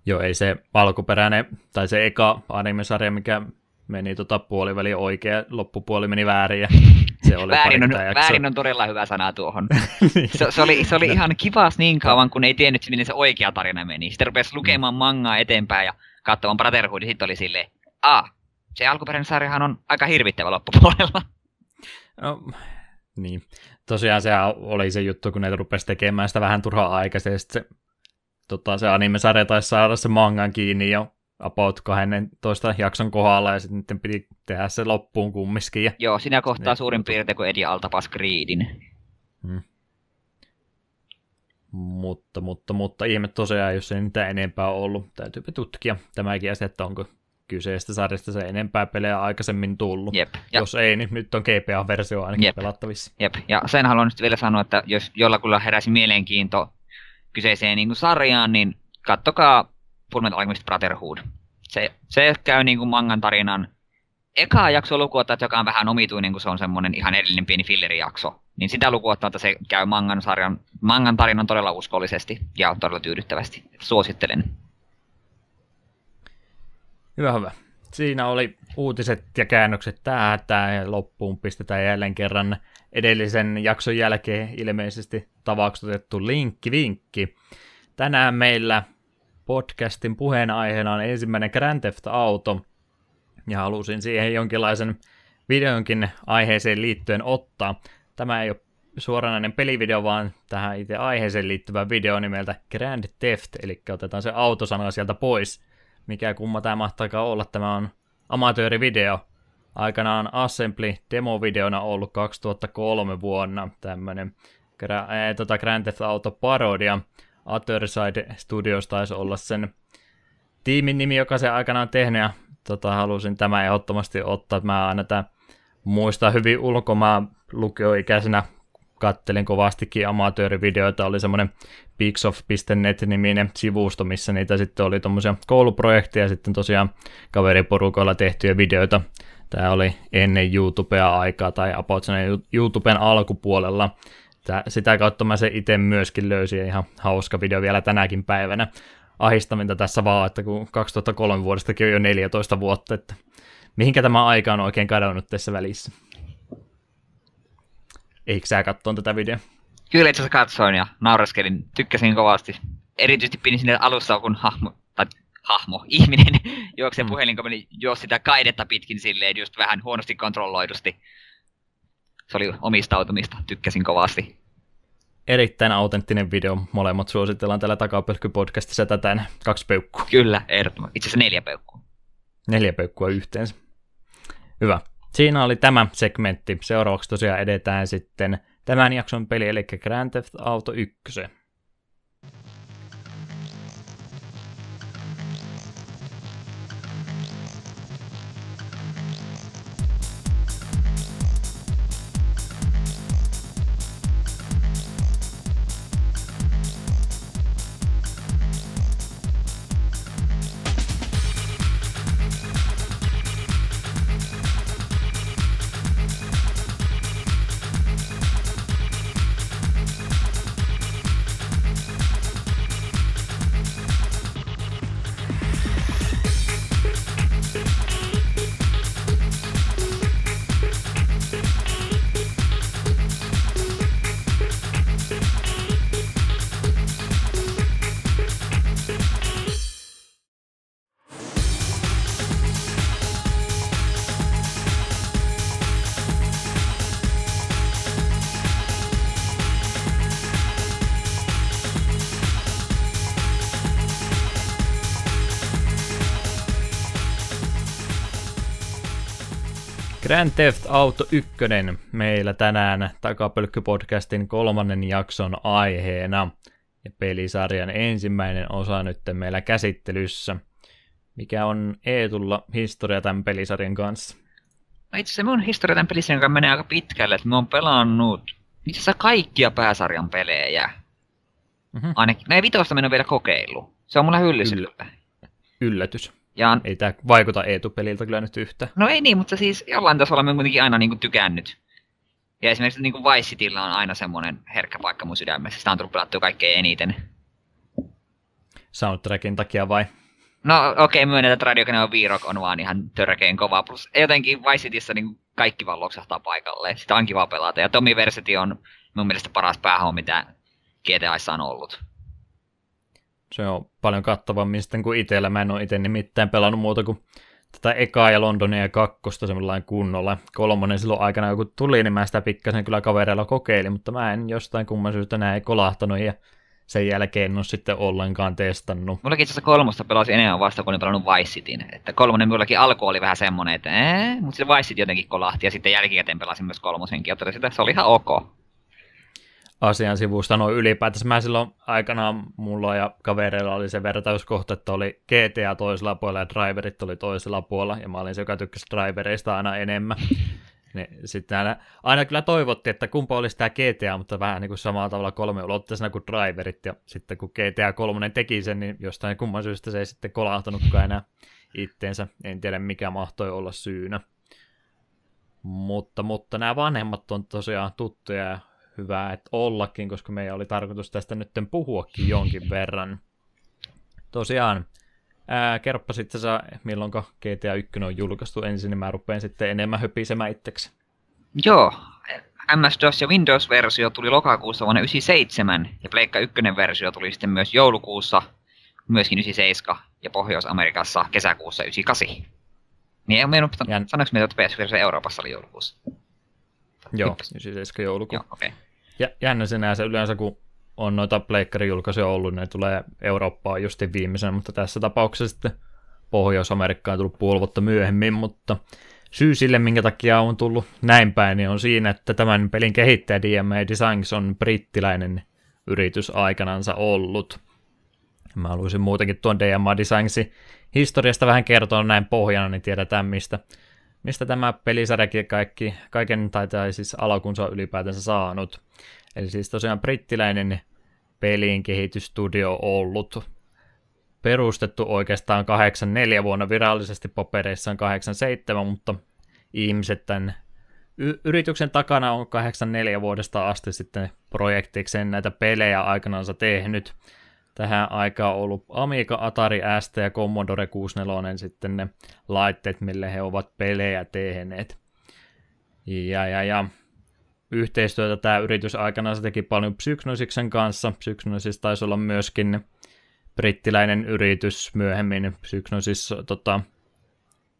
Joo, ei se alkuperäinen, tai se eka anime-sarja, mikä meni tota puoliväli oikea, loppupuoli meni väärin ja (laughs) se oli väärin, on, väärin on todella hyvä sana tuohon. niin. (laughs) se, se, oli, se oli ihan kivas niin kauan, kun ei tiennyt, miten se oikea tarina meni. Sitten rupesi lukemaan mangaa eteenpäin ja katsomaan Brotherhood, ja sitten oli silleen, a, se alkuperäinen sarjahan on aika hirvittävä loppupuolella. No, niin. Tosiaan se oli se juttu, kun ne rupesi tekemään sitä vähän turhaa aikaisesti, se, tota, se anime-sarja taisi saada se mangan kiinni jo about 12 jakson kohdalla ja sitten niiden piti tehdä se loppuun kumminkin. Ja... Joo, sinä kohtaa ne, suurin piirtein kuin Eddie Altapas Creedin. Hmm. Mutta, mutta, mutta ihme tosiaan, jos ei niitä enempää ollut. Täytyypä tutkia tämäkin asia, että onko kyseistä sarjasta se enempää pelejä aikaisemmin tullut. Jep. Ja... Jos ei, niin nyt on GPA-versio ainakin Jep. pelattavissa. Jep. Ja sen haluan nyt vielä sanoa, että jos jollakulla heräsi mielenkiinto kyseiseen niin kuin sarjaan, niin kattokaa Fullmetal Alchemist Brotherhood. Se, se käy niin kuin mangan tarinan eka jakso lukuottaa, joka on vähän omituinen, kun se on semmoinen ihan erillinen pieni fillerijakso. Niin sitä lukuottaa, että se käy mangan, sarjan, mangan tarinan todella uskollisesti ja todella tyydyttävästi. Suosittelen. Hyvä, hyvä. Siinä oli uutiset ja käännökset tähän loppuun pistetään jälleen kerran edellisen jakson jälkeen ilmeisesti tavaksutettu linkki vinkki. Tänään meillä podcastin puheenaiheena on ensimmäinen Grand Theft Auto, ja halusin siihen jonkinlaisen videonkin aiheeseen liittyen ottaa. Tämä ei ole suoranainen pelivideo, vaan tähän itse aiheeseen liittyvä video nimeltä Grand Theft, eli otetaan se autosana sieltä pois. Mikä kumma tämä mahtaakaan olla, tämä on amatöörivideo. Aikanaan Assembly demovideona ollut 2003 vuonna tämmöinen tota Grand Theft Auto parodia. Otherside Studios taisi olla sen tiimin nimi, joka se aikanaan tehnyt, ja tota, halusin tämä ehdottomasti ottaa. Mä aina tämän muistan hyvin ulkomaan lukioikäisenä kattelin kovastikin amatöörivideoita, oli semmoinen pixof.net-niminen sivusto, missä niitä sitten oli tuommoisia kouluprojekteja ja sitten tosiaan kaveriporukoilla tehtyjä videoita. Tämä oli ennen YouTubea aikaa tai about YouTuben alkupuolella. Tää, sitä kautta mä se itse myöskin löysin ihan hauska video vielä tänäkin päivänä. Ahistaminta tässä vaan, että kun 2003 vuodestakin on jo 14 vuotta, että mihinkä tämä aika on oikein kadonnut tässä välissä. Eikö sä katsoa tätä videoa? Kyllä itse asiassa katsoin ja naureskelin, tykkäsin kovasti. Erityisesti pidin sinne alussa, kun hahmo, hahmo, ihminen (laughs) juoksee Mm. mm. puhelinkomeli, juosi sitä kaidetta pitkin silleen just vähän huonosti kontrolloidusti. Se oli omistautumista, tykkäsin kovasti. Erittäin autenttinen video. Molemmat suositellaan täällä takapölkky-podcastissa tätä kaksi peukkua. Kyllä, ehdottomasti. Itse asiassa neljä peukkua. Neljä peukkua yhteensä. Hyvä. Siinä oli tämä segmentti. Seuraavaksi tosiaan edetään sitten tämän jakson peli, eli Grand Theft Auto 1. Grand Theft Auto 1 meillä tänään Takapölkky-podcastin kolmannen jakson aiheena ja pelisarjan ensimmäinen osa nyt meillä käsittelyssä. Mikä on Eetulla historia tämän pelisarjan kanssa? No itse asiassa mun historia tämän pelissä, joka menee aika pitkälle, että mä oon pelannut itse asiassa kaikkia pääsarjan pelejä. Mhm. Ainakin, no ei vitosta mä en ole vielä kokeillut. Se on mulla hyllyssä. Yllä. Yllätys. Ja Ei tämä vaikuta Eetu-peliltä kyllä nyt yhtä. No ei niin, mutta siis jollain tasolla mä kuitenkin aina niin kuin tykännyt. Ja esimerkiksi niin kuin Vice Cityllä on aina semmoinen herkkä paikka mun sydämessä. Sitä on tullut pelattua kaikkein eniten. Soundtrackin takia vai? No okei, okay, myönnetään, että Radio V-Rock on vaan ihan törkeen kova. Plus jotenkin Vice Cityssä niin kaikki vaan loksahtaa paikalle. Sitä on kiva pelata. Ja Tommy Versity on mun mielestä paras päähahmo, mitä GTAissa on ollut. Se on paljon kattavammin sitten kuin itsellä. Mä en ole itse nimittäin pelannut muuta kuin tätä ekaa ja Londonia ja kakkosta semmoinen kunnolla. Kolmonen silloin aikana joku tuli, niin mä sitä pikkasen kyllä kavereilla kokeilin, mutta mä en jostain kumman syystä näin kolahtanut ja sen jälkeen en ole sitten ollenkaan testannut. Mullakin itse kolmosta pelasi enemmän vasta, kun olin pelannut Vice Cityn. Että kolmonen mullakin alku oli vähän semmonen, että ee, mutta se Vice City jotenkin kolahti. Ja sitten jälkikäteen pelasin myös kolmosenkin, ja totesin, että se oli ihan ok. Asian sivusta noin ylipäätänsä. Mä silloin aikanaan mulla ja kavereilla oli se vertauskohta, että oli GTA toisella puolella ja driverit oli toisella puolella, ja mä olin se, joka tykkäsi drivereista aina enemmän. Ne, sitten aina, aina kyllä toivottiin, että kumpa olisi tämä GTA, mutta vähän niin kuin samalla tavalla kolme ulotteisena kuin driverit, ja sitten kun GTA 3 teki sen, niin jostain kumman syystä se ei sitten kolahtanutkaan enää itteensä. En tiedä mikä mahtoi olla syynä. Mutta, mutta nämä vanhemmat on tosiaan tuttuja ja hyvä, että ollakin, koska meidän oli tarkoitus tästä nyt puhuakin jonkin verran. Tosiaan, ää, kerropa sitten sä, milloin GTA 1 on julkaistu ensin, niin mä rupean sitten enemmän höpisemään itseksi. Joo, MS-DOS ja Windows-versio tuli lokakuussa vuonna 97, ja Pleikka 1-versio tuli sitten myös joulukuussa, myöskin 97, ja Pohjois-Amerikassa kesäkuussa 98. Niin ei mennyt, Jän- sanoinko meitä, että PS-versio Euroopassa oli joulukuussa? Joo, Hyppäs. 97 joulukuu. Joo, okei. Okay. Ja jännä se yleensä, kun on noita pleikkarijulkaisuja ollut, ne tulee Eurooppaan justin viimeisenä, mutta tässä tapauksessa sitten Pohjois-Amerikkaan on tullut puoli vuotta myöhemmin, mutta syy sille, minkä takia on tullut näin päin, niin on siinä, että tämän pelin kehittäjä DMA Designs on brittiläinen yritys aikanansa ollut. Mä haluaisin muutenkin tuon DMA Designsin historiasta vähän kertoa näin pohjana, niin tiedetään mistä, mistä tämä pelisarjakin kaikki, kaiken tai, tai siis alkunsa on ylipäätänsä saanut. Eli siis tosiaan brittiläinen pelin kehitysstudio ollut perustettu oikeastaan 84 vuonna virallisesti papereissaan 87, mutta ihmiset tämän y- yrityksen takana on 84 vuodesta asti sitten projektikseen näitä pelejä aikanaansa tehnyt. Tähän aikaan ollut Amiga, Atari ST ja Commodore 64 sitten ne laitteet, mille he ovat pelejä tehneet. Ja, ja, ja yhteistyötä tämä yritys aikana se teki paljon Psychnosiksen kanssa. Psychnosis taisi olla myöskin brittiläinen yritys myöhemmin. Psychnosis, tota,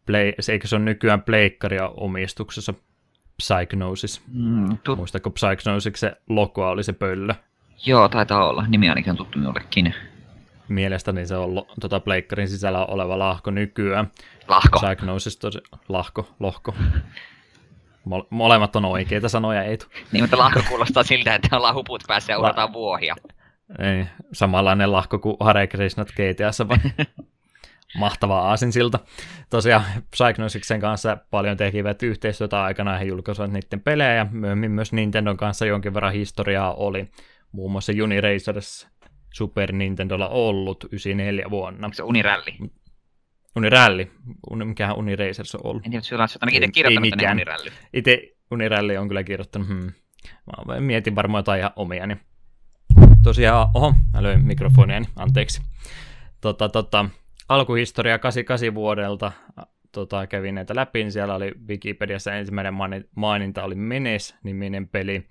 play, se, eikö se ole nykyään pleikkaria omistuksessa Psychnosis. Mm, tu- Muistatko Psychnosiksen logoa oli se pöllö? Joo, taitaa olla. Nimi ainakin on tuttu minullekin. Mielestäni se on lo, tota pleikkarin sisällä oleva lahko nykyään. Lahko. Psychnosis tosi, lahko, lohko. Mole- molemmat on oikeita sanoja, ei tu- Niin, mutta lahko kuulostaa siltä, että ollaan huput päässä ja uhataan vuohia. Ei, samanlainen lahko kuin Hare Krishnat GTAssa, vaan (laughs) mahtava aasinsilta. Tosiaan Psychnosiksen kanssa paljon tekivät yhteistyötä aikana, he julkaisivat niiden pelejä, ja myöhemmin myös Nintendon kanssa jonkin verran historiaa oli. Muun muassa Uniracers Super Nintendolla ollut 94 vuonna. Se unirälli? Uniralli, Uni, mikähän Uniracers on ollut. En tiedä, sulla on ainakin itse Ei- kirjoittanut ei mikään. unirälli. Itse Uniralli on kyllä kirjoittanut, hmm. Mä mietin varmaan jotain ihan omia, niin tosiaan, oho, mä löin mikrofoniani, anteeksi. Tota, tota, alkuhistoria 88 vuodelta tota, kävin näitä läpi, niin siellä oli Wikipediassa ensimmäinen maini- maininta oli Menes-niminen peli,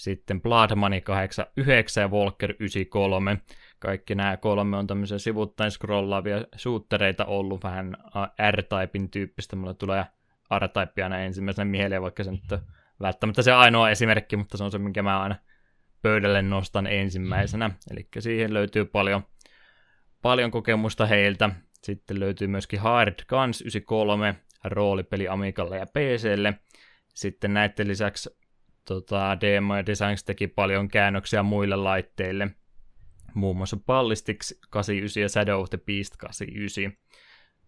sitten Blood Money 89 ja Walker 93. Kaikki nämä kolme on tämmöisiä sivuttain scrollaavia suuttereita ollut, vähän R-Typin tyyppistä, mulle tulee R-Type aina ensimmäisenä mieleen, vaikka se nyt on välttämättä se ainoa esimerkki, mutta se on se, minkä mä aina pöydälle nostan ensimmäisenä. Eli siihen löytyy paljon, paljon kokemusta heiltä. Sitten löytyy myöskin Hard Guns 93, roolipeli Amigalle ja PClle. Sitten näiden lisäksi tota, DM ja Designs teki paljon käännöksiä muille laitteille. Muun muassa Ballistix 89 ja Shadow of the Beast 89.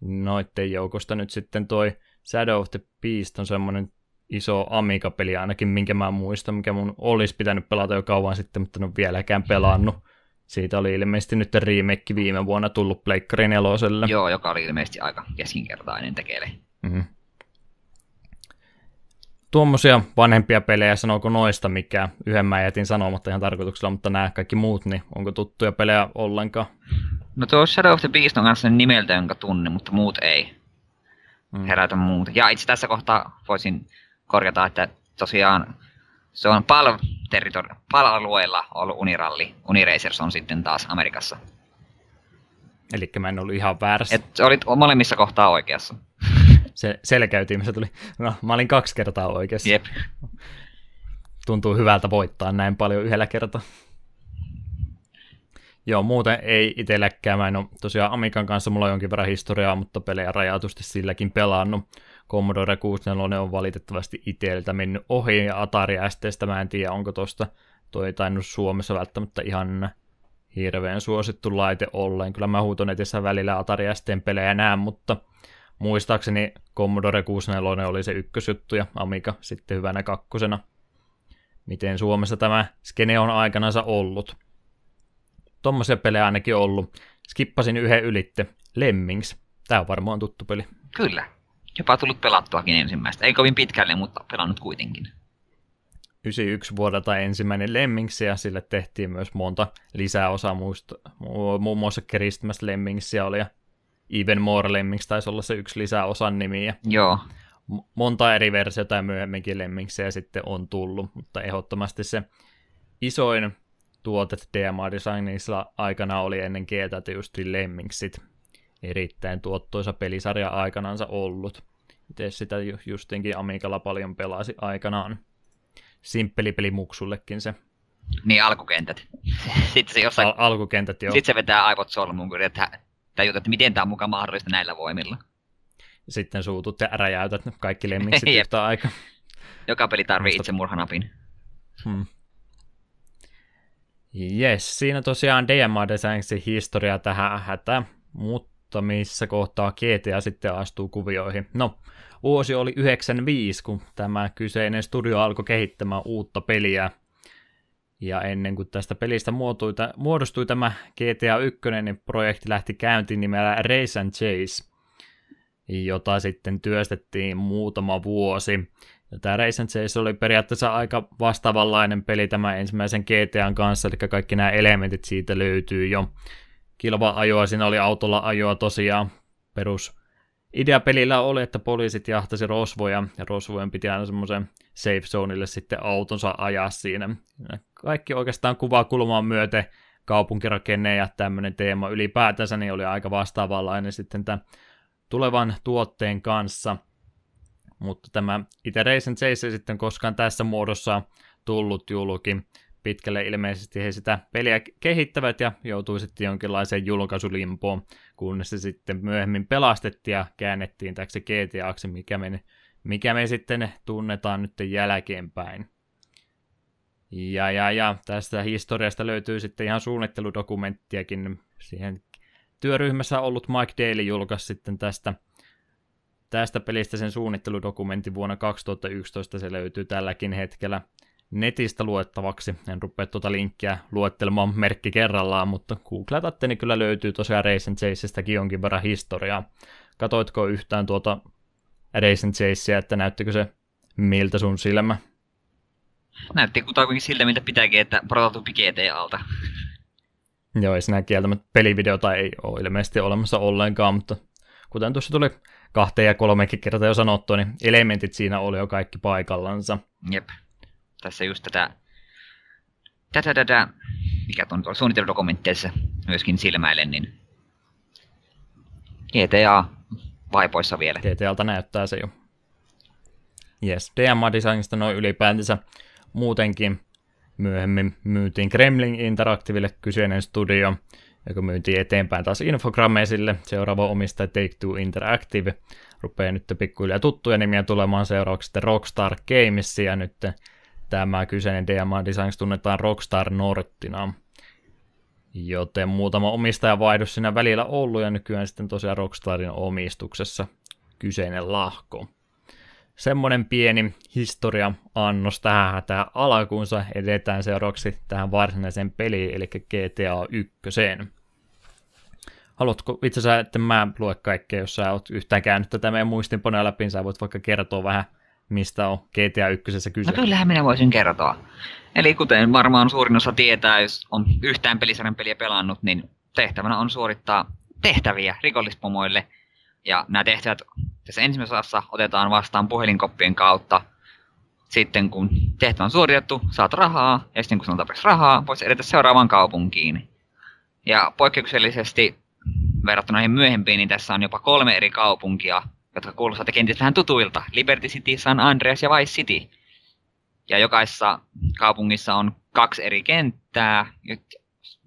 Noitten joukosta nyt sitten toi Shadow of the Beast on semmoinen iso Amiga-peli ainakin, minkä mä muistan, mikä mun olisi pitänyt pelata jo kauan sitten, mutta en ole vieläkään pelannut. Siitä oli ilmeisesti nyt remake viime vuonna tullut Pleikkari neloselle. Joo, joka oli ilmeisesti aika keskinkertainen tekele. Mm-hmm. Tuommoisia vanhempia pelejä, sanooko noista mikä? Yhden mä jätin sanomatta ihan tarkoituksella, mutta nämä kaikki muut, niin onko tuttuja pelejä ollenkaan? No tuo Shadow of the Beast on kanssa nimeltä, jonka tunne, mutta muut ei Mm. herätä muuta. Ja itse tässä kohtaa voisin korjata, että tosiaan se on PAL, territori- PAL-alueella ollut Uniralli. Uniracers on sitten taas Amerikassa. Eli mä en ollut ihan väärässä. Et olit molemmissa kohtaa oikeassa. Se selkäytimessä tuli, no mä olin kaksi kertaa oikeassa. Jep. tuntuu hyvältä voittaa näin paljon yhdellä kertaa. Joo, muuten ei itselläkään. Mä en ole tosiaan Amikan kanssa, mulla on jonkin verran historiaa, mutta pelejä rajatusti silläkin pelannut. Commodore 64 on valitettavasti iteltä mennyt ohi, ja Atari STstä mä en tiedä, onko tosta toi tainnut Suomessa välttämättä ihan hirveän suosittu laite olleen. Kyllä mä huutonetissä välillä Atari STn pelejä näen, mutta muistaakseni Commodore 64 oli se ykkösjuttu ja Amiga sitten hyvänä kakkosena miten Suomessa tämä skene on aikanansa ollut. Tommosia pelejä ainakin ollut. Skippasin yhden ylitte. Lemmings. Tää on varmaan tuttu peli. Kyllä. Jopa tullut pelattuakin ensimmäistä. Ei kovin pitkälle, mutta pelannut kuitenkin. 91 vuodelta ensimmäinen Lemmings ja sille tehtiin myös monta lisäosaa muista. mu- Muun muassa Christmas Lemmingsia oli ja Even More Lemmings taisi olla se yksi lisäosan nimi ja Joo. monta eri versiota ja myöhemminkin Lemmingsiä sitten on tullut, mutta ehdottomasti se isoin tuote DMA Designissa aikana oli ennen GTAta just Lemmingsit. Erittäin tuottoisa pelisarja aikanansa ollut. Itse sitä ju- justinkin Amigalla paljon pelasi aikanaan. Simppeli peli muksullekin se Niin alkukentät. (laughs) Sitten se jossain... al- alkukentät jo. Sitten se vetää aivot solmuun, kun yrittää tajuta, että miten tämä on mukaan mahdollista näillä voimilla. Sitten suutut ja räjäytät kaikki lemmiksit (laughs) Jep. yhtä aikaa. Joka peli tarvii Musta- itsemurhanapin. Hmm. Yes, siinä tosiaan DMA Designsin historia tähän hätä, mutta missä kohtaa GTA sitten astuu kuvioihin. No, vuosi oli 95, kun tämä kyseinen studio alkoi kehittämään uutta peliä. Ja ennen kuin tästä pelistä muotui, muodostui tämä GTA 1, niin projekti lähti käyntiin nimellä Race and Chase, jota sitten työstettiin muutama vuosi. Ja tämä Race and Chase oli periaatteessa aika vastaavanlainen peli tämän ensimmäisen GTAn kanssa, eli kaikki nämä elementit siitä löytyy jo. Kilva ajoa, siinä oli autolla ajoa tosiaan, perus idea pelillä oli, että poliisit jahtasi rosvoja, ja rosvojen piti aina semmoisen safe zoneille sitten autonsa ajaa siinä. Kaikki oikeastaan kuvaa kulmaan myöten kaupunkirakenne ja tämmöinen teema ylipäätänsä niin oli aika vastaavanlainen sitten tämän tulevan tuotteen kanssa. Mutta tämä itse Chase ei sitten koskaan tässä muodossa tullut julki. Pitkälle ilmeisesti he sitä peliä kehittävät ja joutui sitten jonkinlaiseen julkaisulimpoon, kunnes se sitten myöhemmin pelastettiin ja käännettiin täksi GTAksi, mikä me, mikä me sitten tunnetaan nyt jälkeenpäin. Ja, ja, ja tästä historiasta löytyy sitten ihan suunnitteludokumenttiakin. Siihen työryhmässä ollut Mike Daly julkaisi sitten tästä, tästä pelistä sen suunnitteludokumentin vuonna 2011. Se löytyy tälläkin hetkellä netistä luettavaksi. En rupea tuota linkkiä luettelemaan merkki kerrallaan, mutta googletatte, niin kyllä löytyy tosiaan Race Chasestäkin jonkin verran historiaa. Katoitko yhtään tuota Race Chasea, että näyttikö se miltä sun silmä? Näytti kutakuinkin siltä, mitä pitääkin, että prototyyppi GTAlta. Joo, ei sinä kieltämättä pelivideota ei ole ilmeisesti olemassa ollenkaan, mutta kuten tuossa tuli kahteen ja kolmeenkin kertaa jo sanottu, niin elementit siinä oli jo kaikki paikallansa. Jep. Tässä just tätä, tätä, tätä mikä on tuolla suunnitteludokumentteissa myöskin silmäilen, niin GTA vaipoissa vielä. GTAlta näyttää se jo. Yes, DMA-designista noin ylipäätänsä muutenkin myöhemmin myytiin Kremlin Interactiville kyseinen studio, joka myytiin eteenpäin taas Infogrammeisille. Seuraava omistaja Take-Two Interactive rupeaa nyt pikkuhiljaa tuttuja nimiä tulemaan seuraavaksi sitten Rockstar Games, ja nyt tämä kyseinen DMA Designs tunnetaan Rockstar Nortina. Joten muutama omistajavaihdos siinä välillä ollut, ja nykyään sitten tosiaan Rockstarin omistuksessa kyseinen lahko semmoinen pieni historia-annos tähän hätään alkuunsa. Edetään seuraavaksi tähän varsinaiseen peliin, eli GTA 1. Haluatko itse asiassa, että mä lue kaikkea, jos sä oot yhtään käynyt tätä meidän muistinponea läpi, niin sä voit vaikka kertoa vähän, mistä on GTA 1 kyse. No kyllähän minä voisin kertoa. Eli kuten varmaan suurin osa tietää, jos on yhtään pelisarjan peliä pelannut, niin tehtävänä on suorittaa tehtäviä rikollispomoille – ja nämä tehtävät tässä ensimmäisessä osassa otetaan vastaan puhelinkoppien kautta. Sitten kun tehtävä on suoritettu, saat rahaa, ja sitten kun tarpeeksi rahaa, voit edetä seuraavaan kaupunkiin. Ja poikkeuksellisesti verrattuna näihin myöhempiin, niin tässä on jopa kolme eri kaupunkia, jotka kuulostavat kenties vähän tutuilta. Liberty City, San Andreas ja Vice City. Ja jokaisessa kaupungissa on kaksi eri kenttää.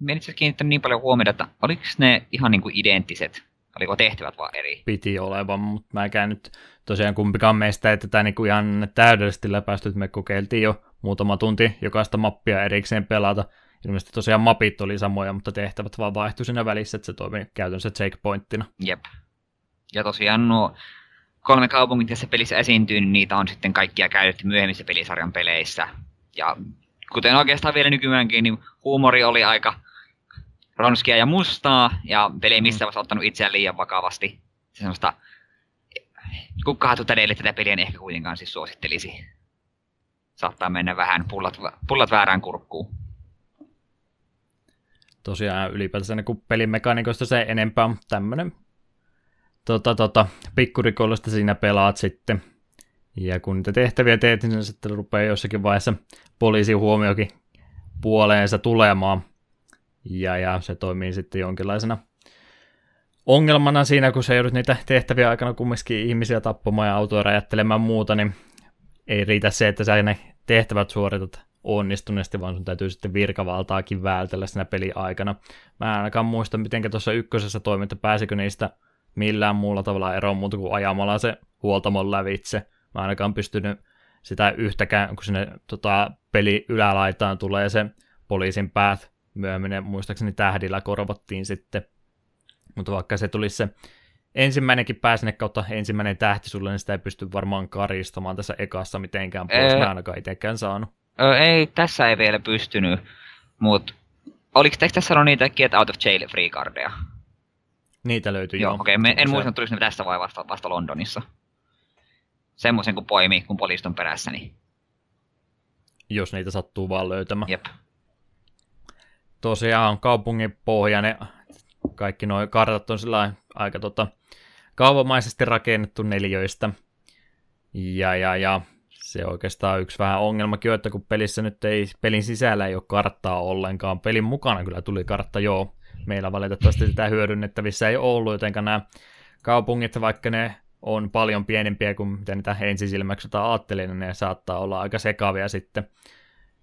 Minä itse kiinnittänyt niin paljon huomiota, että oliko ne ihan niin kuin identtiset Oliko tehtävät vaan eri? Piti olevan, mutta mä en nyt tosiaan kumpikaan meistä ei tätä niinku ihan täydellisesti läpäisty, me kokeiltiin jo muutama tunti jokaista mappia erikseen pelata. Ilmeisesti tosiaan mapit oli samoja, mutta tehtävät vaan vaihtui siinä välissä, että se toimi käytännössä checkpointtina. Jep. Ja tosiaan nuo kolme kaupungit, joissa pelissä esiintyy, niin niitä on sitten kaikkia käytetty myöhemmissä pelisarjan peleissä. Ja kuten oikeastaan vielä nykyäänkin, niin huumori oli aika ronskia ja mustaa, ja peli ei missään vaiheessa ottanut itseään liian vakavasti. Se semmoista, kukaan tädeille tätä peliä en ehkä kuitenkaan siis suosittelisi. Saattaa mennä vähän pullat, pullat väärään kurkkuun. Tosiaan ylipäätänsä niin pelimekaniikoista se enempää tämmönen tota, tota, pikkurikollista siinä pelaat sitten. Ja kun niitä tehtäviä teet, niin sitten rupeaa jossakin vaiheessa poliisin huomiokin puoleensa tulemaan. Ja, ja se toimii sitten jonkinlaisena ongelmana siinä, kun se joudut niitä tehtäviä aikana kumminkin ihmisiä tappamaan ja autoja räjättelemään muuta, niin ei riitä se, että sä ne tehtävät suoritat onnistuneesti, vaan sun täytyy sitten virkavaltaakin vältellä siinä peli aikana. Mä en ainakaan muista, miten tuossa ykkösessä toimi, että pääsikö niistä millään muulla tavalla eroon muuta kuin ajamalla se huoltamon lävitse. Mä ainakaan pystynyt sitä yhtäkään, kun sinne tota, peli ylälaitaan tulee se poliisin päät myöhemmin muistaakseni tähdillä korvattiin sitten. Mutta vaikka se tulisi se ensimmäinenkin pääsine kautta ensimmäinen tähti sulle, niin sitä ei pysty varmaan karistamaan tässä ekassa mitenkään pois. Öö, Mä ainakaan itsekään saanut. Öö, ei, tässä ei vielä pystynyt, mutta oliko tässä on niitä Get Out of Jail Free Cardeja? Niitä löytyy joo. Okei, okay, en muista, tuliko ne tästä vai vasta, vasta Londonissa. Semmoisen kun poimi, kun poliisit on perässä, niin... Jos niitä sattuu vaan löytämään. Jep tosiaan kaupungin pohja, ne kaikki nuo kartat on sillä aika tota, kaavamaisesti rakennettu neljöistä. Ja, ja, ja se oikeastaan yksi vähän ongelmakin on, että kun pelissä nyt ei, pelin sisällä ei ole karttaa ollenkaan, pelin mukana kyllä tuli kartta, joo, meillä valitettavasti sitä hyödynnettävissä ei ollut, joten nämä kaupungit, vaikka ne on paljon pienempiä kuin mitä niitä ensisilmäksi ajattelin, niin ne saattaa olla aika sekavia sitten.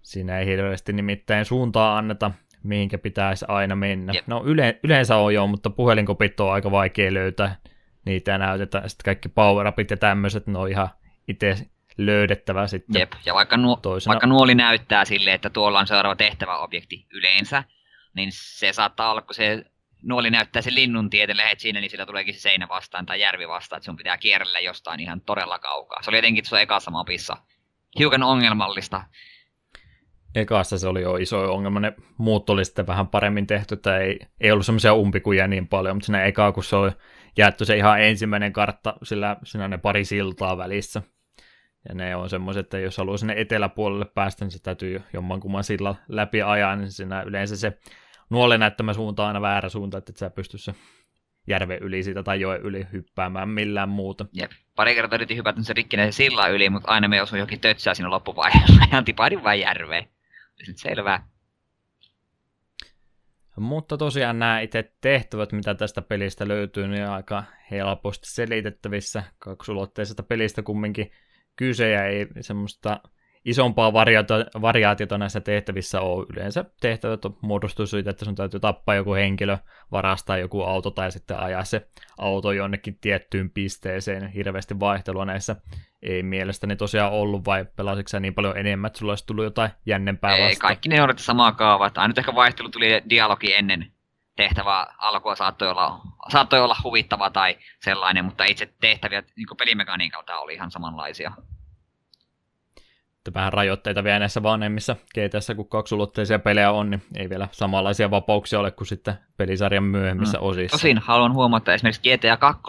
Siinä ei hirveästi nimittäin suuntaa anneta, mihinkä pitäisi aina mennä. Jep. No yle, yleensä on joo, mutta puhelinkopit on aika vaikea löytää. Niitä näytetään. Sitten kaikki power ja tämmöiset, ne on ihan itse löydettävä sitten. Jep, ja vaikka, nuo, Toisena- vaikka nuoli näyttää sille, että tuolla on seuraava tehtäväobjekti yleensä, niin se saattaa olla, kun se nuoli näyttää sen linnun tietä, lähet siinä, niin sillä tuleekin se seinä vastaan tai järvi vastaan, että sun pitää kierrellä jostain ihan todella kaukaa. Se oli jotenkin tuossa ekassa mapissa hiukan ongelmallista. Ekassa se oli jo iso ongelma, ne muut oli sitten vähän paremmin tehty, että ei, ei ollut semmoisia umpikujia niin paljon, mutta siinä ekaa, kun se oli jaettu se ihan ensimmäinen kartta, sillä siinä on ne pari siltaa välissä. Ja ne on semmoiset, että jos haluaa sinne eteläpuolelle päästä, niin se täytyy jommankumman sillä läpi ajaa, niin siinä yleensä se nuolen näyttämä suunta on aina väärä suunta, että et sä pysty se järven yli siitä tai joen yli hyppäämään millään muuta. Jep. Pari kertaa yritin hypätä sen rikkinäisen sillan yli, mutta aina me osuin jokin tötsää siinä loppuvaiheessa (laughs) ja tipahdin vain järveen. Sitten selvä. Mutta tosiaan nämä itse tehtävät, mitä tästä pelistä löytyy, niin aika helposti selitettävissä. Kaksulotteisesta pelistä kumminkin kyse ja ei semmoista isompaa variaatiota, variaatiota näissä tehtävissä ole. Yleensä tehtävät on muodostuu siitä, että sun täytyy tappaa joku henkilö, varastaa joku auto tai sitten ajaa se auto jonnekin tiettyyn pisteeseen. Hirveästi vaihtelua näissä ei mielestäni tosiaan ollut, vai pelasitko niin paljon enemmän, että sulla olisi tullut jotain jännempää Ei, vasta? kaikki ne noudatti samaa kaavaa. Ainut ehkä vaihtelu tuli dialogi ennen tehtävää alkua saattoi olla, saattoi olla huvittava tai sellainen, mutta itse tehtäviä niin pelimekaniikalta oli ihan samanlaisia. Vähän rajoitteita vielä näissä vanhemmissa GTS, kun kaksulotteisia pelejä on, niin ei vielä samanlaisia vapauksia ole kuin sitten pelisarjan myöhemmissä mm. osissa. Tosin haluan huomata, että esimerkiksi GTA 2,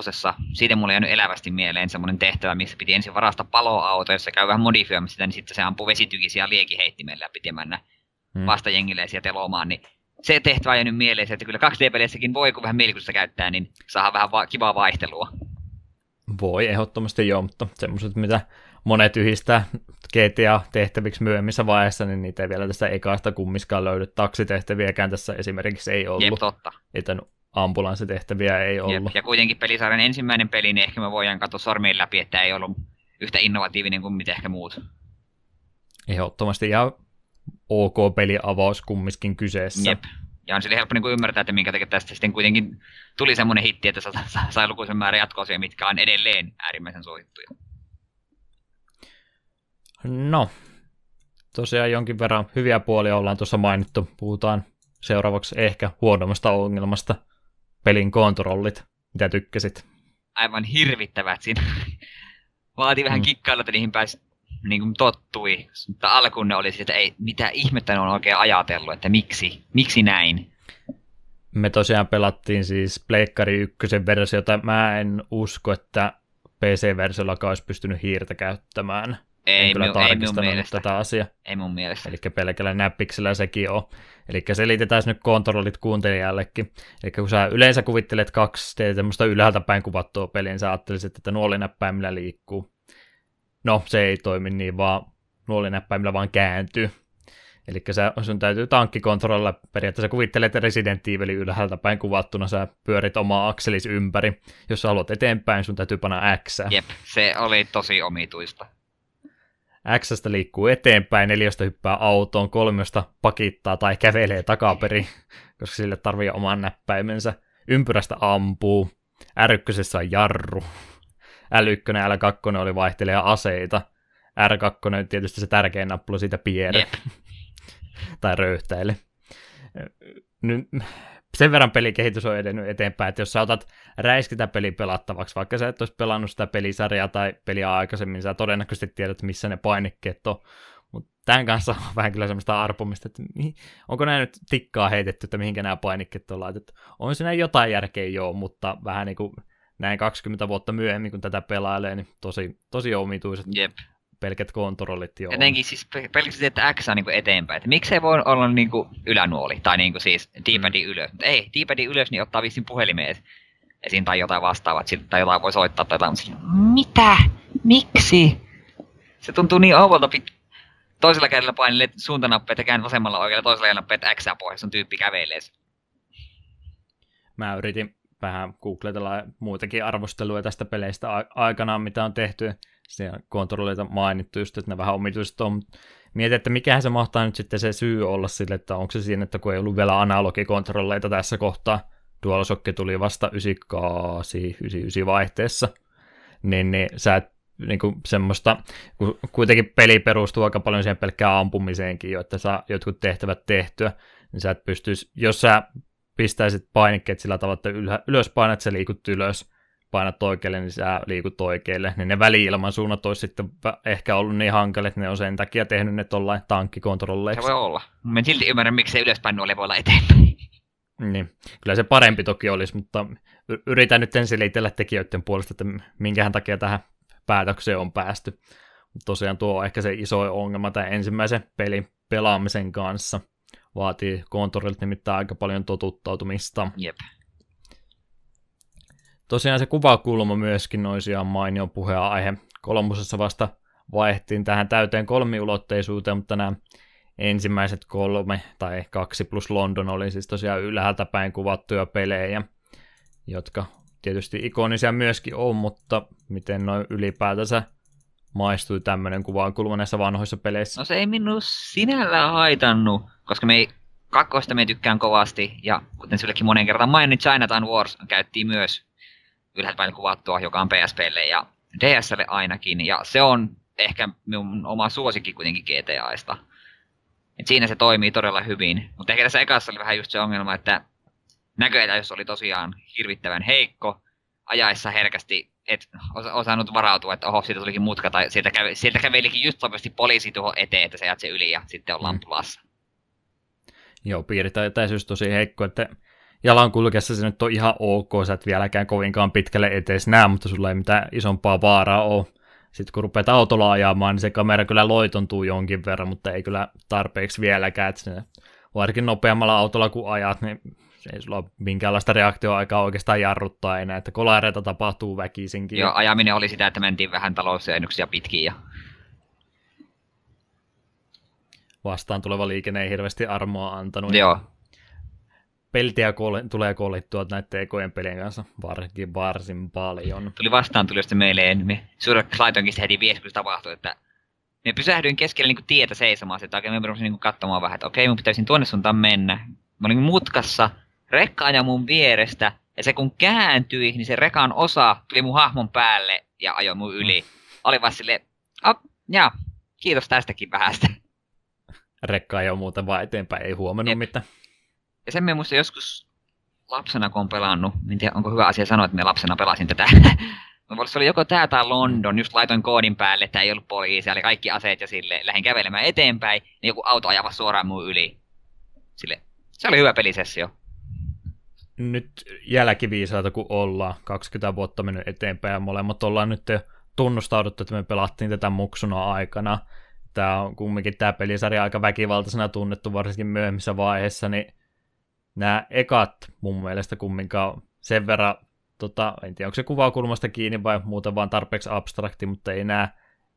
siitä mulle jäänyt elävästi mieleen semmoinen tehtävä, missä piti ensin varastaa paloauto, jossa käy vähän modifioimassa sitä, niin sitten se ampuu vesitykisiä liekiheittimellä ja piti mennä Mm. vastajengille sieltä telomaan, niin se tehtävä on jäänyt mieleen, että kyllä 2D-peleissäkin voi, kun vähän mielikuvista käyttää, niin saa vähän va- kivaa vaihtelua. Voi ehdottomasti joo, mutta semmoiset, mitä monet yhdistää GTA-tehtäviksi myöhemmissä vaiheissa, niin niitä ei vielä tästä ekaasta kummiskaan löydy. Taksitehtäviäkään tässä esimerkiksi ei ollut, Jep, totta. että ambulanssitehtäviä ei Jep. ollut. Ja kuitenkin pelisarjan ensimmäinen peli, niin ehkä me voidaan katsoa sormien läpi, että ei ollut yhtä innovatiivinen kuin mitä ehkä muut. Ehdottomasti ihan ok peliavaus kumminkin kyseessä. Jep. Ja on sille helppo niin ymmärtää, että minkä takia tästä sitten kuitenkin tuli semmoinen hitti, että sa- sa- sai lukuisen määrän jatko mitkä on edelleen äärimmäisen suosittuja. No, tosiaan jonkin verran hyviä puolia ollaan tuossa mainittu. Puhutaan seuraavaksi ehkä huonommasta ongelmasta. Pelin kontrollit. Mitä tykkäsit? Aivan hirvittävät siinä. (laughs) Vaati vähän Mm. kikkailla, että niihin pääsi niin kuin tottui. Mutta alkuun ne oli siis, että ei, mitä ihmettä ne on oikein ajatellut, että miksi, miksi näin. Me tosiaan pelattiin siis Pleikkari 1 versiota. Mä en usko, että PC-versiolla olisi pystynyt hiirtä käyttämään. Ei, en kyllä minun, ei tarkistanut mielestä. tätä asiaa. Ei mun mielestä. Eli pelkällä näppiksellä sekin on. Eli selitetään nyt kontrollit kuuntelijallekin. Eli kun sä yleensä kuvittelet kaksi d semmoista ylhäältä päin kuvattua peliä, niin sä ajattelisit, että nuolinäppäimillä liikkuu. No, se ei toimi niin, vaan nuolinäppäimillä vaan kääntyy. Eli sun täytyy tankkikontrollilla periaatteessa kuvittelet Resident Evilin ylhäältä päin kuvattuna, sä pyörit omaa akselis ympäri. Jos sä haluat eteenpäin, sun täytyy panna X. Jep, se oli tosi omituista. X-stä liikkuu eteenpäin, neljästä hyppää autoon, kolmesta pakittaa tai kävelee takaperin, (laughs) koska sille tarvii oman näppäimensä. Ympyrästä ampuu, R1 on jarru, L1 ja L2 oli vaihtelee aseita, R2 on tietysti se tärkein nappula siitä piere Jep. (laughs) tai röyhtäile. Nyt sen verran pelikehitys on edennyt eteenpäin, että jos sä otat räiskitä peli pelattavaksi, vaikka sä et olisi pelannut sitä pelisarjaa tai peliä aikaisemmin, sä todennäköisesti tiedät, missä ne painikkeet on. Mutta tämän kanssa on vähän kyllä semmoista arpomista, että onko nämä nyt tikkaa heitetty, että mihinkä nämä painikkeet on laitettu. On siinä jotain järkeä joo, mutta vähän niin kuin näin 20 vuotta myöhemmin, kun tätä pelailee, niin tosi, tosi omituiset Jep. Pelkät kontrollit joo. Jotenkin siis pe- pelkästään, että X on niin eteenpäin. Että miksei voi olla niin ylänuoli, tai niin siis D-padin ylös. Mutta ei, D-padin ylös, niin ottaa vissiin puhelimeen. esiin tai jotain vastaavaa, tai jotain voi soittaa tai jotain, mitä? Miksi? Se tuntuu niin ouvolta pit- toisella kädellä painille suuntanappeet ja käyn vasemmalla oikealla toisella kädellä nappeet X pois, sun tyyppi kävelee. Mä yritin vähän googletella muitakin arvosteluja tästä peleistä aikanaan, mitä on tehty. Siellä kontrolleita mainittu just, että ne vähän omituiset on. Mietin, että mikähän se mahtaa nyt sitten se syy olla sille, että onko se siinä, että kun ei ollut vielä analogikontrolleita tässä kohtaa, DualShock tuli vasta 98, 99 vaihteessa, niin, niin sä et niin kuin semmoista, kun kuitenkin peli perustuu aika paljon siihen pelkkään ampumiseenkin jo, että saa jotkut tehtävät tehtyä, niin sä et pystyisi, jos sä pistäisit painikkeet sillä tavalla, että ylös painat, sä liikut ylös, painat oikealle, niin sä liikut oikealle, niin ne väli-ilman suunnat olisi sitten ehkä ollut niin hankalit, että ne on sen takia tehnyt ne tollain Se tankkikontrolleiksi. voi olla. Mä en silti ymmärrä, miksi se ylöspäin nuoli voi olla eteenpäin. Niin, kyllä se parempi toki olisi, mutta yritän nyt ensin selitellä tekijöiden puolesta, että minkähän takia tähän päätökseen on päästy. Mutta tosiaan tuo on ehkä se iso ongelma tämän ensimmäisen pelin pelaamisen kanssa. Vaatii kontrollit nimittäin aika paljon totuttautumista. Jep. Tosiaan se kuvakulma myöskin olisi ihan mainio puheenaihe. Kolmosessa vasta vaihtiin tähän täyteen kolmiulotteisuuteen, mutta nämä ensimmäiset kolme tai kaksi plus London oli siis tosiaan ylhäältä päin kuvattuja pelejä, jotka tietysti ikonisia myöskin on, mutta miten noin ylipäätänsä maistui tämmöinen kuvakulma näissä vanhoissa peleissä? No se ei minun sinällään haitannut, koska me ei, kakkosta me tykkään kovasti, ja kuten sillekin monen kertaan mainitsin, Chinatown Wars käyttiin myös ylhäältä päin kuvattua, joka on PSPlle ja DSlle ainakin, ja se on ehkä minun oma suosikki kuitenkin GTAista. Et siinä se toimii todella hyvin, mutta ehkä tässä ekassa oli vähän just se ongelma, että näköetäisyys oli tosiaan hirvittävän heikko, ajaessa herkästi et osa- osannut varautua, että oho, siitä tulikin mutka, tai sieltä, käve, sieltä kävelikin just sopivasti poliisi tuohon eteen, että sä jäät sen yli ja sitten ollaan Mm. pulassa. Joo, piiritä etäisyys tosi heikko, että jalan kulkeessa se nyt on ihan ok, sä et vieläkään kovinkaan pitkälle etees näe, mutta sulla ei mitään isompaa vaaraa ole. Sitten kun rupeat autolla ajamaan, niin se kamera kyllä loitontuu jonkin verran, mutta ei kyllä tarpeeksi vieläkään, että se, varsinkin nopeammalla autolla kun ajat, niin se ei sulla ole minkäänlaista reaktioaikaa oikeastaan jarruttaa enää, että kolareita tapahtuu väkisinkin. Joo, ajaminen oli sitä, että mentiin vähän talousjäännöksiä pitkin ja Vastaan tuleva liikenne ei hirveästi armoa antanut. joo, Peltiä kol- tulee kolittua näiden ekojen pelien kanssa varsinkin varsin paljon. tuli vastaan tuli sitten meille, me suuret laitoinkin heti viesti, kun se tapahtui, että me pysähdyin keskelle niin tietä seisomaan, että oikein me rupesin niin katsomaan vähän, että okei, mun pitäisi tuonne suuntaan mennä. Mä olin mutkassa, rekka ajoi mun vierestä, ja se kun kääntyi, niin se rekan osa tuli mun hahmon päälle ja ajoi mun yli. Oli vaan silleen, oh, jaa, kiitos tästäkin vähästä. Rekka ei ole muuten vaan eteenpäin, ei huomannut Jep. mitään. Ja sen me muistan joskus lapsena, kun on pelannut, en tiedä onko hyvä asia sanoa, että me lapsena pelasin tätä. (laughs) Mutta se oli joko tää tai London, just laitoin koodin päälle, että ei ollut poliisia, oli kaikki aseet ja sille lähdin kävelemään eteenpäin, niin joku auto ajava suoraan mun yli. Sille, se oli hyvä pelisessio. Nyt jälkiviisaita kun ollaan, 20 vuotta mennyt eteenpäin ja molemmat ollaan nyt tunnustauduttu, että me pelattiin tätä muksuna aikana. Tämä on kumminkin tämä pelisarja aika väkivaltaisena tunnettu, varsinkin myöhemmissä vaiheissa, niin nämä ekat mun mielestä kumminkaan sen verran, tota, en tiedä onko se kuvakulmasta kiinni vai muuten vaan tarpeeksi abstrakti, mutta ei nämä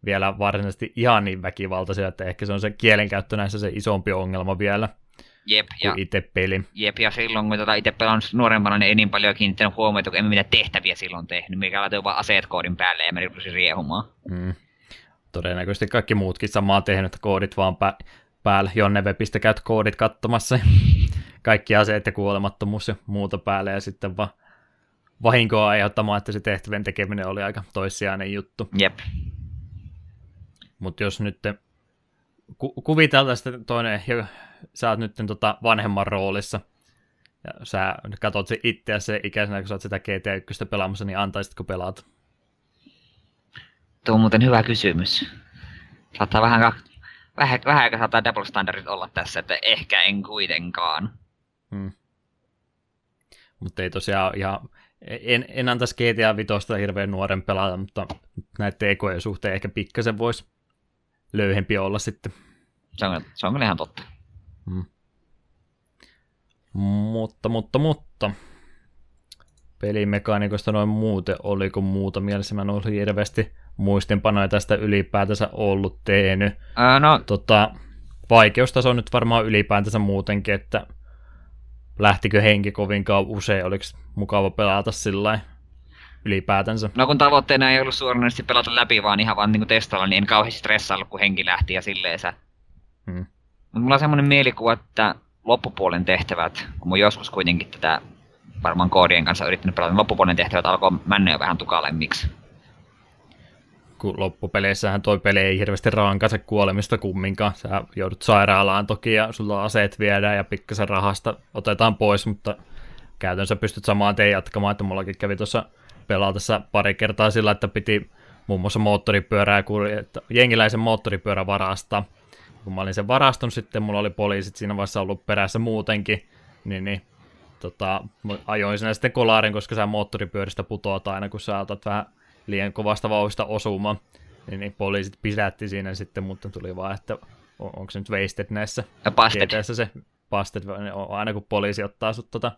vielä varsinaisesti ihan niin väkivaltaisia, että ehkä se on se kielenkäyttö näissä se isompi ongelma vielä Jep, ja, itse peli. jep, ja silloin kun tota itse pelannut nuorempana, niin ei niin paljon kiinnittänyt huomiota, kun emme mitään tehtäviä silloin tehnyt. Mikä laitoin vaan aseet koodin päälle ja me rupesin riehumaan. Mm. Todennäköisesti kaikki muutkin samaa tehnyt, koodit vaan pä- päällä. Jonne webistä käyt koodit katsomassa. Kaikki aseet ja kuolemattomuus ja muuta päälle ja sitten vaan vahinkoa aiheuttamaan, että se tehtävän tekeminen oli aika toissijainen juttu. Jep. Mutta jos nyt ku- kuviteltaisiin sitten toinen, jo- sä oot nyt tota vanhemman roolissa, ja sä katsot se itseäsi se ikäisenä, kun sä oot sitä GT1 pelaamassa, niin antaisitko pelaat? Tuo on muuten hyvä kysymys. Saattaa vähän, vähän, vähän aika saattaa double standardit olla tässä, että ehkä en kuitenkaan. Hmm. Mutta ei tosiaan ihan, en, en antaisi GTA 5 hirveän nuoren pelata, mutta näiden ekojen suhteen ehkä pikkasen voisi löyhempi olla sitten. Se on, se on kyllä ihan totta. Mutta, mutta, mutta. pelimekaniikosta noin muuten, oliko muuta mielessä, mä en ole hirveästi muistinpanoja tästä ylipäätänsä ollut tehnyt. Öö, no, Tota, vaikeustaso on nyt varmaan ylipäätänsä muutenkin, että lähtikö henki kovinkaan usein, oliko mukava pelata sillä ylipäätänsä. no kun tavoitteena ei ollut suoranaisesti pelata läpi, vaan ihan vaan niinku testailla, niin en kauheasti stressaillut, kun henki lähti ja silleensä. Hmm. Mutta mulla on semmoinen mielikuva, että loppupuolen tehtävät, kun mä oon joskus kuitenkin tätä varmaan koodien kanssa yrittänyt pelata, niin loppupuolen tehtävät alkoi mennä jo vähän tukalemmiksi. Kun loppupeleissähän toi peli ei hirveästi rankase kuolemista kumminkaan. Sä joudut sairaalaan toki ja sulla aseet viedään ja pikkasen rahasta otetaan pois, mutta käytännössä pystyt samaan tien jatkamaan, että mullakin kävi tuossa pelatessa pari kertaa sillä, että piti muun muassa moottoripyörää, että jengiläisen moottoripyörä varastaa. Kun mä olin sen varastunut, sitten mulla oli poliisit siinä vaiheessa ollut perässä muutenkin, niin, niin tota, ajoin sinä sitten kolarin, koska sä moottoripyöristä putoat aina, kun sä otat vähän liian kovasta vauhista osumaan. Niin, niin poliisit pidätti siinä sitten, mutta tuli vaan, että on, onko se nyt wasted näissä pastet. GTAssä se pasted, aina kun poliisi ottaa sut tota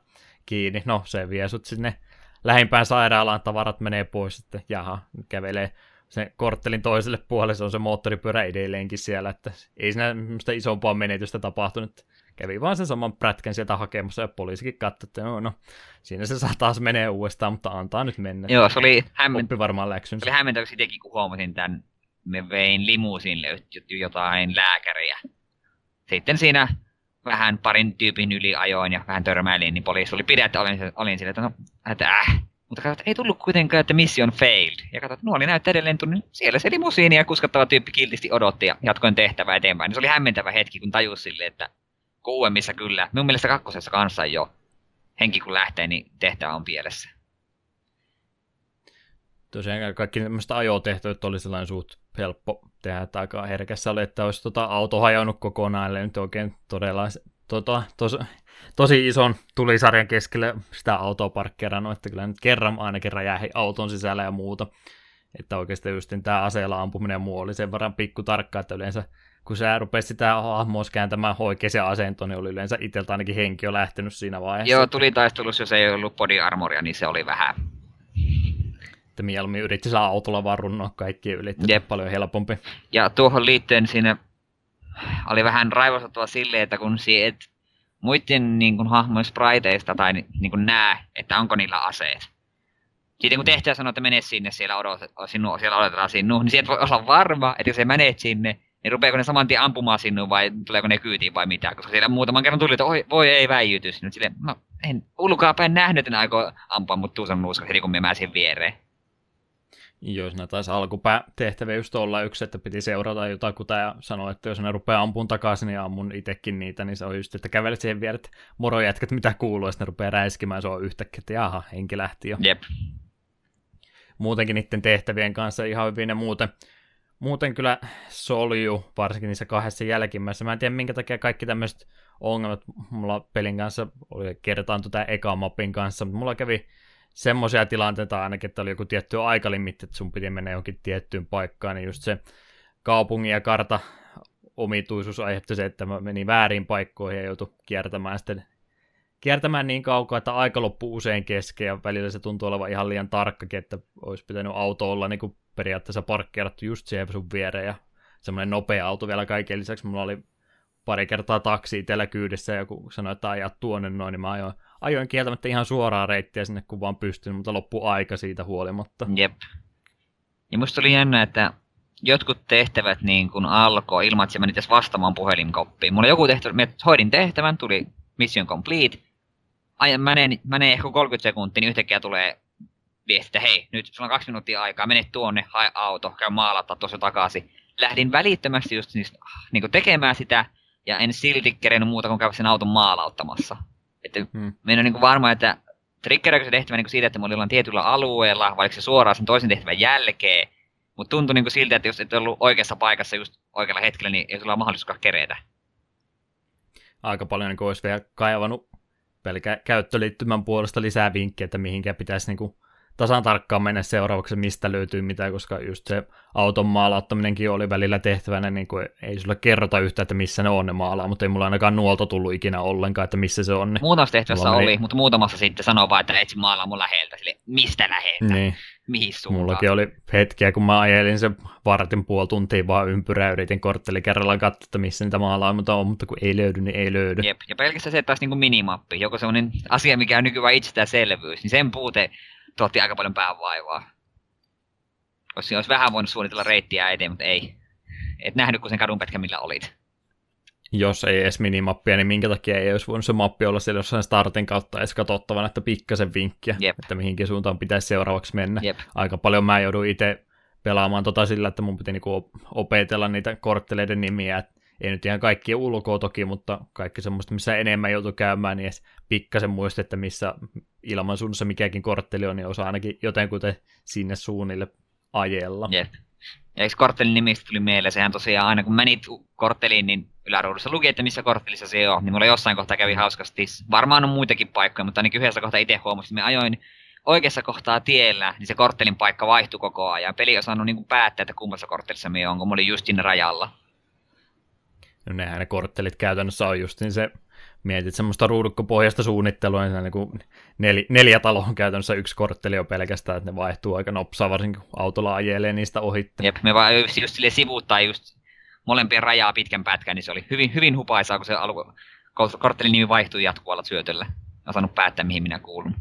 kiinni, no se vie sut sinne lähimpään sairaalaan, tavarat menee pois, sitten jaha, kävelee sen korttelin toiselle puolelle, se on se moottoripyörä edelleenkin siellä, että ei siinä isompaa menetystä tapahtunut. Kävi vaan sen saman prätkän sieltä hakemassa ja poliisikin katsoi, että no, no siinä se saa taas menee uudestaan, mutta antaa nyt mennä. Joo, se oli, hämmen... Oppi varmaan se läksynsä. oli hämmentäväksi itsekin, kun huomasin tämän. Me vein limuusiin löytyi jotain lääkäriä. Sitten siinä vähän parin tyypin yli ajoin ja vähän törmäilin, niin poliisi oli pidetty, olin, olin sille, että no, että äh. Mutta katsot, ei tullut kuitenkaan, että mission failed. Ja katsot, nuoli näyttää edelleen tunnin. Siellä se limusiini ja kuskattava tyyppi kiltisti odotti ja jatkoin tehtävää eteenpäin. Niin se oli hämmentävä hetki, kun tajus sille, että kuuemmissa kyllä. Minun mielestä kakkosessa kanssa jo. Henki kun lähtee, niin tehtävä on pielessä. Tosiaan kaikki tämmöistä ajotehtävät oli sellainen suht helppo tehdä, että aika herkässä oli, että olisi tota auto hajonnut kokonaan, eli nyt oikein todella tota, tos, tosi ison tulisarjan keskelle sitä autoa parkkeerannut, että kyllä nyt kerran ainakin räjähi auton sisällä ja muuta. Että oikeasti just tämä aseella ampuminen ja muu oli sen verran pikku tarkka, että yleensä kun sä rupesi sitä hahmoa kääntämään oikeaan asentoon, niin oli yleensä itseltä ainakin henki jo lähtenyt siinä vaiheessa. Joo, tuli taistelussa, jos ei ollut body armoria, niin se oli vähän. Että mieluummin yritti saa autolla vaan runnoa kaikki yli, Jep. paljon helpompi. Ja tuohon liittyen siinä oli vähän raivostuttava silleen, että kun si et muiden niin kuin, hahmojen spriteista tai ni- niin kuin näe, että onko niillä aseet. Sitten kun tehtäjä sanoo, että mene sinne, siellä, odot, sinu, siellä odotetaan sinua, niin sieltä voi olla varma, että jos sä menet sinne, niin rupeeko ne saman tien ampumaan sinua vai tuleeko ne kyytiin vai mitä, koska siellä muutaman kerran tuli, että oi, voi ei väijytys. Nyt silleen, no en ulkoapäin nähnyt, että ne aikoo ampua mut tuusan heti kun mä siihen viereen. Joo, siinä taisi alkupäätehtävä just olla yksi, että piti seurata jotakuta ja sanoa, että jos ne rupeaa ampuun takaisin, niin ammun itsekin niitä, niin se on just, että kävelet siihen viereen, että moro jätkät, mitä kuuluu, ja sitten ne rupeaa räiskimään, se on yhtäkkiä, että jaha, henki lähti jo. Jep. Muutenkin niiden tehtävien kanssa ihan hyvin ja muuten, muuten kyllä solju, varsinkin niissä kahdessa jälkimmäisessä. Mä en tiedä, minkä takia kaikki tämmöiset ongelmat mulla pelin kanssa oli kertaantu tämän eka mapin kanssa, mutta mulla kävi semmoisia tilanteita ainakin, että oli joku tietty aikalimitti, että sun piti mennä johonkin tiettyyn paikkaan, niin just se kaupungin ja karta omituisuus aiheutti se, että mä menin väärin paikkoihin ja joutui kiertämään sitten kiertämään niin kaukaa, että aika loppui usein kesken ja välillä se tuntuu olevan ihan liian tarkkakin, että olisi pitänyt auto olla niin kuin periaatteessa parkkeerattu just siihen sun viereen ja semmoinen nopea auto vielä kaiken lisäksi. Mulla oli pari kertaa taksi itsellä kyydissä ja kun sanoi, että ajaa tuonne noin, niin mä ajoin, ajoin kieltämättä ihan suoraa reittiä sinne, kun vaan pystyn, mutta loppu aika siitä huolimatta. Jep. Ja musta oli jännä, että jotkut tehtävät niin kun alkoi ilman, että se meni vastaamaan puhelinkoppiin. Mulla joku tehtävä, mä hoidin tehtävän, tuli mission complete. Ajan, menee, menee ehkä 30 sekuntia, niin yhtäkkiä tulee että hei, nyt sulla on kaksi minuuttia aikaa, mene tuonne, hae auto, käy maalata tuossa takaisin. Lähdin välittömästi just niistä, niin kuin tekemään sitä, ja en silti kerennyt muuta kuin käydä sen auton maalauttamassa. Että Hmm. En ole niin varma, että triggeröikö se tehtävä niin siitä, että olin jollain tietyllä alueella, vai oliko se suoraan sen toisen tehtävän jälkeen. Mutta tuntui niin siltä, että jos et ollut oikeassa paikassa just oikealla hetkellä, niin ei sulla ole mahdollisuus keretä. Aika paljon niin olisi vielä kaivannut pelkä käyttöliittymän puolesta lisää vinkkejä, että mihinkä pitäisi niin kuin tasan tarkkaan mennä seuraavaksi, mistä löytyy mitä, koska just se auton maalauttaminenkin oli välillä tehtävänä, niin kuin ei sulle kerrota yhtä, että missä ne on ne maalaa, mutta ei mulla ainakaan nuolta tullut ikinä ollenkaan, että missä se on. Niin Muutamassa tehtävässä Mulla meni- oli, mutta muutamassa sitten sanoo vaan, että etsi maalaa mun läheltä. Sille, mistä läheltä? niin. Mihin suuntaan? Mullakin oli hetkiä, kun mä ajelin se vartin puoli tuntia vaan ympyrää, yritin kortteli kerrallaan katsoa, että missä niitä maalaa, mutta on, mutta kun ei löydy, niin ei löydy. Jep, ja pelkästään se, että olisi niin minimappi, joku sellainen asia, mikä on nykyään itsestäänselvyys, niin sen puute tuotti aika paljon päänvaivaa. Olisi, olisi vähän voinut suunnitella reittiä eteen, mutta ei. Et nähnyt, kun sen kadunpätkän millä olit. Jos ei edes minimappia, niin minkä takia ei olisi voinut se mappi olla siellä jossain startin kautta edes katsottavana, että pikkasen vinkkiä, Jep. että mihinkin suuntaan pitäisi seuraavaksi mennä. Jep. Aika paljon mä jouduin itse pelaamaan tota sillä, että mun piti niinku op- opetella niitä kortteleiden nimiä, et ei nyt ihan kaikkien ulkoa toki, mutta kaikki semmoista, missä enemmän joutui käymään, niin edes pikkasen muisti, että missä ilmansuunnassa mikäkin kortteli on, niin osaa ainakin jotenkuten sinne suunnille ajella. Jep. Ja eikö korttelin nimistä tuli mieleen, sehän tosiaan aina kun menit kortteliin, niin yläruudussa luki, että missä korttelissa se on. Niin mulla jossain kohtaa kävi hauskasti. Varmaan on muitakin paikkoja, mutta ainakin yhdessä kohtaa itse huomasin, että mä ajoin oikeassa kohtaa tiellä, niin se korttelin paikka vaihtui koko ajan. Peli ei osannut niin päättää, että kummassa korttelissa me on, kun mä olin just siinä rajalla. No nehän ne korttelit käytännössä on just niin se, mietit semmoista ruudukkopohjasta suunnittelua, niin niin kuin nel, neljä taloa on käytännössä yksi kortteli on pelkästään, että ne vaihtuu aika nopsaa, varsinkin kun autolla ajelee niistä ohitte. Jep, me vaan just, just sille sivuuttaa just molempien rajaa pitkän pätkän, niin se oli hyvin, hyvin hupaisaa, kun se alku, korttelin nimi vaihtui jatkuvalla syötöllä. En osannut päättää, mihin minä kuulun.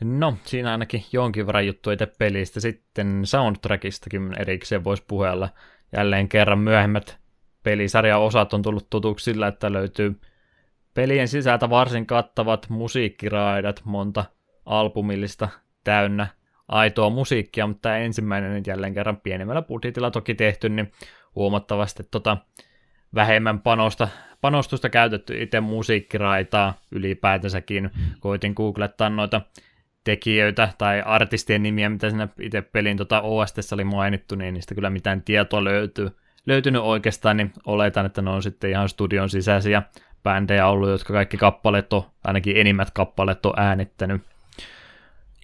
No, siinä ainakin jonkin verran juttu itse pelistä. Sitten soundtrackistakin erikseen voisi puhella. Jälleen kerran myöhemmät pelisarjan osat on tullut tutuksi sillä, että löytyy pelien sisältä varsin kattavat musiikkiraidat, monta albumillista täynnä aitoa musiikkia, mutta tämä ensimmäinen jälleen kerran pienemmällä budjetilla toki tehty, niin huomattavasti tota vähemmän panosta, panostusta käytetty itse musiikkiraitaa ylipäätänsäkin. Koitin googlettaa noita tekijöitä tai artistien nimiä, mitä siinä itse pelin tota OST oli mainittu, niin niistä kyllä mitään tietoa löytyy. Löytynyt oikeastaan, niin oletan, että ne on sitten ihan studion sisäisiä bändejä ollut, jotka kaikki kappaleet on, ainakin enimmät kappaleet on äänittänyt.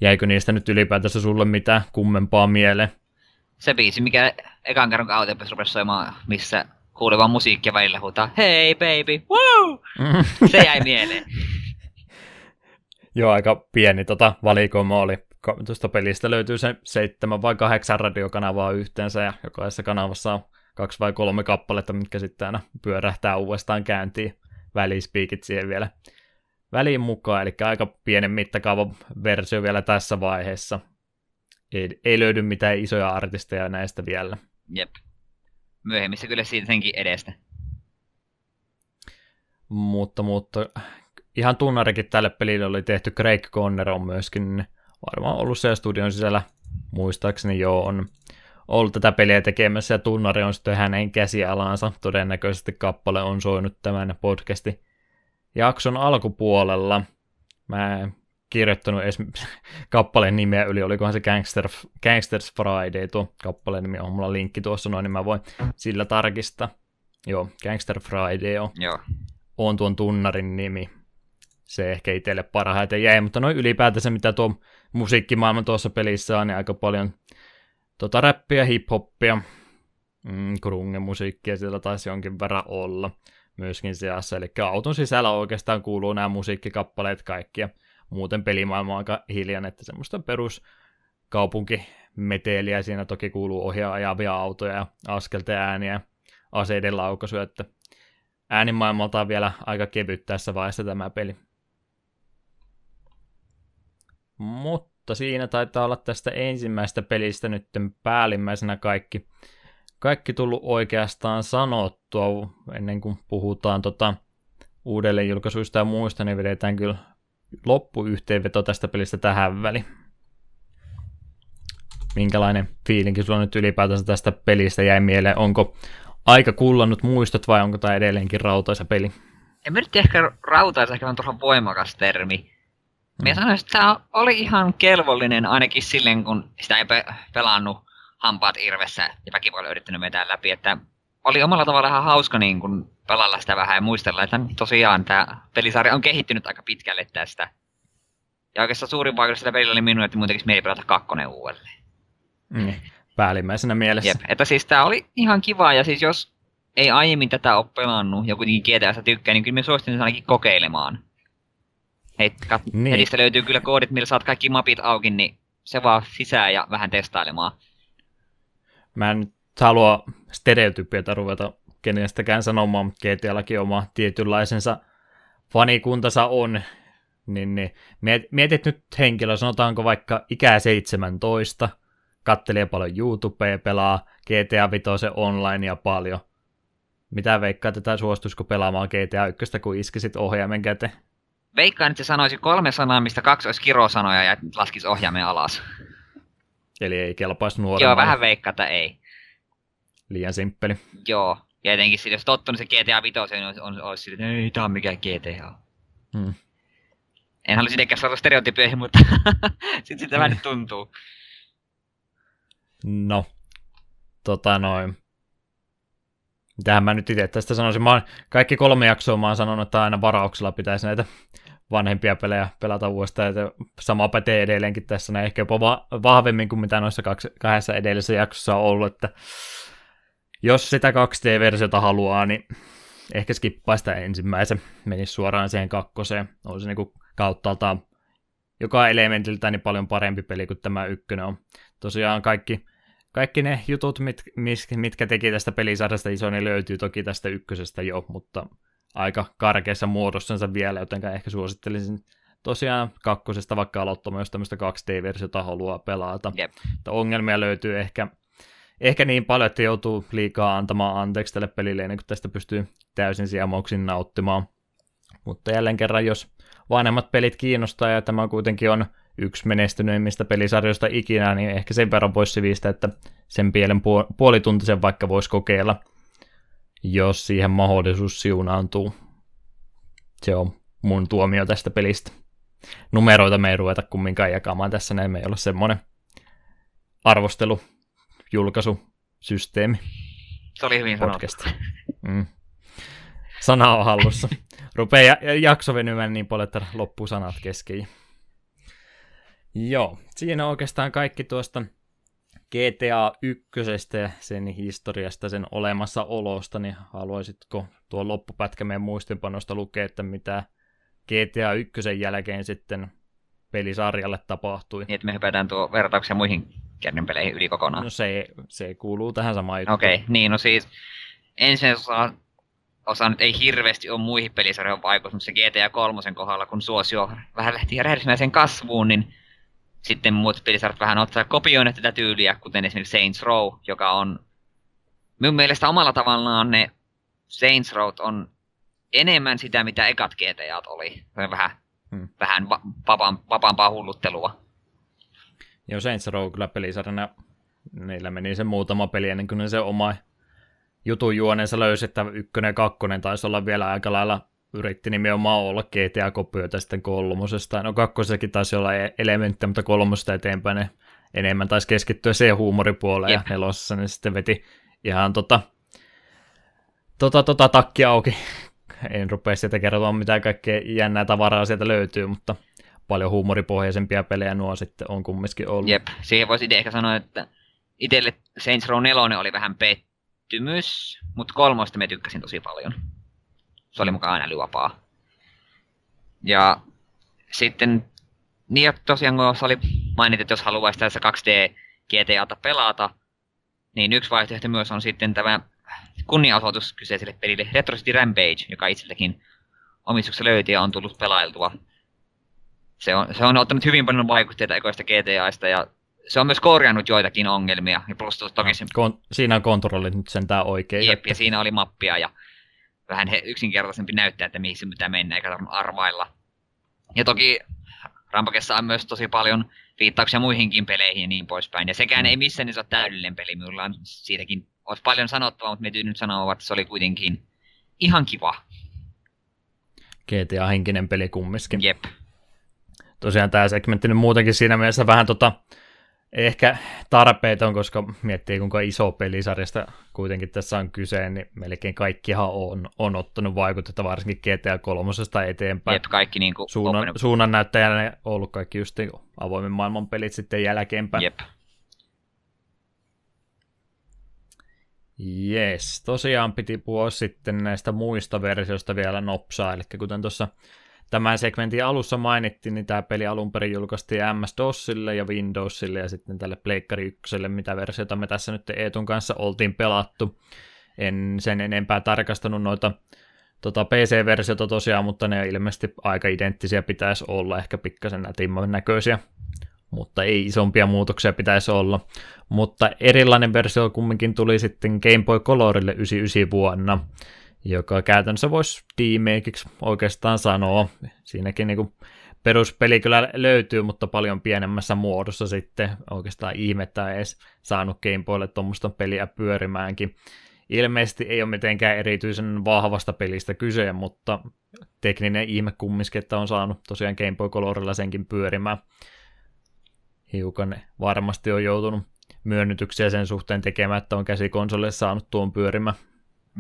Jäikö niistä nyt ylipäätänsä sulle mitään kummempaa mieleen? Se biisi, mikä ekan kerran autopes rupesi soimaan, missä kuuli vaan musiikkia välillä huutaa, hei baby, woo! (laughs) Se jäi mieleen. Joo, aika pieni tota valikoima oli. Tuosta pelistä löytyy se seitsemän vai kahdeksan radiokanavaa yhteensä, ja jokaisessa kanavassa on kaksi vai kolme kappaletta, mitkä sitten aina pyörähtää uudestaan käyntiin. Välispiikit siihen vielä väliin mukaan, eli aika pienen mittakaavan versio vielä tässä vaiheessa. Ei, ei löydy mitään isoja artisteja näistä vielä. Jep. Myöhemmissä kyllä siitä senkin edestä. Mutta, mutta ihan tunnarikin tälle pelille oli tehty, Craig Conner on myöskin varmaan ollut siellä studion sisällä, muistaakseni joo on ollut tätä peliä tekemässä ja tunnari on sitten hänen käsialansa, todennäköisesti kappale on soinut tämän podcastin jakson alkupuolella. Mä en kirjoittanut edes (laughs) kappaleen nimeä yli, olikohan se Gangster, Gangsters Friday, tuo kappaleen nimi on mulla linkki tuossa noin, niin mä voin sillä tarkistaa. Joo, Gangster Friday on Joo. on tuon tunnarin nimi. Se ehkä itselle parhaiten jäi, mutta noin ylipäätänsä mitä tuo musiikkimaailma tuossa pelissä on, niin aika paljon tota räppiä, hip-hoppia, mm, grunge-musiikkia siellä taisi jonkin verran olla myöskin seassa, eli auton sisällä oikeastaan kuuluu nämä musiikkikappaleet kaikki, ja muuten pelimaailma on aika hiljan, että semmoista perus kaupunkimeteliä, siinä toki kuuluu ohjaa ajavia autoja ja askelten ääniä aseiden laukaisuja, että äänimaailmalta on vielä aika kevyt tässä vaiheessa tämä peli. Mutta siinä taitaa olla tästä ensimmäisestä pelistä nyt päällimmäisenä kaikki, kaikki tullut oikeastaan sanottua ennen kuin puhutaan tota uudelleenjulkaisuista ja muista, niin vedetään kyllä loppuyhteenveto tästä pelistä tähän väliin. Minkälainen fiilinki sulla nyt ylipäätänsä tästä pelistä jäi mieleen? Onko aika kullannut muistot vai onko tämä edelleenkin rautaisa peli? En mä nyt ehkä rautaisi ehkä vähän turhan voimakas termi. Mä sanoisin, että tämä oli ihan kelvollinen ainakin silleen, kun sitä ei pe- pelannut hampaat irvessä ja väkivallan yrittänyt vetää läpi, että oli omalla tavalla ihan hauska niin kun pelalla sitä vähän ja muistella, että tosiaan tämä pelisarja on kehittynyt aika pitkälle tästä. Ja oikeastaan suurin vaikutus sillä pelillä oli minun, että mun tekisi mieli pelata kakkonen uudelleen. Mm. Päällimmäisenä mielessä. Jep, että siis tää oli ihan kiva, ja siis jos ei aiemmin tätä ole pelannut, ja kuitenkin GTAsta tykkää, niin kyllä mä suosittelen ainakin kokeilemaan. Hei, kat- Niin. netistä löytyy kyllä koodit, millä saat kaikki mapit auki, niin se vaan sisään ja vähän testailemaan. Mä en nyt halua stereotypioita ruveta kenestäkään sanomaan, mutta GTAllakin oma tietynlaisensa fanikuntansa on, niin, niin miet- mietit nyt henkilö, sanotaanko vaikka ikää 17, kattelee paljon YouTubea, pelaa GTA 5 online ja paljon. Mitä veikkaa tätä suostuisiko pelaamaan GTA 1, kun iskisit ohjaimen käteen? Veikkaan, että se sanoisi kolme sanaa, mistä kaksi olisi kirosanoja ja laskisi ohjaimen alas. Eli ei kelpaisi Joo, nuoremmalle. vähän veikkaa, että ei. Liian simppeli. Joo. Ja etenkin jos tottunut se GTA 5, niin olisi, on, olisi sille, että ei, tää on mikään GTA. Hmm. En halua sitäkään sanoa stereotypioihin, mutta (laughs) sitten sitä vähän nyt tuntuu. No, tota noin. Mitähän mä nyt itse tästä sanoisin? Mä oon, kaikki kolme jaksoa mä oon sanonut, että aina varauksella pitäisi näitä vanhempia pelejä pelata uudestaan. Että sama pätee edelleenkin tässä näin ehkä jopa va- vahvemmin kuin mitä noissa kaksi, kahdessa edellisessä jaksossa on ollut. Että jos sitä 2D-versiota haluaa, niin ehkä skippaa sitä ensimmäisen. Menisi suoraan siihen kakkoseen. Olisi niinku kauttaaltaan joka elementiltä niin paljon parempi peli kuin tämä ykkönen on. Tosiaan kaikki, kaikki ne jutut, mit, mitkä teki tästä pelisarjasta iso, ne löytyy toki tästä ykkösestä jo, mutta aika karkeassa muodossansa vielä, joten ehkä suosittelisin tosiaan kakkosesta vaikka aloittamaan, jos tämmöistä 2D-versiota haluaa pelata. Että ongelmia löytyy ehkä, ehkä niin paljon, että joutuu liikaa antamaan anteeksi tälle pelille, ennen kuin tästä pystyy täysin sijamouksin nauttimaan. Mutta jälleen kerran, jos vanhemmat pelit kiinnostaa ja tämä kuitenkin on yksi menestyneimmistä pelisarjoista ikinä, niin ehkä sen verran voisi sivistä, että sen pielen puol- puolituntisen vaikka voisi kokeilla, jos siihen mahdollisuus siunaantuu. Se on mun tuomio tästä pelistä. Numeroita me ei ruveta kumminkaan jakamaan tässä, näin me ei ole semmoinen arvostelu, julkaisu, systeemi, Se oli hyvin sanottu. podcast. Mm. Sana on hallussa. Rupee ja- jakso venymään niin paljon, että loppuu sanat kesken. Joo, siinä on oikeastaan kaikki tuosta GTA 1 ja sen historiasta, sen olemassaolosta, niin haluaisitko tuo loppupätkä meidän muistinpanosta lukea, että mitä GTA 1 jälkeen sitten pelisarjalle tapahtui? Niin, että me hypätään tuo vertauksia muihin peleihin yli kokonaan. No se, se kuuluu tähän samaan juttuun. Okei, okay, niin no siis ensin osa, osa nyt ei hirveästi ole muihin pelisarjoihin vaikutus, mutta se GTA 3 kohdalla, kun suosio vähän lähti räjähdysmäiseen kasvuun, niin sitten muut pelisarjat vähän ottaa kopioineet tätä tyyliä, kuten esimerkiksi Saints Row, joka on minun mielestä omalla tavallaan ne Saints Row on enemmän sitä, mitä ekat GTAt oli. Se on vähän, Hmm. vähän va- vapaan, vapaampaa hulluttelua. Joo, Saints Row kyllä pelisarjana, niillä meni se muutama peli ennen kuin se oma jutun juoneensa löysi, että ykkönen ja kakkonen taisi olla vielä aika lailla yritti nimenomaan olla GTA-kopioita sitten kolmosesta. No kakkosessakin taisi olla e- elementtejä, mutta kolmosesta eteenpäin ne enemmän taisi keskittyä siihen huumoripuoleen ja Jep. nelosessa ne sitten veti ihan tota, tota, tota takki auki. En rupea sieltä kertomaan mitä kaikkea jännää tavaraa sieltä löytyy, mutta paljon huumoripohjaisempia pelejä nuo sitten on kumminkin ollut. Jep, siihen voisi ehkä sanoa, että itselle Saints Row 4 oli vähän pettymys, mutta kolmosta me tykkäsin tosi paljon. Se oli mukaan älyvapaa. Ja sitten, niin ja tosiaan kun oli mainittu, että jos haluaisi tässä 2D GTAta pelata, niin yksi vaihtoehto myös on sitten tämä kunnianosoitus kyseiselle pelille Retro City Rampage, joka itseltäkin omistuksessa löytyi ja on tullut pelailtua. Se on, se on ottanut hyvin paljon vaikutteita ekoista GTAista ja se on myös korjannut joitakin ongelmia. Ja plus toki se, Kon- siinä on kontrollit nyt sentään oikein. jep, ja siinä oli mappia ja vähän he, yksinkertaisempi näyttää, että mihin se pitää mennä, eikä tarvitse arvailla. Ja toki Rampakessa on myös tosi paljon viittauksia muihinkin peleihin ja niin poispäin. Ja sekään ei missään niin se ole täydellinen peli. Minulla on siitäkin olisi paljon sanottavaa, mutta me nyt sanoa, että se oli kuitenkin ihan kiva. GTA-henkinen peli kumminkin. Jep. Tosiaan tämä segmentti nyt muutenkin siinä mielessä vähän tota, ehkä tarpeeton, koska miettii kuinka iso pelisarjasta kuitenkin tässä on kyse, niin melkein kaikkihan on, on ottanut vaikutetta, varsinkin GTA 3 eteenpäin. Jep, kaikki niinku Suunnan, open- suunnan näyttäjänä on ollut kaikki just niin kuin avoimen maailman pelit sitten jälkeenpäin. Jep. Yes, tosiaan piti puhua sitten näistä muista versioista vielä nopsaa, eli kuten tuossa tämän segmentin alussa mainittiin, niin tämä peli alun perin julkaistiin MS-DOSille ja Windowsille ja sitten tälle Pleikkari 1, mitä versiota me tässä nyt Eetun kanssa oltiin pelattu. En sen enempää tarkastanut noita tota PC-versiota tosiaan, mutta ne ilmeisesti aika identtisiä pitäisi olla, ehkä pikkasen nätimmän näköisiä, mutta ei isompia muutoksia pitäisi olla. Mutta erilainen versio kumminkin tuli sitten Game Boy Colorille 99 vuonna, joka käytännössä voisi tiimeikiksi oikeastaan sanoa. Siinäkin niin peruspeli kyllä löytyy, mutta paljon pienemmässä muodossa sitten. Oikeastaan ihmettä edes saanut Game Boylle tuommoista peliä pyörimäänkin. Ilmeisesti ei ole mitenkään erityisen vahvasta pelistä kyse, mutta tekninen ihme kumminkin, että on saanut tosiaan Game Boy Colorilla senkin pyörimään. Hiukan varmasti on joutunut myönnytyksiä sen suhteen tekemään, että on käsikonsolille saanut tuon pyörimään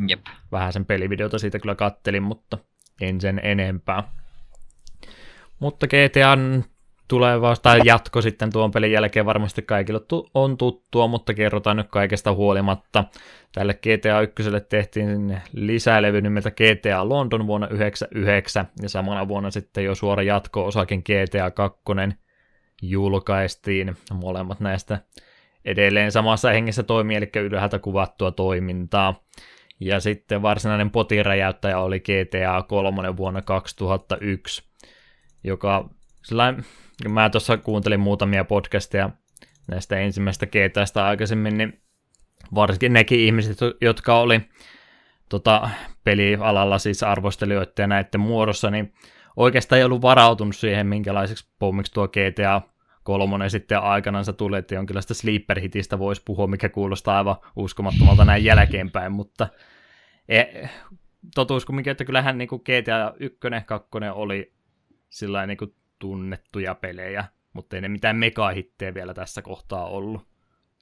Jep. vähän sen pelivideota siitä kyllä kattelin, mutta en sen enempää. Mutta GTAn tuleva tai jatko sitten tuon pelin jälkeen varmasti kaikille tu- on tuttua, mutta kerrotaan nyt kaikesta huolimatta. Tälle GTA 1 tehtiin lisälevy nimeltä GTA London vuonna 1999 ja samana vuonna sitten jo suora jatko-osakin GTA 2 julkaistiin. Molemmat näistä edelleen samassa hengessä toimii, eli ylhäältä kuvattua toimintaa. Ja sitten varsinainen potiräjäyttäjä oli GTA 3 vuonna 2001, joka sellainen, mä tuossa kuuntelin muutamia podcasteja näistä ensimmäistä GTAsta aikaisemmin, niin varsinkin nekin ihmiset, jotka oli tota, pelialalla siis arvostelijoiden ja näiden muodossa, niin oikeastaan ei ollut varautunut siihen, minkälaiseksi pommiksi tuo GTA kolmonen sitten aikanansa tuli, että jonkinlaista sleeper-hitistä voisi puhua, mikä kuulostaa aivan uskomattomalta näin jälkeenpäin, mutta e, totuus kumminkin, että kyllähän niin kuin GTA 1, 2 oli sillä niin kuin tunnettuja pelejä, mutta ei ne mitään megahittejä vielä tässä kohtaa ollut.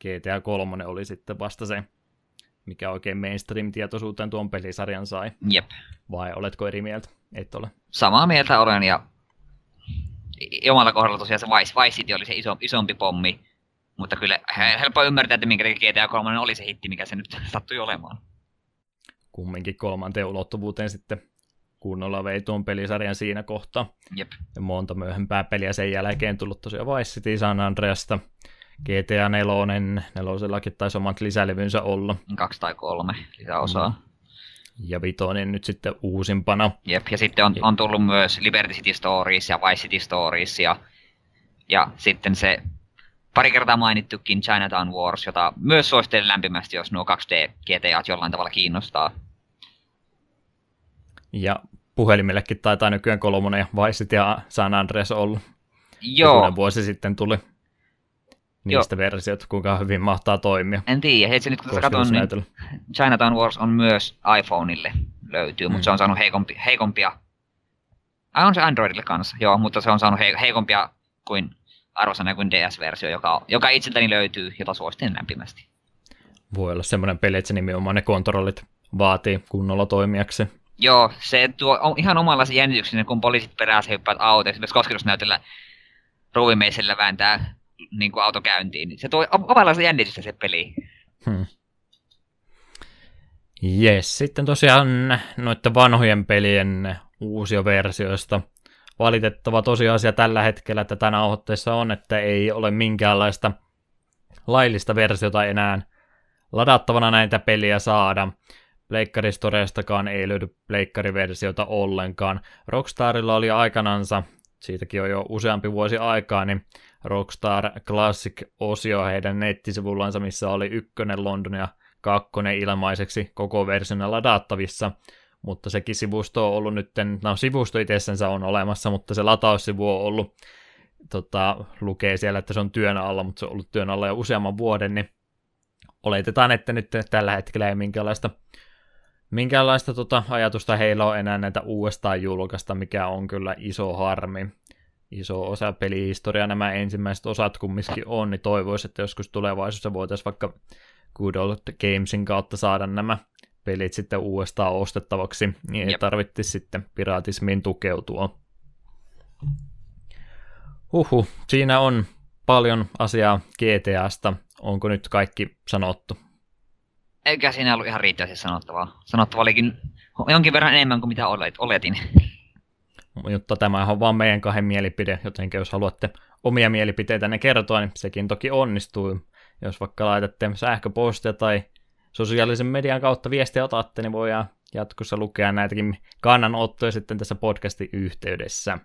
GTA 3 oli sitten vasta se, mikä oikein mainstream-tietoisuuteen tuon pelisarjan sai. Jep. Vai oletko eri mieltä? Et ole. Samaa mieltä olen ja omalla kohdalla tosiaan se Vice, Vice City oli se iso, isompi pommi. Mutta kyllä he- helppo ymmärtää, että minkä takia GTA 3 oli se hitti, mikä se nyt (laughs) sattui olemaan. Kumminkin kolmanteen ulottuvuuteen sitten kunnolla vei tuon pelisarjan siinä kohtaa. Jep. Ja monta myöhempää peliä sen jälkeen tullut tosiaan Vice City, San Andreasta, GTA 4, nelosellakin taisi omat lisälevynsä olla, Kaksi tai kolme lisäosaa. Mm. Ja Vitoinen nyt sitten uusimpana. Jep, ja sitten on, on tullut myös Liberty City Stories ja Vice City Stories ja, ja sitten se pari kertaa mainittukin Chinatown Wars, jota myös suosittelen lämpimästi, jos nuo 2D GTAt jollain tavalla kiinnostaa. Ja puhelimillekin taitaa nykyään kolmonen ja Vice City ja San Andreas ollut. Joo, Jokunen vuosi sitten tuli niistä versiot, kuinka hyvin mahtaa toimia. en tiedä. Hei, se nyt kun tässä katson, niin. Chinatown Wars on myös iPhoneille löytyy, mutta Mm. se on saanut heikompi, heikompia... Ai on se Androidille kanssa, joo, mutta se on saanut he, heikompia kuin arvosana kuin DS-versio, joka, joka itseltäni löytyy, jota suosittelen lämpimästi. Voi olla semmoinen peli, että se nimenomaan ne kontrollit vaatii kunnolla toimijaksi. Joo, se tuo on ihan omanlaisen jännityksen, kun poliisit perässä hyppäät autoon, esimerkiksi kosketusnäytöllä ruuvimeisellä vääntää niin kuin auto käyntiin. niin Se tuo o- omanlaisen jännitystä se peli. Hmm. Sitten tosiaan noiden vanhojen pelien uusioversioista. Valitettava tosiasia tällä hetkellä tätä nauhoitteessa on, että ei ole minkäänlaista laillista versiota enää ladattavana näitä peliä saada. Pleikkaristoreestakaan ei löydy pleikkariversiota ollenkaan. Rockstarilla oli aikanansa, siitäkin on jo useampi vuosi aikaa, niin Rockstar Classic-osio heidän nettisivullansa, missä oli ykkönen London ja kakkonen ilmaiseksi koko versiona ladattavissa, mutta sekin sivusto on ollut nyt, no sivusto itsessensä on olemassa, mutta se lataussivu on ollut, tota, lukee siellä, että se on työn alla, mutta se on ollut työn alla jo useamman vuoden, niin oletetaan, että nyt tällä hetkellä ei minkäänlaista, minkäänlaista tota, ajatusta heillä on enää näitä uudestaan julkaista, mikä on kyllä iso harmi. Iso osa pelihistoriaa nämä ensimmäiset osat kumminkin on, niin toivoisi, että joskus tulevaisuudessa voitaisiin vaikka Good Old Gamesin kautta saada nämä pelit sitten uudestaan ostettavaksi, niin ei Jep. tarvitsisi sitten piraatismiin tukeutua. Huhu, siinä on paljon asiaa GTAsta. Onko nyt kaikki sanottu? Eikä siinä ollut ihan riittävästi sanottavaa. Sanottavaa olikin jonkin verran enemmän kuin mitä olet, oletin. Mutta tämä on vaan meidän kahden mielipide, joten jos haluatte omia mielipiteitänne kertoa, niin sekin toki onnistuu. Jos vaikka laitatte sähköpostia tai sosiaalisen median kautta viestiä otatte, niin voidaan jatkossa lukea näitäkin kannanottoja sitten tässä podcastin yhteydessä.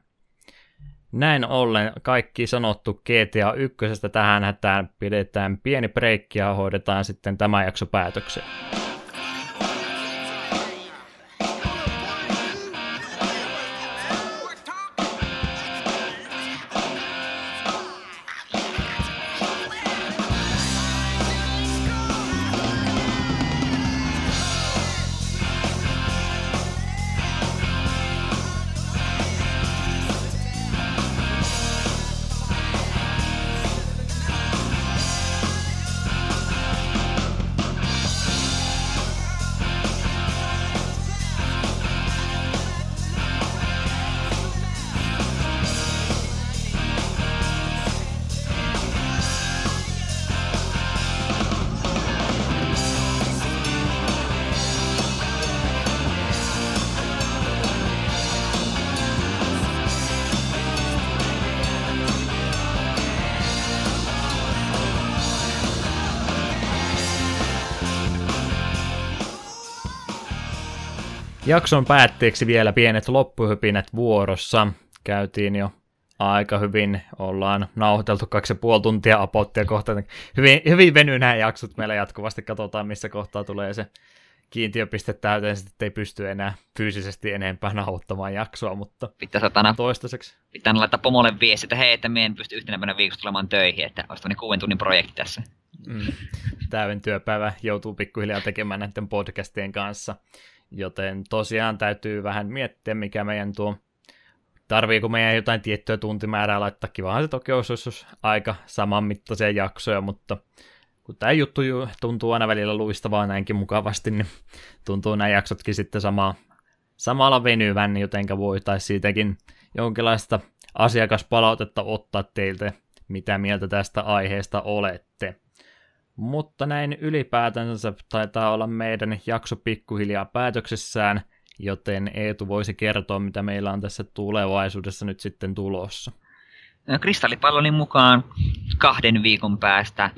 Näin ollen kaikki sanottu GTA 1 tähän hätään pidetään pieni breikki ja hoidetaan sitten tämä jakso päätökseen. Jakson päätteeksi vielä pienet loppuhypinät vuorossa. Käytiin jo aika hyvin, ollaan nauhoiteltu kaksi ja puoli tuntia apottia kohta. Hyvin, hyvin venyy nämä jaksot meillä jatkuvasti, katsotaan missä kohtaa tulee se kiintiöpiste täyteen, sitten ei pysty enää fyysisesti enempää nauhoittamaan jaksoa, mutta Pitää satana, toistaiseksi pitää laittaa pomolle viesti, että hei, että me en pysty yhtenä päivänä viikossa tulemaan töihin, että olisi tämmöinen kuuden tunnin projekti tässä. mm, täyden työpäivä joutuu pikkuhiljaa tekemään näiden podcastien kanssa. Joten tosiaan täytyy vähän miettiä, mikä meidän tuo, tarviiko meidän jotain tiettyä tuntimäärää laittaa. Kivahan se toki olisi, olisi aika samanmittaisia jaksoja, mutta kun tämä juttu ju- tuntuu aina välillä luistavaa näinkin mukavasti, niin tuntuu nämä jaksotkin sitten sama, samalla venyvän, jotenka voitaisiin siitäkin jonkinlaista asiakaspalautetta ottaa teiltä, mitä mieltä tästä aiheesta olette. Mutta näin ylipäätänsä taitaa olla meidän jakso pikkuhiljaa päätöksessään, joten Eetu voisi kertoa, mitä meillä on tässä tulevaisuudessa nyt sitten tulossa. Kristallipallonin mukaan kahden viikon päästä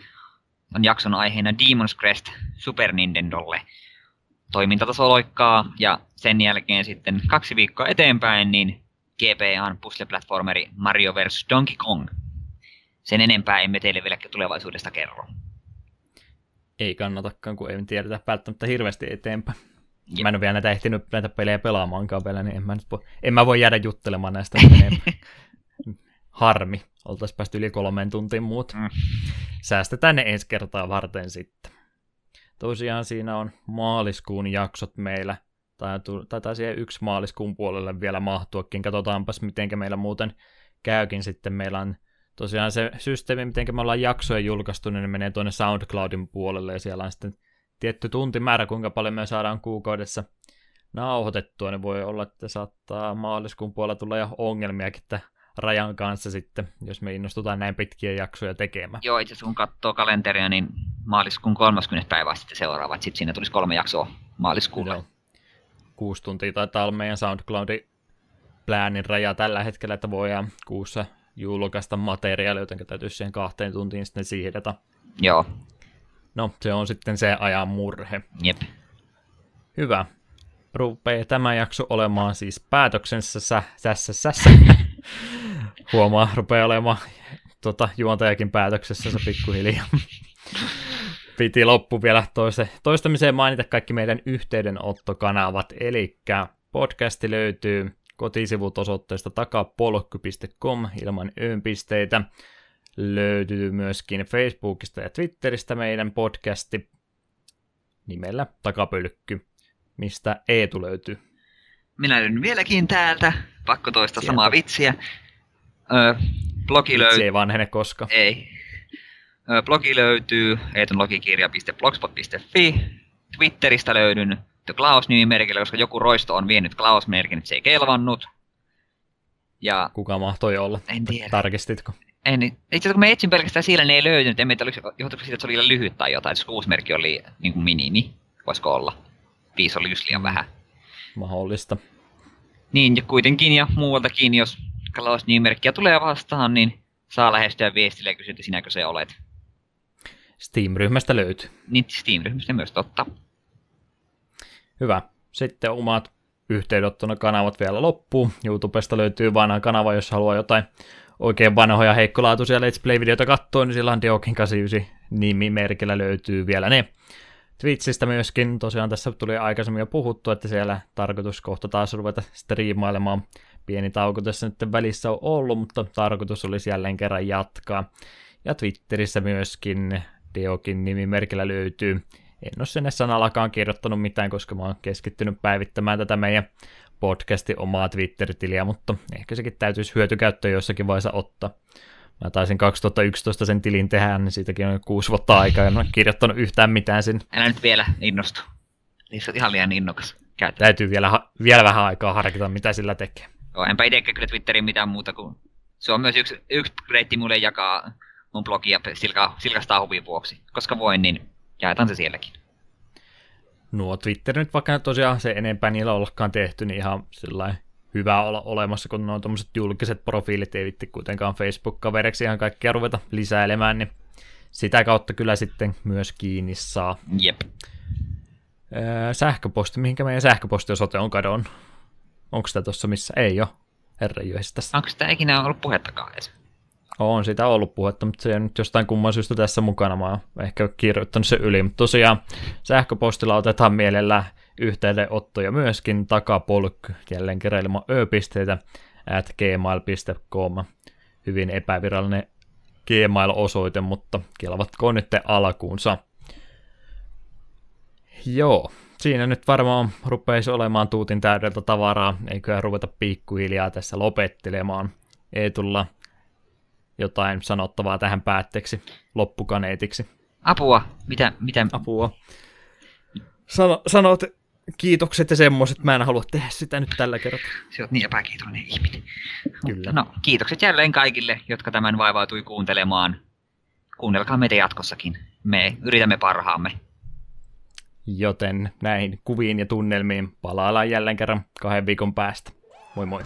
on jakson aiheena Demon's Crest Super Nintendolle. Toimintataso loikkaa ja sen jälkeen sitten kaksi viikkoa eteenpäin niin GPAn puzzle-platformeri Mario vs. Donkey Kong. Sen enempää emme teille vielä tulevaisuudesta kerro. Ei kannatakaan, kun ei tiedetä välttämättä hirveästi eteenpäin. Jep. Mä en ole vielä näitä ehtinyt näitä pelejä pelaamaankaan vielä, niin en mä, nyt voi, en mä voi jäädä juttelemaan näistä. (laughs) Harmi, oltaisiin päästy yli kolmeen tuntiin muut. Mm. Säästetään ne ensi kertaa varten sitten. Tosiaan siinä on maaliskuun jaksot meillä. Tai taitaa siihen yksi maaliskuun puolelle vielä mahtuakin. Katsotaanpas, miten meillä muuten käykin sitten. Meillä on tosiaan se systeemi, miten me ollaan jaksoja julkaistu, niin ne menee tuonne SoundCloudin puolelle ja siellä on sitten tietty tuntimäärä, kuinka paljon me saadaan kuukaudessa nauhoitettua, niin voi olla, että saattaa maaliskuun puolella tulla jo ongelmiakin että rajan kanssa sitten, jos me innostutaan näin pitkiä jaksoja tekemään. Joo, itse kun katsoo kalenteria, niin maaliskuun 30. päivä sitten seuraava. Sitten siinä tulisi kolme jaksoa maaliskuulle. Joo. Kuusi tuntia taitaa olla meidän SoundCloudin pläänin raja tällä hetkellä, että voidaan kuussa julkaista materiaalia, joten täytyy siihen kahteen tuntiin sitten siirretä. Joo, No, se on sitten se ajan murhe. jep. Hyvä. Rupee tämä jakso olemaan siis päätöksensä sä, sässä, sässä. (laughs) Huomaa, rupeaa olemaan tota, juontajakin päätöksessä se pikkuhiljaa. Piti loppu vielä toiste, toistamiseen mainita kaikki meidän yhteydenottokanavat, eli podcasti löytyy kotisivut osoitteesta takapolkky.com ilman öönpisteitä. Löytyy myöskin Facebookista ja Twitteristä meidän podcasti nimellä Takapölkky, mistä Eetu löytyy. Minä löydyn vieläkin täältä. Pakko toistaa Sieltä. samaa vitsiä. Öö, blogi löytyy... ei vanhene koskaan. Ei. Öö, blogi löytyy eetonlogikirja.blogspot.fi. Twitteristä löydyn Klaus-nimimerkillä, koska joku roisto on vienyt Klaus-merkin, että se ei kelvannut. Ja Kuka mahtoi olla? en tiedä. Tarkistitko? En, itse asiassa kun mä etsin pelkästään siellä, niin ei löytynyt. En tiedä, johtuiko siitä, että se oli liian lyhyt tai jotain. Kuusi merkki oli niin kuin minimi, voisiko olla. Viisi oli just liian vähän. Mahdollista. Niin, ja kuitenkin ja muualtakin, jos Klaus-nimimerkkiä tulee vastaan, niin saa lähestyä viestille ja kysyä, että sinäkö se olet. Steam-ryhmästä löytyy. Niin Steam-ryhmästä myös totta. Hyvä. Sitten omat yhteydenottona kanavat vielä loppuu. YouTubesta löytyy vanha kanava, jos haluaa jotain oikein vanhoja heikkolaatuisia Let's Play-videoita katsoa, niin sillä on Deokin 89 nimimerkillä löytyy vielä ne. Twitchistä myöskin, tosiaan tässä tuli aikaisemmin jo puhuttu, että siellä tarkoitus kohta taas ruveta striimailemaan. Pieni tauko tässä nyt välissä on ollut, mutta tarkoitus olisi jälleen kerran jatkaa. Ja Twitterissä myöskin Deokin nimimerkillä löytyy. En ole sinne sanallakaan kirjoittanut mitään, koska mä oon keskittynyt päivittämään tätä meidän podcastin omaa Twitter-tiliä, mutta ehkä sekin täytyisi hyötykäyttöön jossakin vaiheessa ottaa. Mä taisin 2011 sen tilin tehdä, niin siitäkin on jo kuusi vuotta aikaa, ja en ole kirjoittanut yhtään mitään sinne. Älä nyt vielä innostu. Niin sä oot ihan liian innokas. Käytä. Täytyy vielä, vielä vähän aikaa harkita, mitä sillä tekee. Joo, enpä itsekään kyllä Twitterin mitään muuta kuin... Se on myös yksi, yksi reitti mulle jakaa mun blogia silka, silkastaa huvin vuoksi. Koska voin, niin jaetaan se sielläkin. Nuo Twitter nyt vaikka tosiaan se enempää niillä ollakaan tehty, niin ihan sellainen hyvä olla olemassa, kun nuo tommoset julkiset profiilit ei vitti kuitenkaan Facebook-kavereksi ihan kaikkea ruveta lisäilemään, niin sitä kautta kyllä sitten myös kiinni saa. Jep. Öö, sähköposti, mihinkä meidän sähköpostiosoite on kadonnut? Onko sitä tuossa missä? Ei ole. Herra tässä. Onko sitä ikinä ollut puhettakaan edes? On sitä ollut puhetta, mutta se ei nyt jostain kumman syystä tässä mukana. Mä oon ehkä kirjoittanut se yli, mutta tosiaan sähköpostilla otetaan mielellä yhteydenottoja myöskin takapolk jälleen kerran ö-pisteitä at gmail.com. Hyvin epävirallinen Gmail-osoite, mutta kelvatkoon nyt alkuunsa. Joo, siinä nyt varmaan rupeisi olemaan tuutin täydeltä tavaraa, eiköhän ruveta pikkuhiljaa tässä lopettelemaan. Ei tulla jotain sanottavaa tähän päätteeksi, loppukaneetiksi. Apua! Mitä, mitä? Apua. Sano, sanot kiitokset ja semmoiset, mä en halua tehdä sitä nyt tällä kertaa. Se on niin epäkiitollinen ihminen. Kyllä. No, kiitokset jälleen kaikille, jotka tämän vaivautui kuuntelemaan. Kuunnelkaa meitä jatkossakin. Me yritämme parhaamme. Joten näihin kuviin ja tunnelmiin palaillaan jälleen kerran kahden viikon päästä. Moi moi.